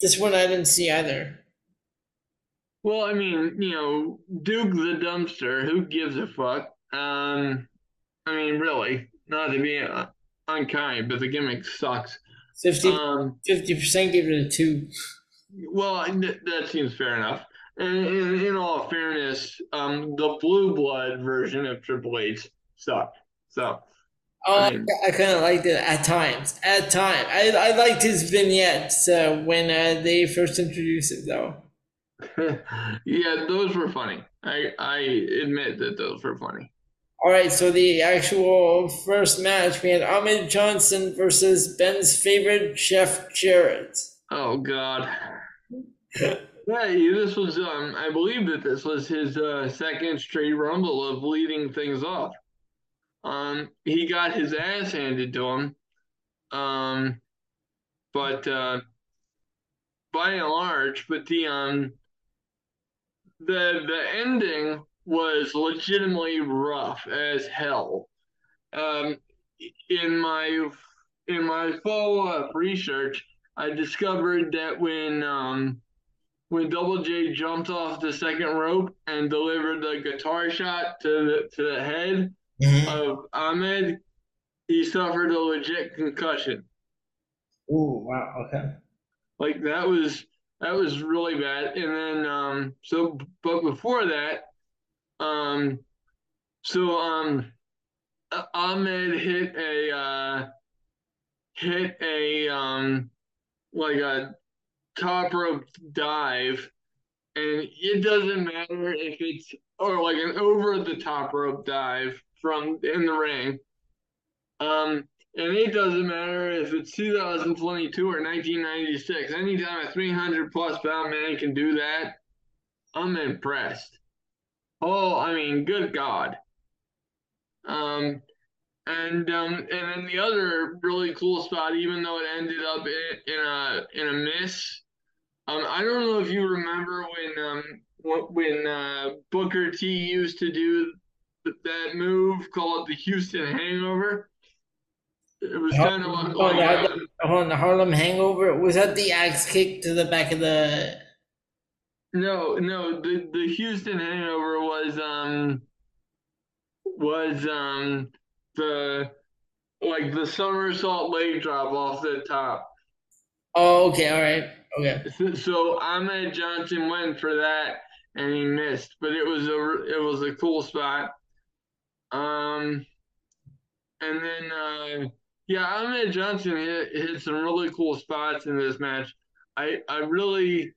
this one I didn't see either. Well, I mean, you know, Duke the dumpster. Who gives a fuck? Um, I mean, really, not to be uh, unkind, but the gimmick sucks. 50 Um, percent gave it a two. well, th- that seems fair enough. And in, in all fairness, um, the blue blood version of Triple H sucked. So, Oh, I I, mean- kind of liked it at times. At times, I, I liked his vignettes uh, when uh, they first introduced it, though. yeah, those were funny. I I admit that those were funny. All right, so the actual first match we had Ahmed Johnson versus Ben's favorite Jeff Jarrett. Oh God. Yeah, this was um I believe that this was his uh, second straight rumble of leading things off. Um he got his ass handed to him. Um but uh by and large, but the um the the ending was legitimately rough as hell. Um in my in my follow up research I discovered that when um when Double J jumped off the second rope and delivered the guitar shot to the to the head of Ahmed, he suffered a legit concussion. Ooh, wow, okay. Like that was that was really bad. And then um so but before that, um so um Ah- Ahmed hit a uh hit a um like a top rope dive and it doesn't matter if it's or like an over the top rope dive from in the ring um and it doesn't matter if it's 2022 or 1996 anytime a 300 plus pound man can do that i'm impressed. Oh i mean good god. Um and um and then the other really cool spot even though it ended up in, in a in a miss um, I don't know if you remember when um when uh, Booker T used to do that move called the Houston Hangover. It was kind of Oh, like that- On the Harlem Hangover, was that the axe kick to the back of the? no, no. The the Houston Hangover was um was um the like the somersault leg drop off the top. Oh, okay, all right, okay. So, so Ahmed Johnson went for that and he missed, but it was a it was a cool spot. Um, and then uh, yeah, Ahmed Johnson hit, hit some really cool spots in this match. I I really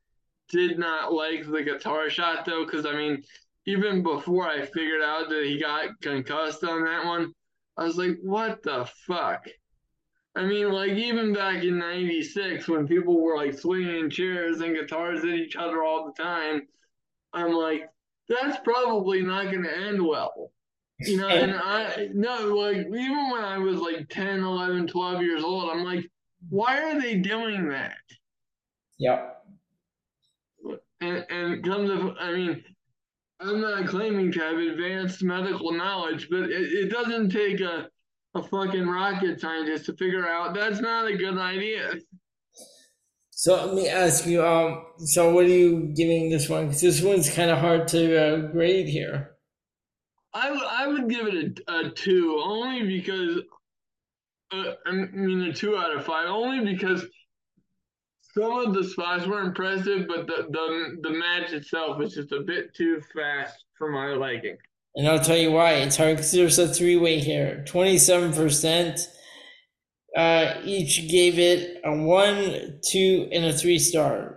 did not like the guitar shot though, because I mean, even before I figured out that he got concussed on that one, I was like, what the fuck? I mean, like even back in '96 when people were like swinging chairs and guitars at each other all the time, I'm like, that's probably not going to end well. You know, and I no, like even when I was like 10, 11, 12 years old, I'm like, why are they doing that? Yep. And and come to, I mean, I'm not claiming to have advanced medical knowledge, but it, it doesn't take a a fucking rocket scientist to figure out that's not a good idea. So let me ask you, um, so what are you giving this one? Because this one's kind of hard to uh, grade here. I I would give it a, a two only because uh, I mean a two out of five only because some of the spots were impressive, but the the the match itself was just a bit too fast for my liking. And I'll tell you why. It's hard because there's a three way here. 27% uh, each gave it a one, two, and a three star.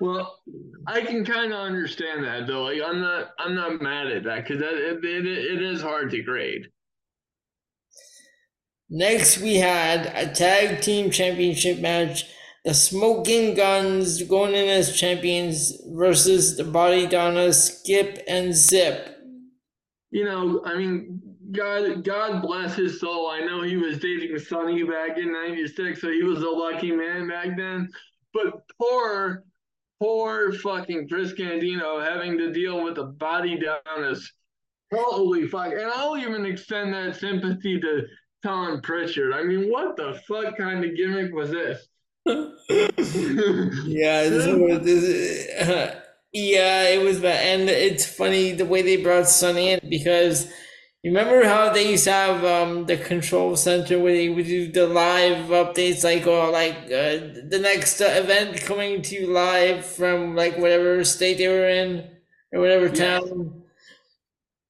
Well, I can kind of understand that though. Like I'm not I'm not mad at that because that it, it it is hard to grade. next, we had a tag team championship match. The Smoking Guns going in as champions versus the Body Donna, Skip, and Zip. You know, I mean, God God bless his soul. I know he was dating Sunny back in '96, so he was a lucky man back then. But poor, poor fucking Chris Candido having to deal with a body Donnas Holy fuck! And I'll even extend that sympathy to Tom Pritchard. I mean, what the fuck kind of gimmick was this? yeah, this was, this, uh, yeah, it was bad, and it's funny the way they brought Sunny in because remember how they used to have um, the control center where they would do the live updates, like or like uh, the next uh, event coming to you live from like whatever state they were in or whatever town.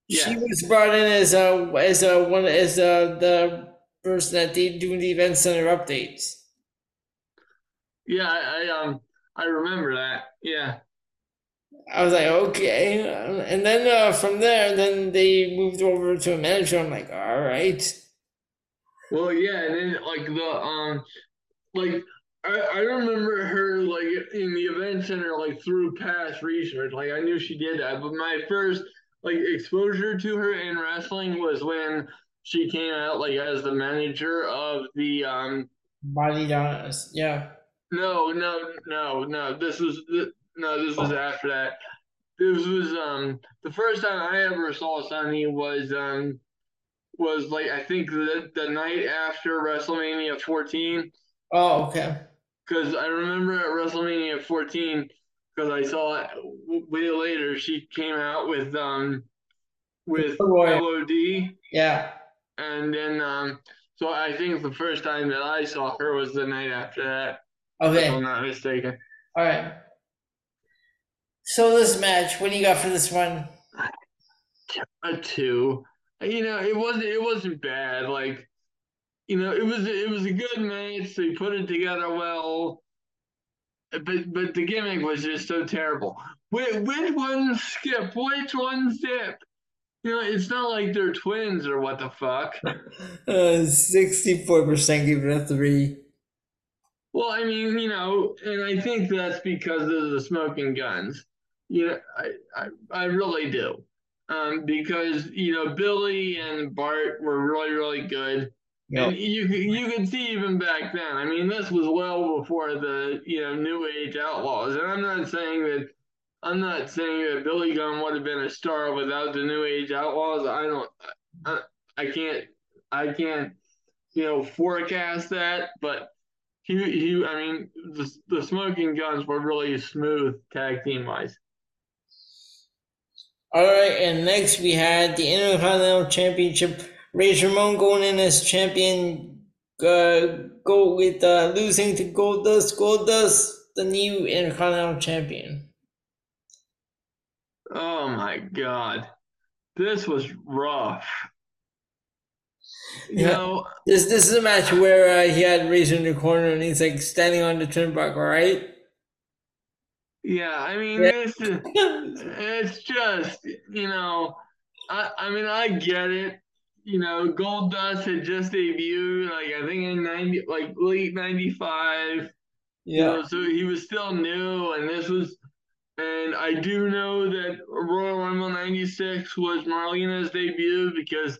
Yeah. She was brought in as a as a one as a, the person that did doing the event center updates. Yeah, I, I um I remember that. Yeah. I was like, okay, and then uh, from there, then they moved over to a manager. I'm like, all right. Well, yeah, and then like the um, like I, I remember her like in the event center like through past research. Like I knew she did that, but my first like exposure to her in wrestling was when she came out like as the manager of the um body dance. Yeah. No, no, no, no. This was no, this was after that. This was um the first time I ever saw Sunny was um was like I think the the night after WrestleMania 14. Oh, okay. Because I remember at WrestleMania 14, because I saw it way later, she came out with um with LOD. Yeah. And then um so I think the first time that I saw her was the night after that. Okay. If I'm not mistaken. All right. So this match, what do you got for this one? A two. You know, it wasn't it wasn't bad. Like, you know, it was it was a good match. They put it together well. But but the gimmick was just so terrible. Which, which one skip? Which one zip? You know, it's not like they're twins or what the fuck. Uh, sixty-four percent give it a three. Well, I mean, you know, and I think that's because of the smoking guns. You know, I, I, I really do. Um, because, you know, Billy and Bart were really, really good. Yep. And you you can see even back then. I mean, this was well before the you know New Age Outlaws, and I'm not saying that I'm not saying that Billy Gunn would have been a star without the New Age Outlaws. I don't, I, I can't, I can't, you know, forecast that. But he, he, I mean, the the Smoking Guns were really smooth tag team wise. All right, and next we had the Intercontinental Championship. Razor Ramon going in as champion. Uh, go with uh, losing to Goldust. Goldust, the new Intercontinental Champion. Oh my god, this was rough. You yeah. know, this this is a match where uh, he had Razor in the corner and he's like standing on the turnbuckle, right? Yeah, I mean, yeah. it's, it's just, you know, I, I mean, I get it. You know, Goldust had just debuted, like, I think in 90, like late 95. Yeah. You know, so he was still new, and this was, and I do know that Royal Rumble 96 was Marlena's debut because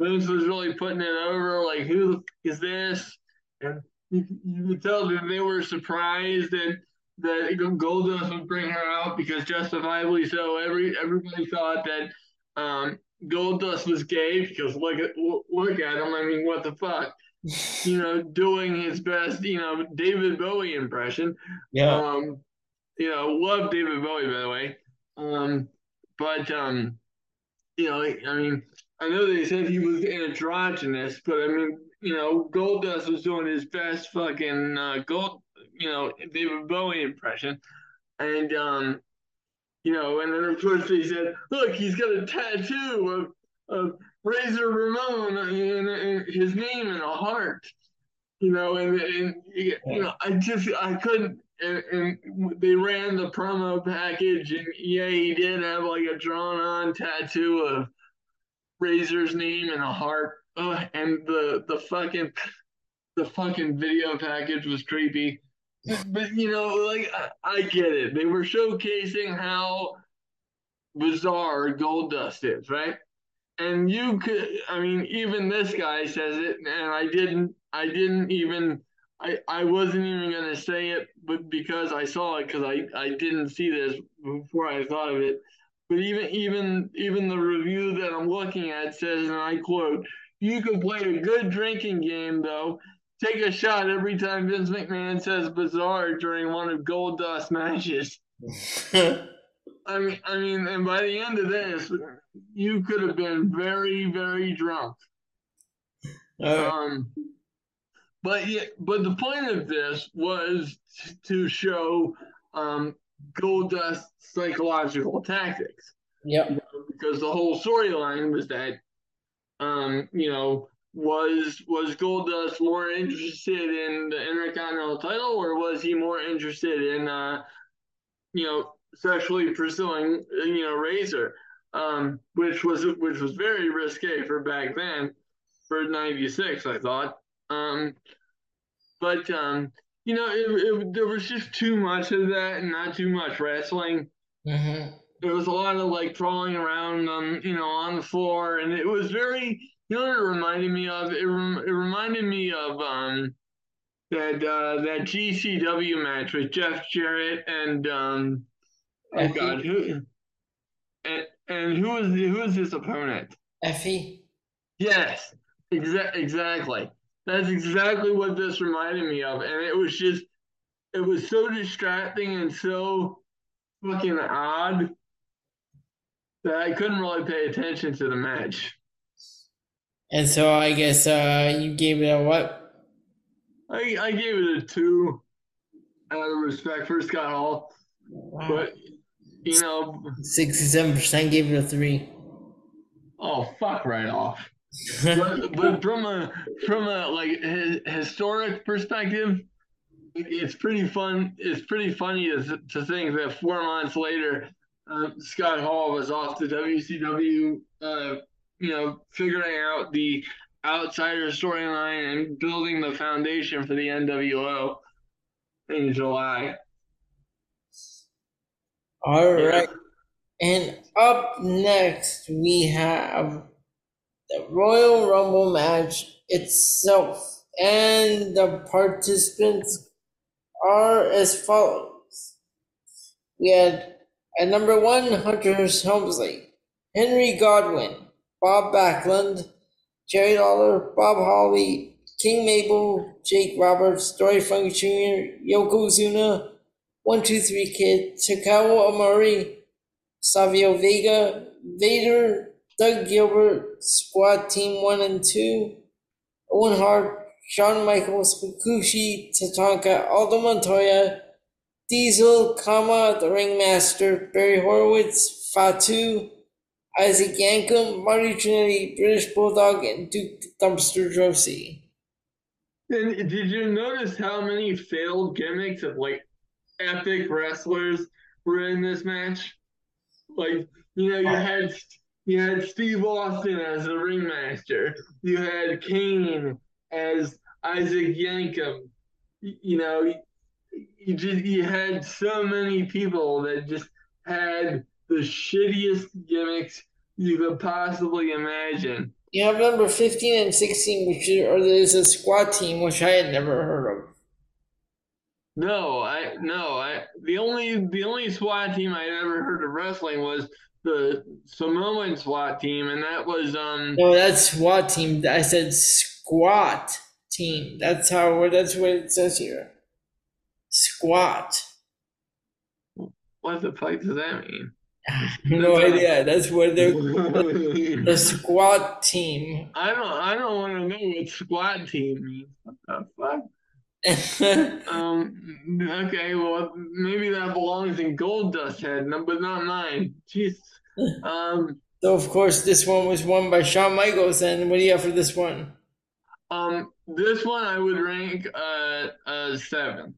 Vince was really putting it over, like, who is this? And you, you could tell that they were surprised and that Goldust would bring her out because justifiably so. Every everybody thought that um, Goldust was gay because look at look at him. I mean, what the fuck? you know, doing his best, you know, David Bowie impression. Yeah. Um, you know, love David Bowie by the way. Um, but um, you know, I mean, I know they said he was androgynous, but I mean, you know, Goldust was doing his best fucking uh, gold you know, David Bowie impression. And, um, you know, and then of course they said, look, he's got a tattoo of, of Razor Ramon and, and his name in a heart. You know, and, and you know, I just I couldn't. And, and they ran the promo package, and yeah, he did have like a drawn-on tattoo of Razor's name in a heart. Oh, and the the fucking the fucking video package was creepy but you know, like I, I, get it. They were showcasing how bizarre Goldust is, right? And you could, I mean, even this guy says it, and I didn't, I didn't even, I, I wasn't even gonna say it, but because I saw it, because I, I didn't see this before I thought of it. but even even even the review that I'm looking at says, and I quote, "You can play a good drinking game, though. Take a shot every time Vince McMahon says bizarre during one of Goldust matches." I mean, I mean, and by the end of this, you could have been very, very drunk. Um, but yeah, but the point of this was to show um, Goldust psychological tactics. Yep. Because the whole storyline was that, um, you know, was was Goldust more interested in the Intercontinental title, or was he more interested in, uh, you know, sexually pursuing, you know, Razor, um, which was which was very risque for back then, for '96, I thought. Um, but um, you know, it, it, there was just too much of that and not too much wrestling. Mm-hmm. There was a lot of like crawling around on, you know, on the floor, and it was very, you know, what it reminded me of. It, rem- it reminded me of um, that uh, that GCW match with Jeff Jarrett and um, oh god, who and, and who was who was his opponent? Effy. Yes, exa- exactly. That's exactly what this reminded me of. And it was just, it was so distracting and so fucking odd that I couldn't really pay attention to the match. And so I guess uh, you gave it a what? I, I gave it a two out of respect for Scott Hall. Wow. But, you know. 67% gave it a three. Oh, fuck right off but, but from a from a like historic perspective, it's pretty fun. It's pretty funny to, to think that four months later, uh, Scott Hall was off to WCW, uh, you know, figuring out the outsider storyline and building the foundation for the NWO in July. All right. Yeah. And up next, we have the Royal Rumble match itself and the participants are as follows. We had at number one, Hunter Helmsley, Henry Godwinn, Bob Backlund, Jerry Lawler, Bob Holly, King Mabel, Jake Roberts, Dory Funk Jr., Yokozuna, One Two Three Kid, Takao Omori, Savio Vega, Vader, Doug Gilbert, Squad Team 1 and 2, Owen Hart, Shawn Michaels, Hakushi, Tatanka, Aldo Montoya, Diesel, Kama, The Ringmaster, Barry Horowitz, Fatu, Isaac Yankem, Marty Jannetty, British Bulldog, and Duke Dumpster Droese. And did you notice how many failed gimmicks of like epic wrestlers were in this match? Like, you know, you had you had Steve Austin as the ringmaster. You had Kane as Isaac Yankem. You know, you just you had so many people that just had the shittiest gimmicks you could possibly imagine. You have number fifteen and sixteen, which are there's a squad team which I had never heard of. No, I no, I the only the only SWAT team I ever heard of wrestling was the Samoan SWAT team, and that was um. No, that's SWAT team. I said squat team. That's how. That's what it says here. Squat. What the fuck does that mean? no idea. That's what they're the squat team. I don't. I don't want to know what squat team means. What the fuck? um. Okay. Well, maybe that belongs in Goldust head, but not mine. Jeez. Um. So of course, this one was won by Shawn Michaels. And what do you have for this one? Um. This one I would rank uh a seven.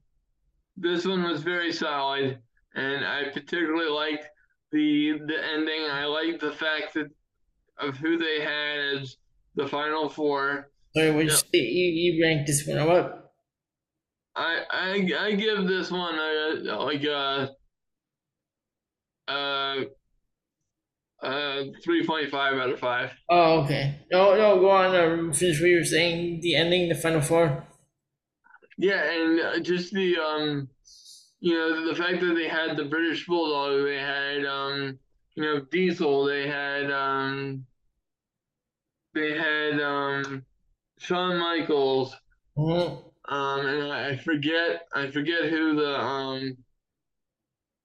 This one was very solid, and I particularly liked the the ending. I like the fact that of who they had as the final four. Sorry, what you, you, you ranked this one up? I I I give this one a like a uh uh three point five out of five. Oh okay. No no go on uh, finish what you were saying. The ending, the final four. Yeah, and just the um, you know, the fact that they had the British Bulldog, they had um, you know Diesel. They had um, they had um, Shawn Michaels, Mm-hmm. um, and I forget I forget who the um,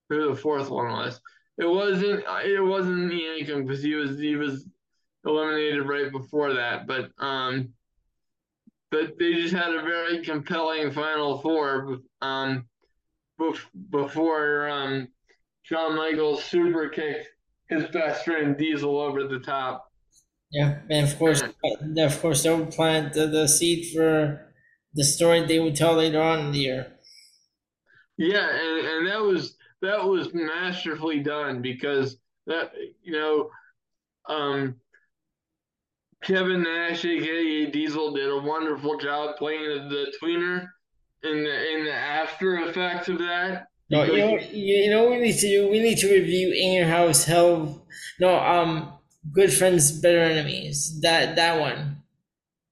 who the fourth one was. It wasn't it wasn't the Yankem because he was he was eliminated right before that, but um, but they just had a very compelling final four um, before um, Shawn Michaels super kicked his best friend Diesel over the top. Yeah, and of course, of course, they would plant the, the seed for the story they would tell later on in the year. Yeah, and, and that was that was masterfully done because that you know, um, Kevin Nash, aka Diesel, did a wonderful job playing the tweener in the in the after effects of that. No, you know, you know what we need to do? We need to review In Your House Hell. No, um, Good Friends, Better Enemies. That that one.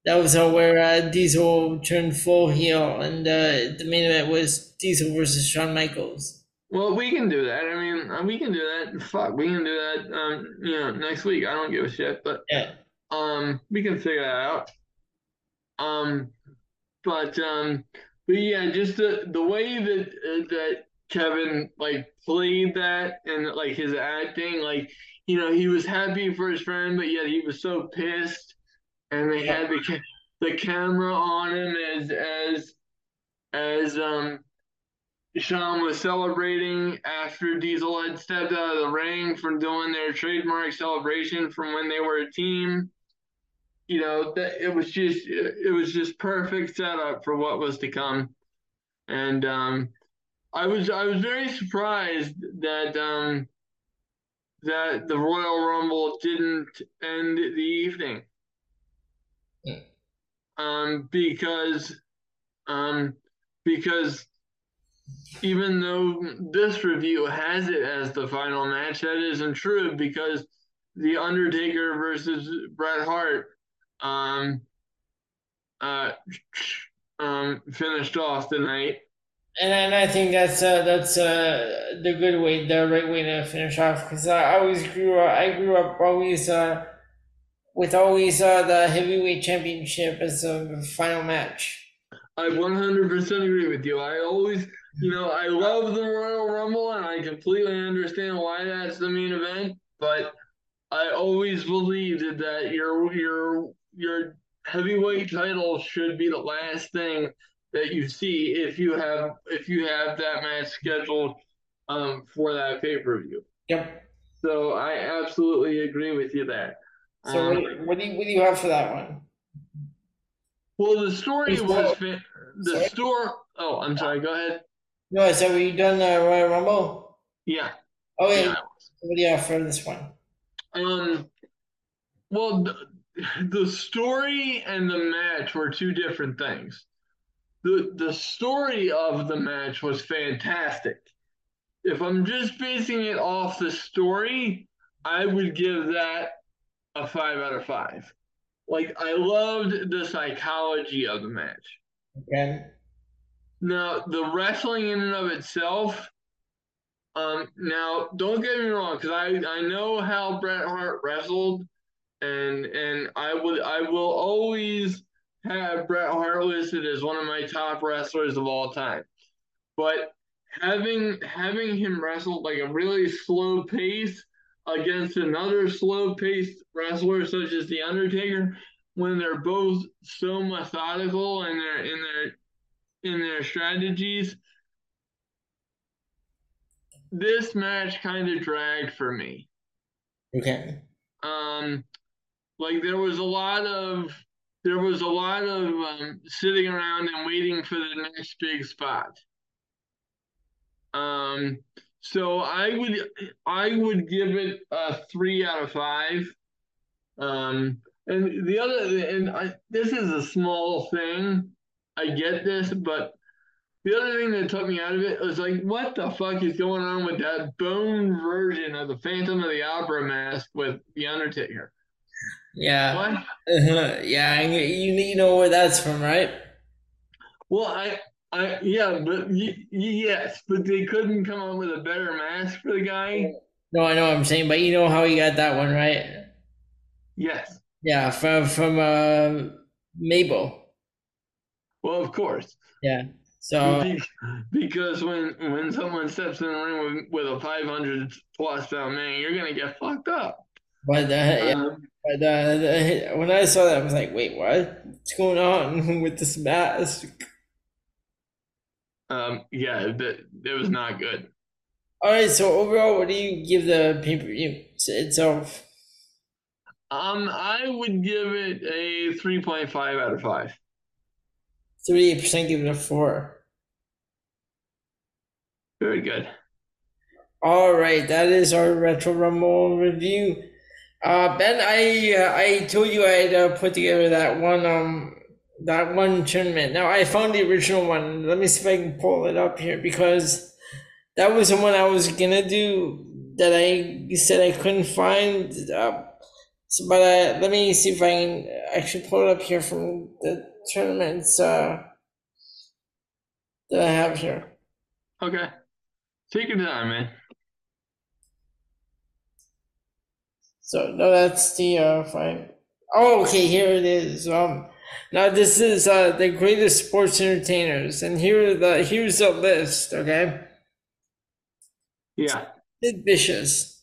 That was uh, where uh, Diesel turned full heel, and uh, the main event was Diesel versus Shawn Michaels. Well, we can do that. I mean, uh, we can do that. Fuck, we can do that. Um, you know, next week. I don't give a shit, but Yeah. um, we can figure that out. Um, but um, but yeah, just the the way that uh, that Kevin like played that and like his acting, like you know, he was happy for his friend, but yet he was so pissed, and they had the ca- the camera on him as as as um Shawn was celebrating after Diesel had stepped out of the ring from doing their trademark celebration from when they were a team. You know, that it was just it was just perfect setup for what was to come. And um I was I was very surprised that um that the Royal Rumble didn't end the evening. Yeah. Um because um because even though this review has it as the final match, that isn't true because the Undertaker versus Bret Hart um, uh, um, finished off tonight. And, and I think that's uh, that's uh, the good way, the right way to finish off. Because I always grew up, I grew up always uh, with always uh, the heavyweight championship as a final match. I 100% agree with you. I always, you know, I love the Royal Rumble and I completely understand why that's the main event, but I always believed that your your your heavyweight title should be the last thing that you see if you have if you have that match scheduled um, for that pay per view. Yep. So I absolutely agree with you there. So Um, what, what do you what do you have for that one? well, the story was that- the Sorry? store. Oh, I'm sorry. Go ahead. No, so were you done uh, Royal Rumble? Yeah. Oh yeah. yeah. What do you have for this one? Um, well, the, the story and the match were two different things. The the story of the match was fantastic. If I'm just basing it off the story, I would give that a five out of five. Like I loved the psychology of the match. Okay. Now, the wrestling in and of itself, um, now don't get me wrong, because I, I know how Bret Hart wrestled, and and I would I will always have Bret Hart listed as one of my top wrestlers of all time. But having having him wrestle like a really slow pace against another slow paced wrestler such as The Undertaker, when they're both so methodical in their in their in their strategies. This match kind of dragged for me. Okay. Um, like there was a lot of there was a lot of um, sitting around and waiting for the next big spot. Um, so I would I would give it a three out of five. Um, and the other and I, this is a small thing. I get this, but the other thing that took me out of it was like, what the fuck is going on with that bone version of the Phantom of the Opera mask with the Undertaker? Yeah. What? Uh-huh. Yeah. You you know where that's from, right? Well, I, I, yeah, but y- yes, but they couldn't come up with a better mask for the guy. No, I know what I'm saying, but you know how he got that one, right? Yes. Yeah, from from uh, Mabel. Well, of course. Yeah. So because when when someone steps in the ring with, with a 500 plus pound man, you're gonna get fucked up. But uh, yeah, Um, but uh, when I saw that, I was like, "Wait, what? What's going on with this mask?" um, yeah, that it was not good. All right, so overall, what do you give the pay per view itself? Um, I would give it a 3.5 out of five. Thirty-eight percent give it a four. Very good. All right, that is our retro rumble review. Uh, Ben, I uh, I told you I'd uh, put together that one um that one tournament. Now I found the original one. Let me see if I can pull it up here because that was the one I was gonna do that I said I couldn't find. Uh, so, but uh, let me see if I can actually pull it up here from the tournaments uh, that I have here. Okay. Take your time, man. So no, that's the uh fine. Oh, okay, here it is. Um, now this is uh the greatest sports entertainers, and here are the here's the list. Okay, Yeah. Sid Vicious,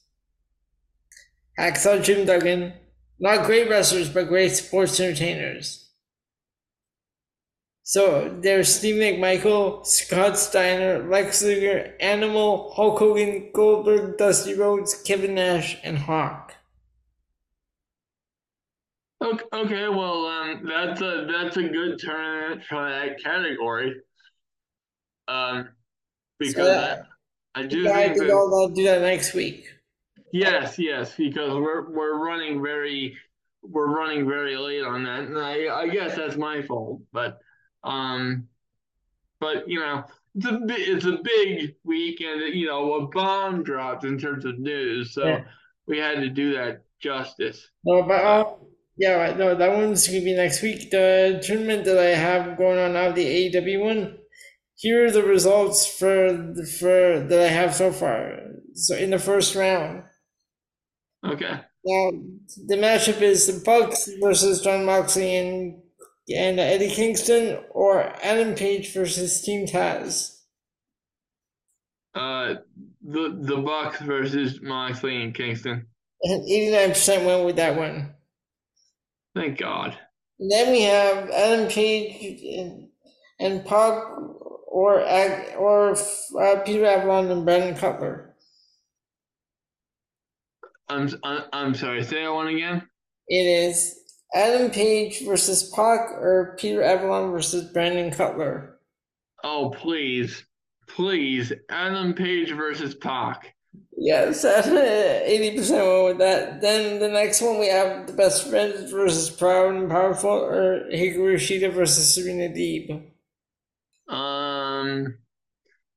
Hacksaw Jim Duggan, not great wrestlers, but great sports entertainers. So there's Steve McMichael, Scott Steiner, Lex Luger, Animal, Hulk Hogan, Goldberg, Dusty Rhodes, Kevin Nash, and Hawk. Okay, okay, well, um, that's a that's a good tournament for that category. Um, because So. I, I do think that I'll, do that next week. yes, yes, because we're we're running very we're running very late on that, and I I guess that's my fault, but um, but you know. It's a, it's a big week, and you know a bomb dropped in terms of news, so Yeah. we had to do that justice. No, but uh, yeah, right, no, that one's gonna be next week. The tournament that I have going on now, the AEW one. Here are the results for the, for that I have so far. So in the first round, Okay. now the matchup is the Bucks versus Jon Moxley and and Eddie Kingston, or Adam Page versus Team Taz. Uh, the the Bucks versus Moxley and Kingston. And eighty nine percent went with that one. Thank God. And then we have Adam Page and, and Pac or or uh, Peter Avalon and Brandon Cutler. I'm I'm, I'm sorry. Say that one again. It is Adam Page versus Pac or Peter Avalon versus Brandon Cutler. Oh please, please, Adam Page versus Pac. Yes, eighty percent went with that. Then the next one we have the best friends versus Proud and Powerful or Hikaru Shida versus Serena Deeb. Um,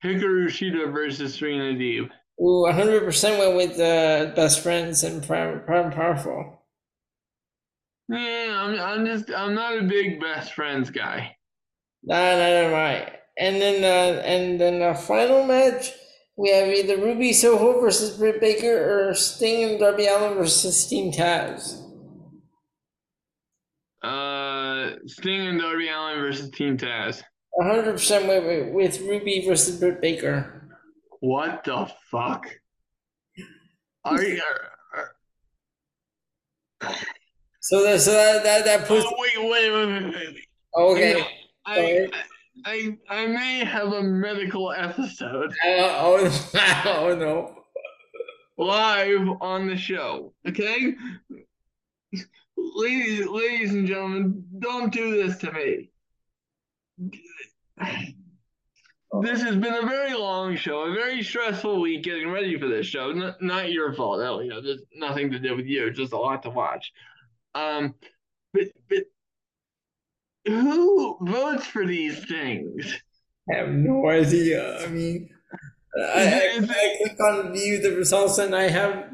Hikaru Shida versus Serena Deeb. Ooh, hundred percent went with the best friends and Proud, Proud and Powerful. Yeah, I'm I'm just I'm not a big best friends guy. Nah, nah, nah, right. And then, uh, and then the final match, we have either Ruby Soho versus Britt Baker or Sting and Darby Allin versus Team Taz. Uh, Sting and Darby Allin versus Team Taz. 100% with, with Ruby versus Britt Baker. What the fuck? Are you? Are, are, So that, so that, that, that puts. oh wait, wait, wait, wait, wait. Okay. I, Sorry. I, I I may have a medical episode Uh, oh, oh no. live on the show. Okay, ladies, ladies and gentlemen, don't do this to me. This has been a very long show, a very stressful week getting ready for this show. N- not your fault, Elliot. There's nothing to do with you. Just a lot to watch. Um, but but who votes for these things? I have no idea. I mean, I, I, I click on view the results and I have.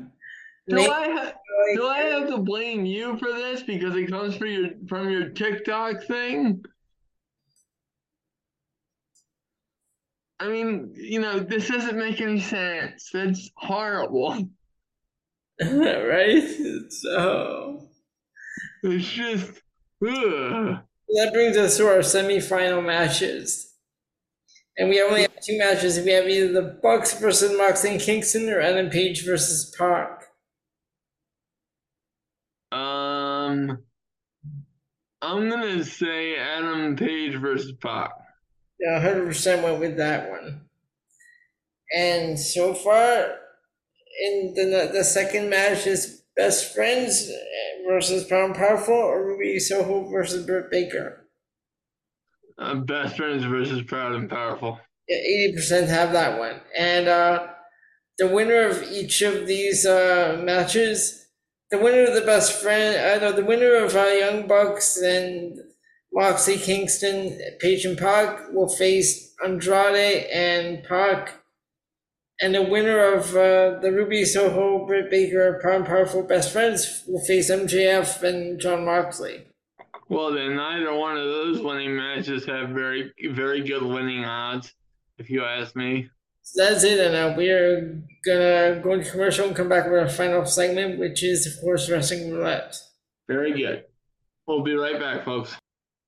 Do I ha- do I have to blame you for this because it comes from your from your TikTok thing? I mean, you know, this doesn't make any sense. That's horrible. right? So it's just ugh. That brings us to our semifinal matches. And we only have two matches. We have either the Bucks versus Moxley and Kingston or Adam Page versus Pac. Um, I'm gonna say Adam Page versus Pac. Yeah, hundred percent went with that one. And so far, in the the second match is Best Friends versus Proud Powerful or Ruby Soho versus Britt Baker. Uh, best Friends versus Proud and Powerful. Yeah, eighty percent have that one, and uh, the winner of each of these uh, matches, the winner of the Best Friend, I uh, know the winner of uh, Young Bucks and Moxley Kingston, Page and Pac will face Andrade and Pac and the winner of uh, the Ruby Soho Britt Baker Proud Powerful Best Friends will face MJF and Jon Moxley. Well, then neither one of those winning matches have very, very good winning odds, if you ask me. So that's it, and uh, we are gonna go into commercial and come back with our final segment, which is, of course, Wrestling Roulette. Very good. We'll be right back, folks.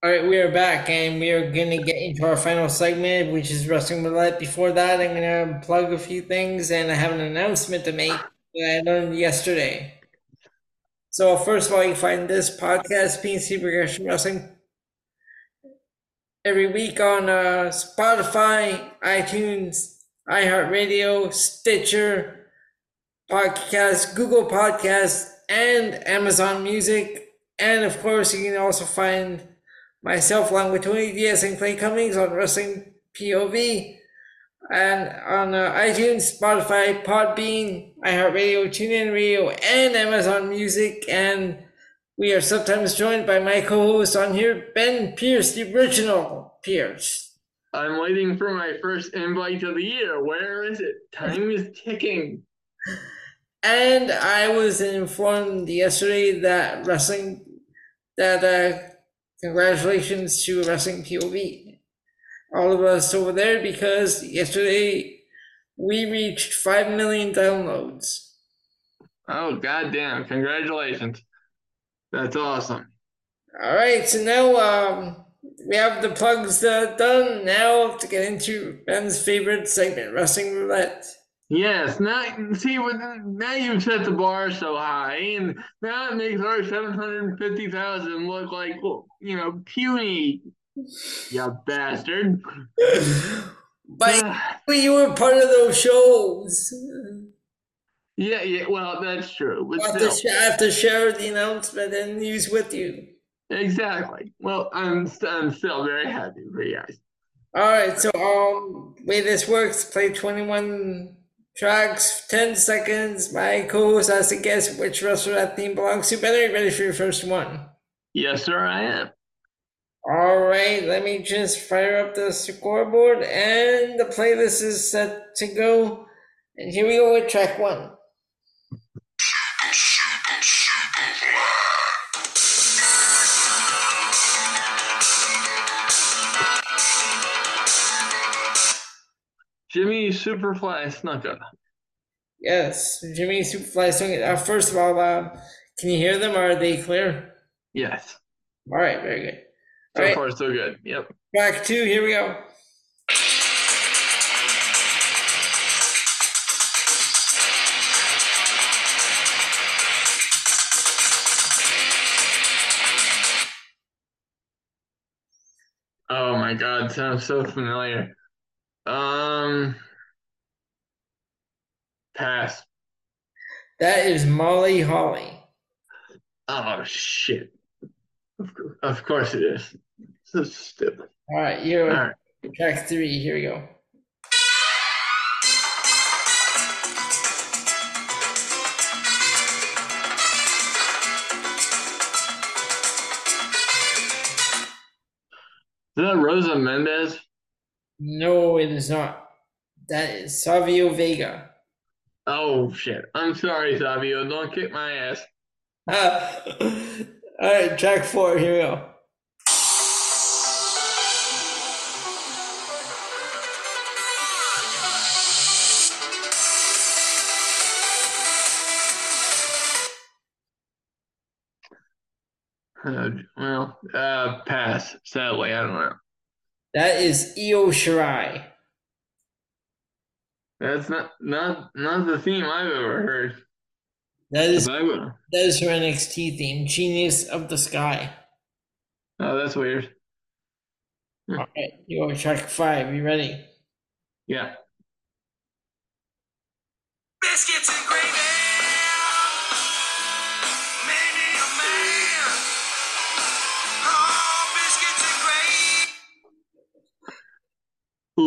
All right, we are back, and we are going to get into our final segment, which is Wrestling Roulette. Before that, I'm going to plug a few things, and I have an announcement to make that I learned yesterday. So, first of all, you find this podcast, PNC Progression Wrestling, every week on uh, Spotify, iTunes, iHeartRadio, Stitcher, Podcast, Google Podcasts, and Amazon Music. And of course, you can also find myself along with Tony Diaz and Clay Cummings on Wrestling POV and on uh, iTunes, Spotify, Podbean, iHeartRadio, TuneIn Radio, and Amazon Music. And we are sometimes joined by my co-host on here, Ben Pierce, the original Pierce. I'm waiting for my first invite of the year. Where is it? Time is ticking. And I was informed yesterday that wrestling that uh, Congratulations to Wrestling POV. All of us over there because yesterday we reached 5 million downloads. Oh, goddamn. Congratulations. That's awesome. All right, so now um, we have the plugs uh, done. Now to get into Ben's favorite segment, Wrestling Roulette. Yes, now see now you've set the bar so high, and now it makes our seven hundred fifty thousand look like you know puny. You bastard! but you were part of those shows. Yeah, yeah. Well, that's true. But I have, to share, I have to share the announcement and news with you. Exactly. Well, I'm I'm still very happy for you guys. All right. So, um, way this works: play twenty one tracks, 10 seconds. My co host has to guess which wrestler that theme belongs to. Better be ready for your first one. Yes, sir, I am. All right, let me just fire up the scoreboard and the playlist is set to go. And here we go with track one. Jimmy Superfly Snuka. Yes, Jimmy Superfly Snuka. Uh, first of all, uh, can you hear them? Are they clear? Yes. All right, very good. All so right. far, so good. Yep. Back two. Here we go. Oh my god, sounds so familiar. Um, pass. That is Molly Holly. Oh shit! Of course it is. So stupid. All right, you. All right. Track three. Here we go. Is that Rosa Mendes? No, it is not. That is Savio Vega. Oh shit! I'm sorry, Savio. Don't kick my ass. Uh, all right, track four. Here we go. Uh, well, uh, pass. Sadly, I don't know. That is Io Shirai. That's not not not the theme I've ever heard. That is If I would- that is her NXT theme, Genius of the Sky. Oh, that's weird. Hmm. All right, you go to track five. You ready? Yeah. Biscuits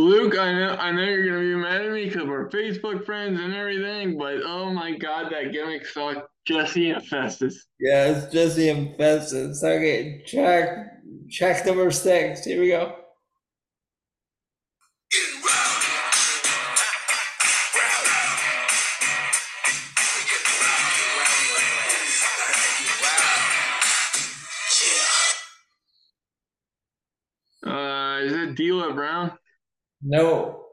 Luke, I know I know you're gonna be mad at me because we're Facebook friends and everything, but oh my god, that gimmick sucked. Jesse and Festus. Yeah, it's Jesse and Festus. Okay, track track number six. Here we go. Uh, is it D'Lo Brown? No,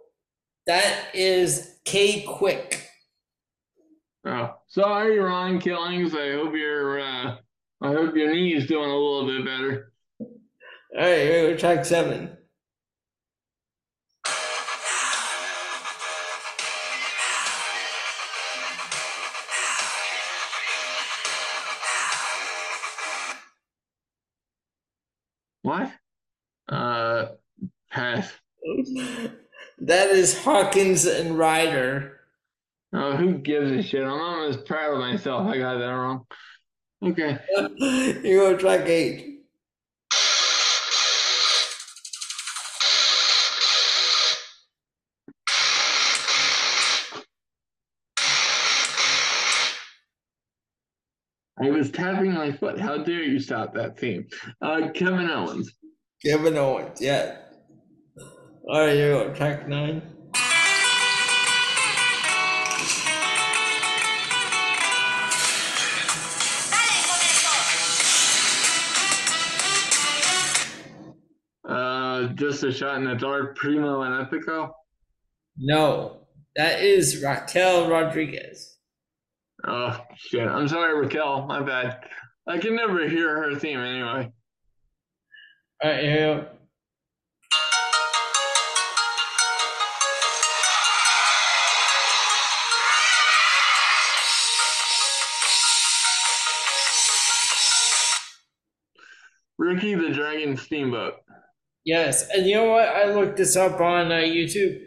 that is K-Kwik. Oh, sorry, Ron Killings. I hope your uh, I hope your knee is doing a little bit better. All right, here we go. Track seven. What? That is Hawkins and Ryder. Oh, who gives a shit? I'm almost proud of myself. I got that wrong. Okay. you go track eight. I was tapping my foot. How dare you stop that theme? Uh, Kevin Owens. Kevin Owens, yeah. All right, here we go. Track nine. Uh, just a shot in the dark. Primo and Epico. No, that is Raquel Rodriguez. Oh shit! I'm sorry, Raquel. My bad. I can never hear her theme anyway. All right, here Ricky the Dragon Steamboat. Yes, and you know what? I looked this up on uh, YouTube.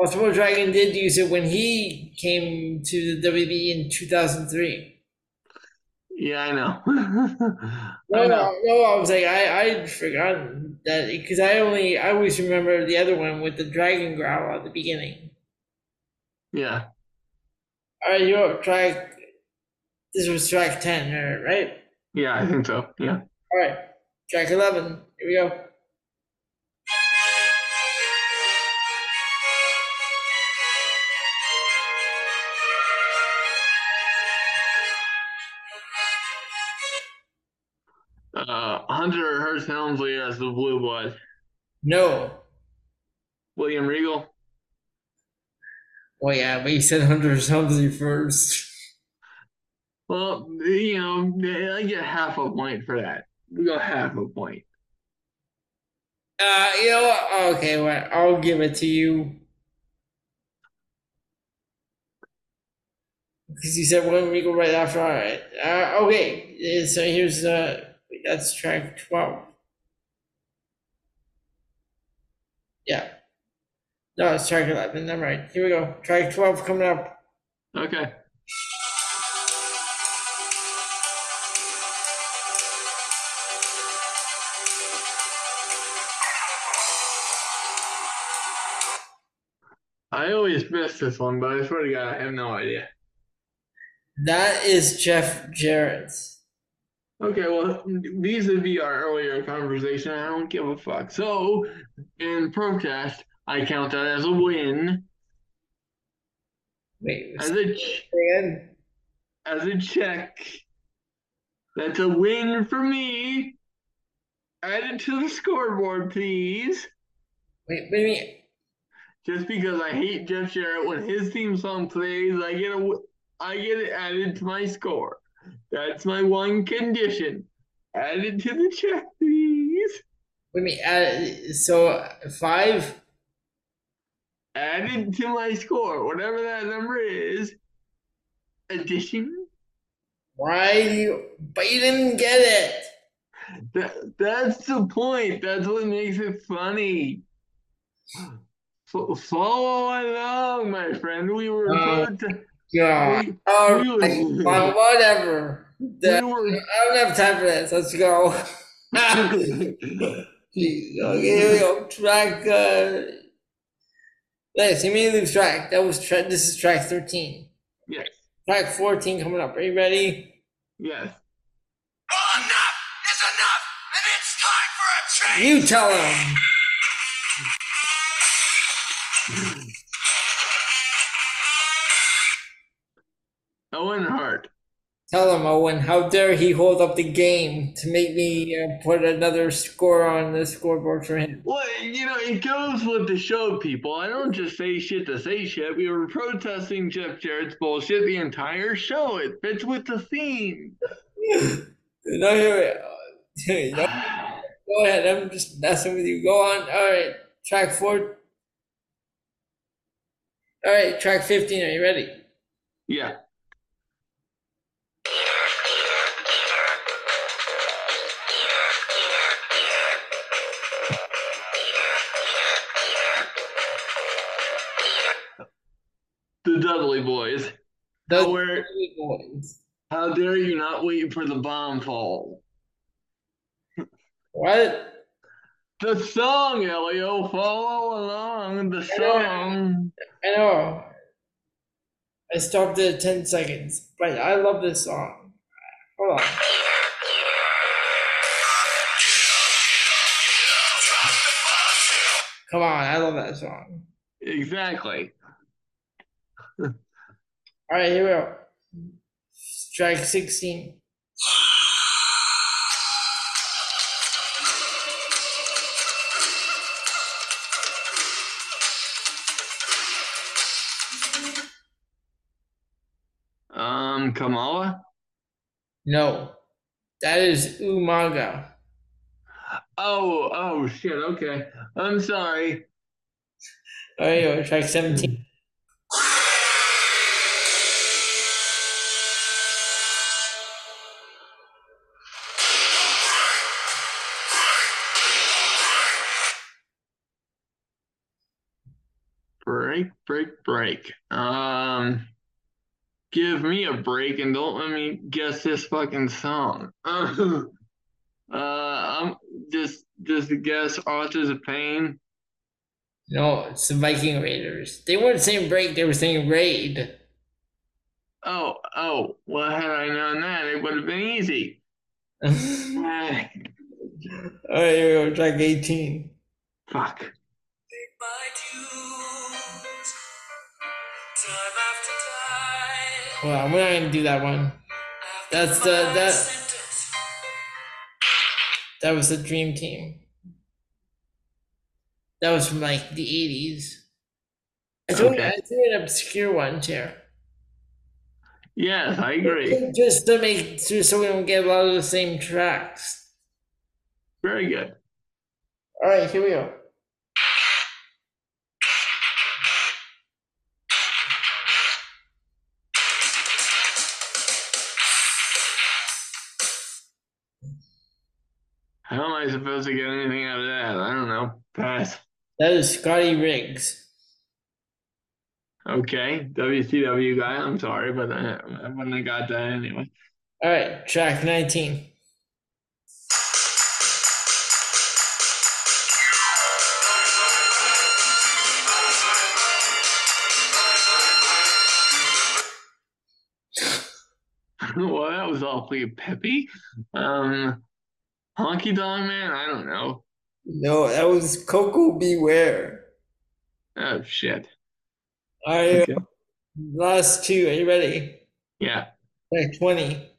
Ultimo Dragon did use it when he came to the WB in 2003. Yeah, I know. No, I know. no, no, I was like, I, I'd forgotten that because I only, I always remember the other one with the dragon growl at the beginning. Yeah. All right, you're up, track. This was track 10, uh, right? Yeah, I think so. Yeah. All right, track 11. Here we go. Uh, Hunter Hearst Helmsley as the Blue Blood. No. William Regal. Well, yeah, but you said Hunter Helmsley first. Well, you know, I get half a point for that. We got have a point. Uh, you know what? Okay, well, I'll give it to you. Because you said William Regal right after. All right. Uh, okay. So here's uh, that's track twelve. Yeah. No, it's track eleven. Never right. Here we go. Track twelve coming up. Okay. I always miss this one, but I swear to God, I have no idea. That is Jeff Jarrett. Okay, well, vis-a-vis our earlier conversation, I don't give a fuck. So, in protest, I count that as a win, Wait. as a ch- as a check. That's a win for me. Add it to the scoreboard, please. Wait. Wait. Wait. Just because I hate Jeff Jarrett when his theme song plays, I get a, I get it added to my score. That's my one condition. Add it to the check, please. Let me add. So five. Add it to my score, whatever that number is. Addition. Why you? But you didn't get it. That that's the point. That's what makes it funny. F- follow along, my friend. We were Oh. about to. God. We- All we right. were- Well, whatever. we were I don't have time for this. Let's go. Jeez, okay, here we go. Track. Uh, let's see me lose track. That was track. This is track thirteen. yes, Track fourteen coming up. Are you ready? yes. Enough is enough, and it's time for a change. You tell him. Owen Hart. Tell him, Owen. How dare he hold up the game to make me uh, put another score on the scoreboard for him? Well, you know, it goes with the show, people. I don't just say shit to say shit. We were protesting Jeff Jarrett's bullshit the entire show. It fits with the theme. No, here we go. Go ahead. I'm just messing with you. Go on. All right. Track four. All right. Track 15. Are you ready? Yeah. The Dudley Boys. The Dudley Boys. how dare you not wait for the bomb fall? What? The song, Elio. Follow along. The I know. song. I know. I stopped at 10 seconds, but I love this song. Hold on. Come on. I love that song. Exactly. All right. Here we go. Strike 16. Um, Kamala. No. That is Umaga. Oh, oh shit. Okay. I'm sorry. All right. Go. Track 17. Break, break, break. Um, give me a break and don't let me guess this fucking song. uh, I'm just just guess Authors of Pain. No, it's the Viking Raiders. They weren't saying break, they were saying raid. Oh, oh. Well, had I known that, it would have been easy. All right, here we go. Track 18. fuck. My dues, Well, we're not gonna do that one. That's the- that- That was the Dream Team. That was from like the 80s. I threw, Okay. I threw an obscure one here. Yes, I agree. Just to make sure so we don't get a lot of the same tracks. Very good. All right, here we go. How am I supposed to get anything out of that? I don't know. Pass. That is Scotty Riggs. Okay, WCW guy. I'm sorry, but I, I wouldn't have got that anyway. All right, track 19. well, that was awfully peppy. Um, Honky Tonk Man. I don't know. No, that was Koko B. Ware. Oh shit. All right, Okay. last two. Are you ready? Yeah. Track 20.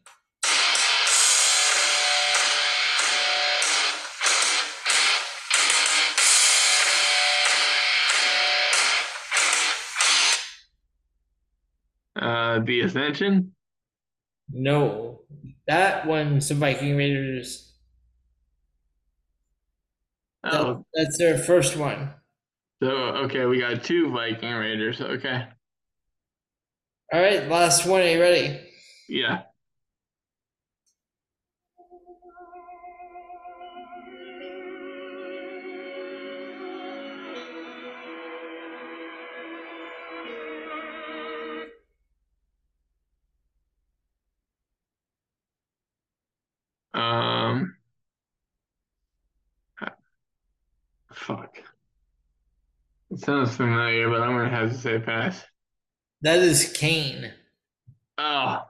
Uh, The Ascension. No, that one's the Viking Raiders. Oh, That's their first one. so okay, we got two Viking Raiders. Okay, All right, last one. Are you ready? yeah. Sounds familiar, but I'm gonna have to say pass. That is Kane. Oh,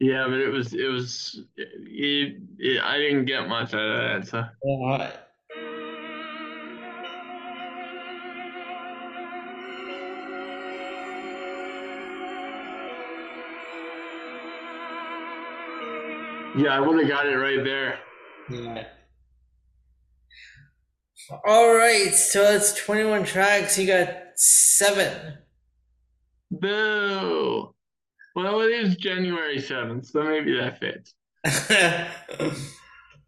yeah, but it was it was it, it, I didn't get much out of that. So Uh, yeah, I would have got it right there. yeah. All right, so that's 21 tracks. You got seven. Boo. Well, it is January seventh, so maybe that fits.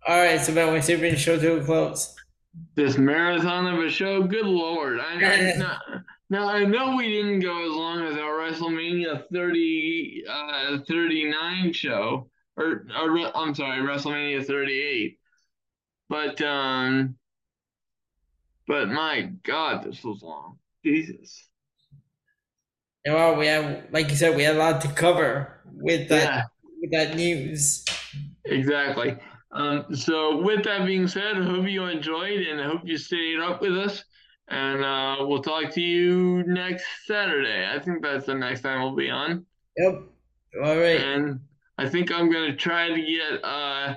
All right, so Ben, we say bring the show to a close. This marathon of a show, good lord! I, I now, now I know we didn't go as long as our WrestleMania 30, uh, 39 show, or, or I'm sorry, WrestleMania 38. But um, but my God, this was long. Jesus. Yeah, well, we have, like you said, we had a lot to cover with that Yeah. with that news. Exactly. Um, so with that being said, I hope you enjoyed and I hope you stayed up with us. And uh, we'll talk to you next Saturday. I think that's the next time we'll be on. Yep. All right. And I think I'm gonna try to get uh,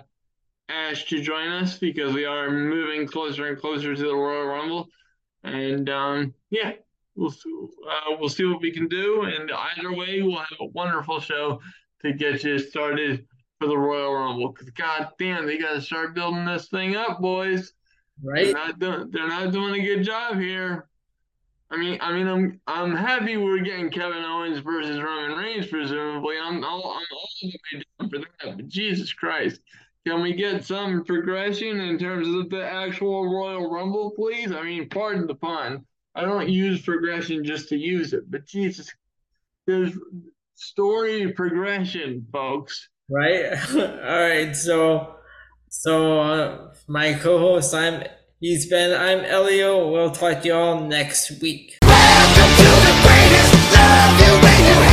Ash to join us because we are moving closer and closer to the Royal Rumble. And um, yeah, we'll see- uh, we'll see what we can do. And either way, we'll have a wonderful show to get you started for the Royal Rumble. Because god damn, they got to start building this thing up, boys. They're Right. not doing. They're not doing a good job here. I mean, I mean, I'm I'm happy we're getting Kevin Owens versus Roman Reigns. Presumably, I'm all I'm all the way down for that. But Jesus Christ, can we get some progression in terms of the actual Royal Rumble, please? I mean, pardon the pun. I don't use progression just to use it, but Jesus, there's story progression, folks. Right. All right. So, so uh, my co-host, I'm he's been I'm Elio. We'll talk to you all next week. Welcome to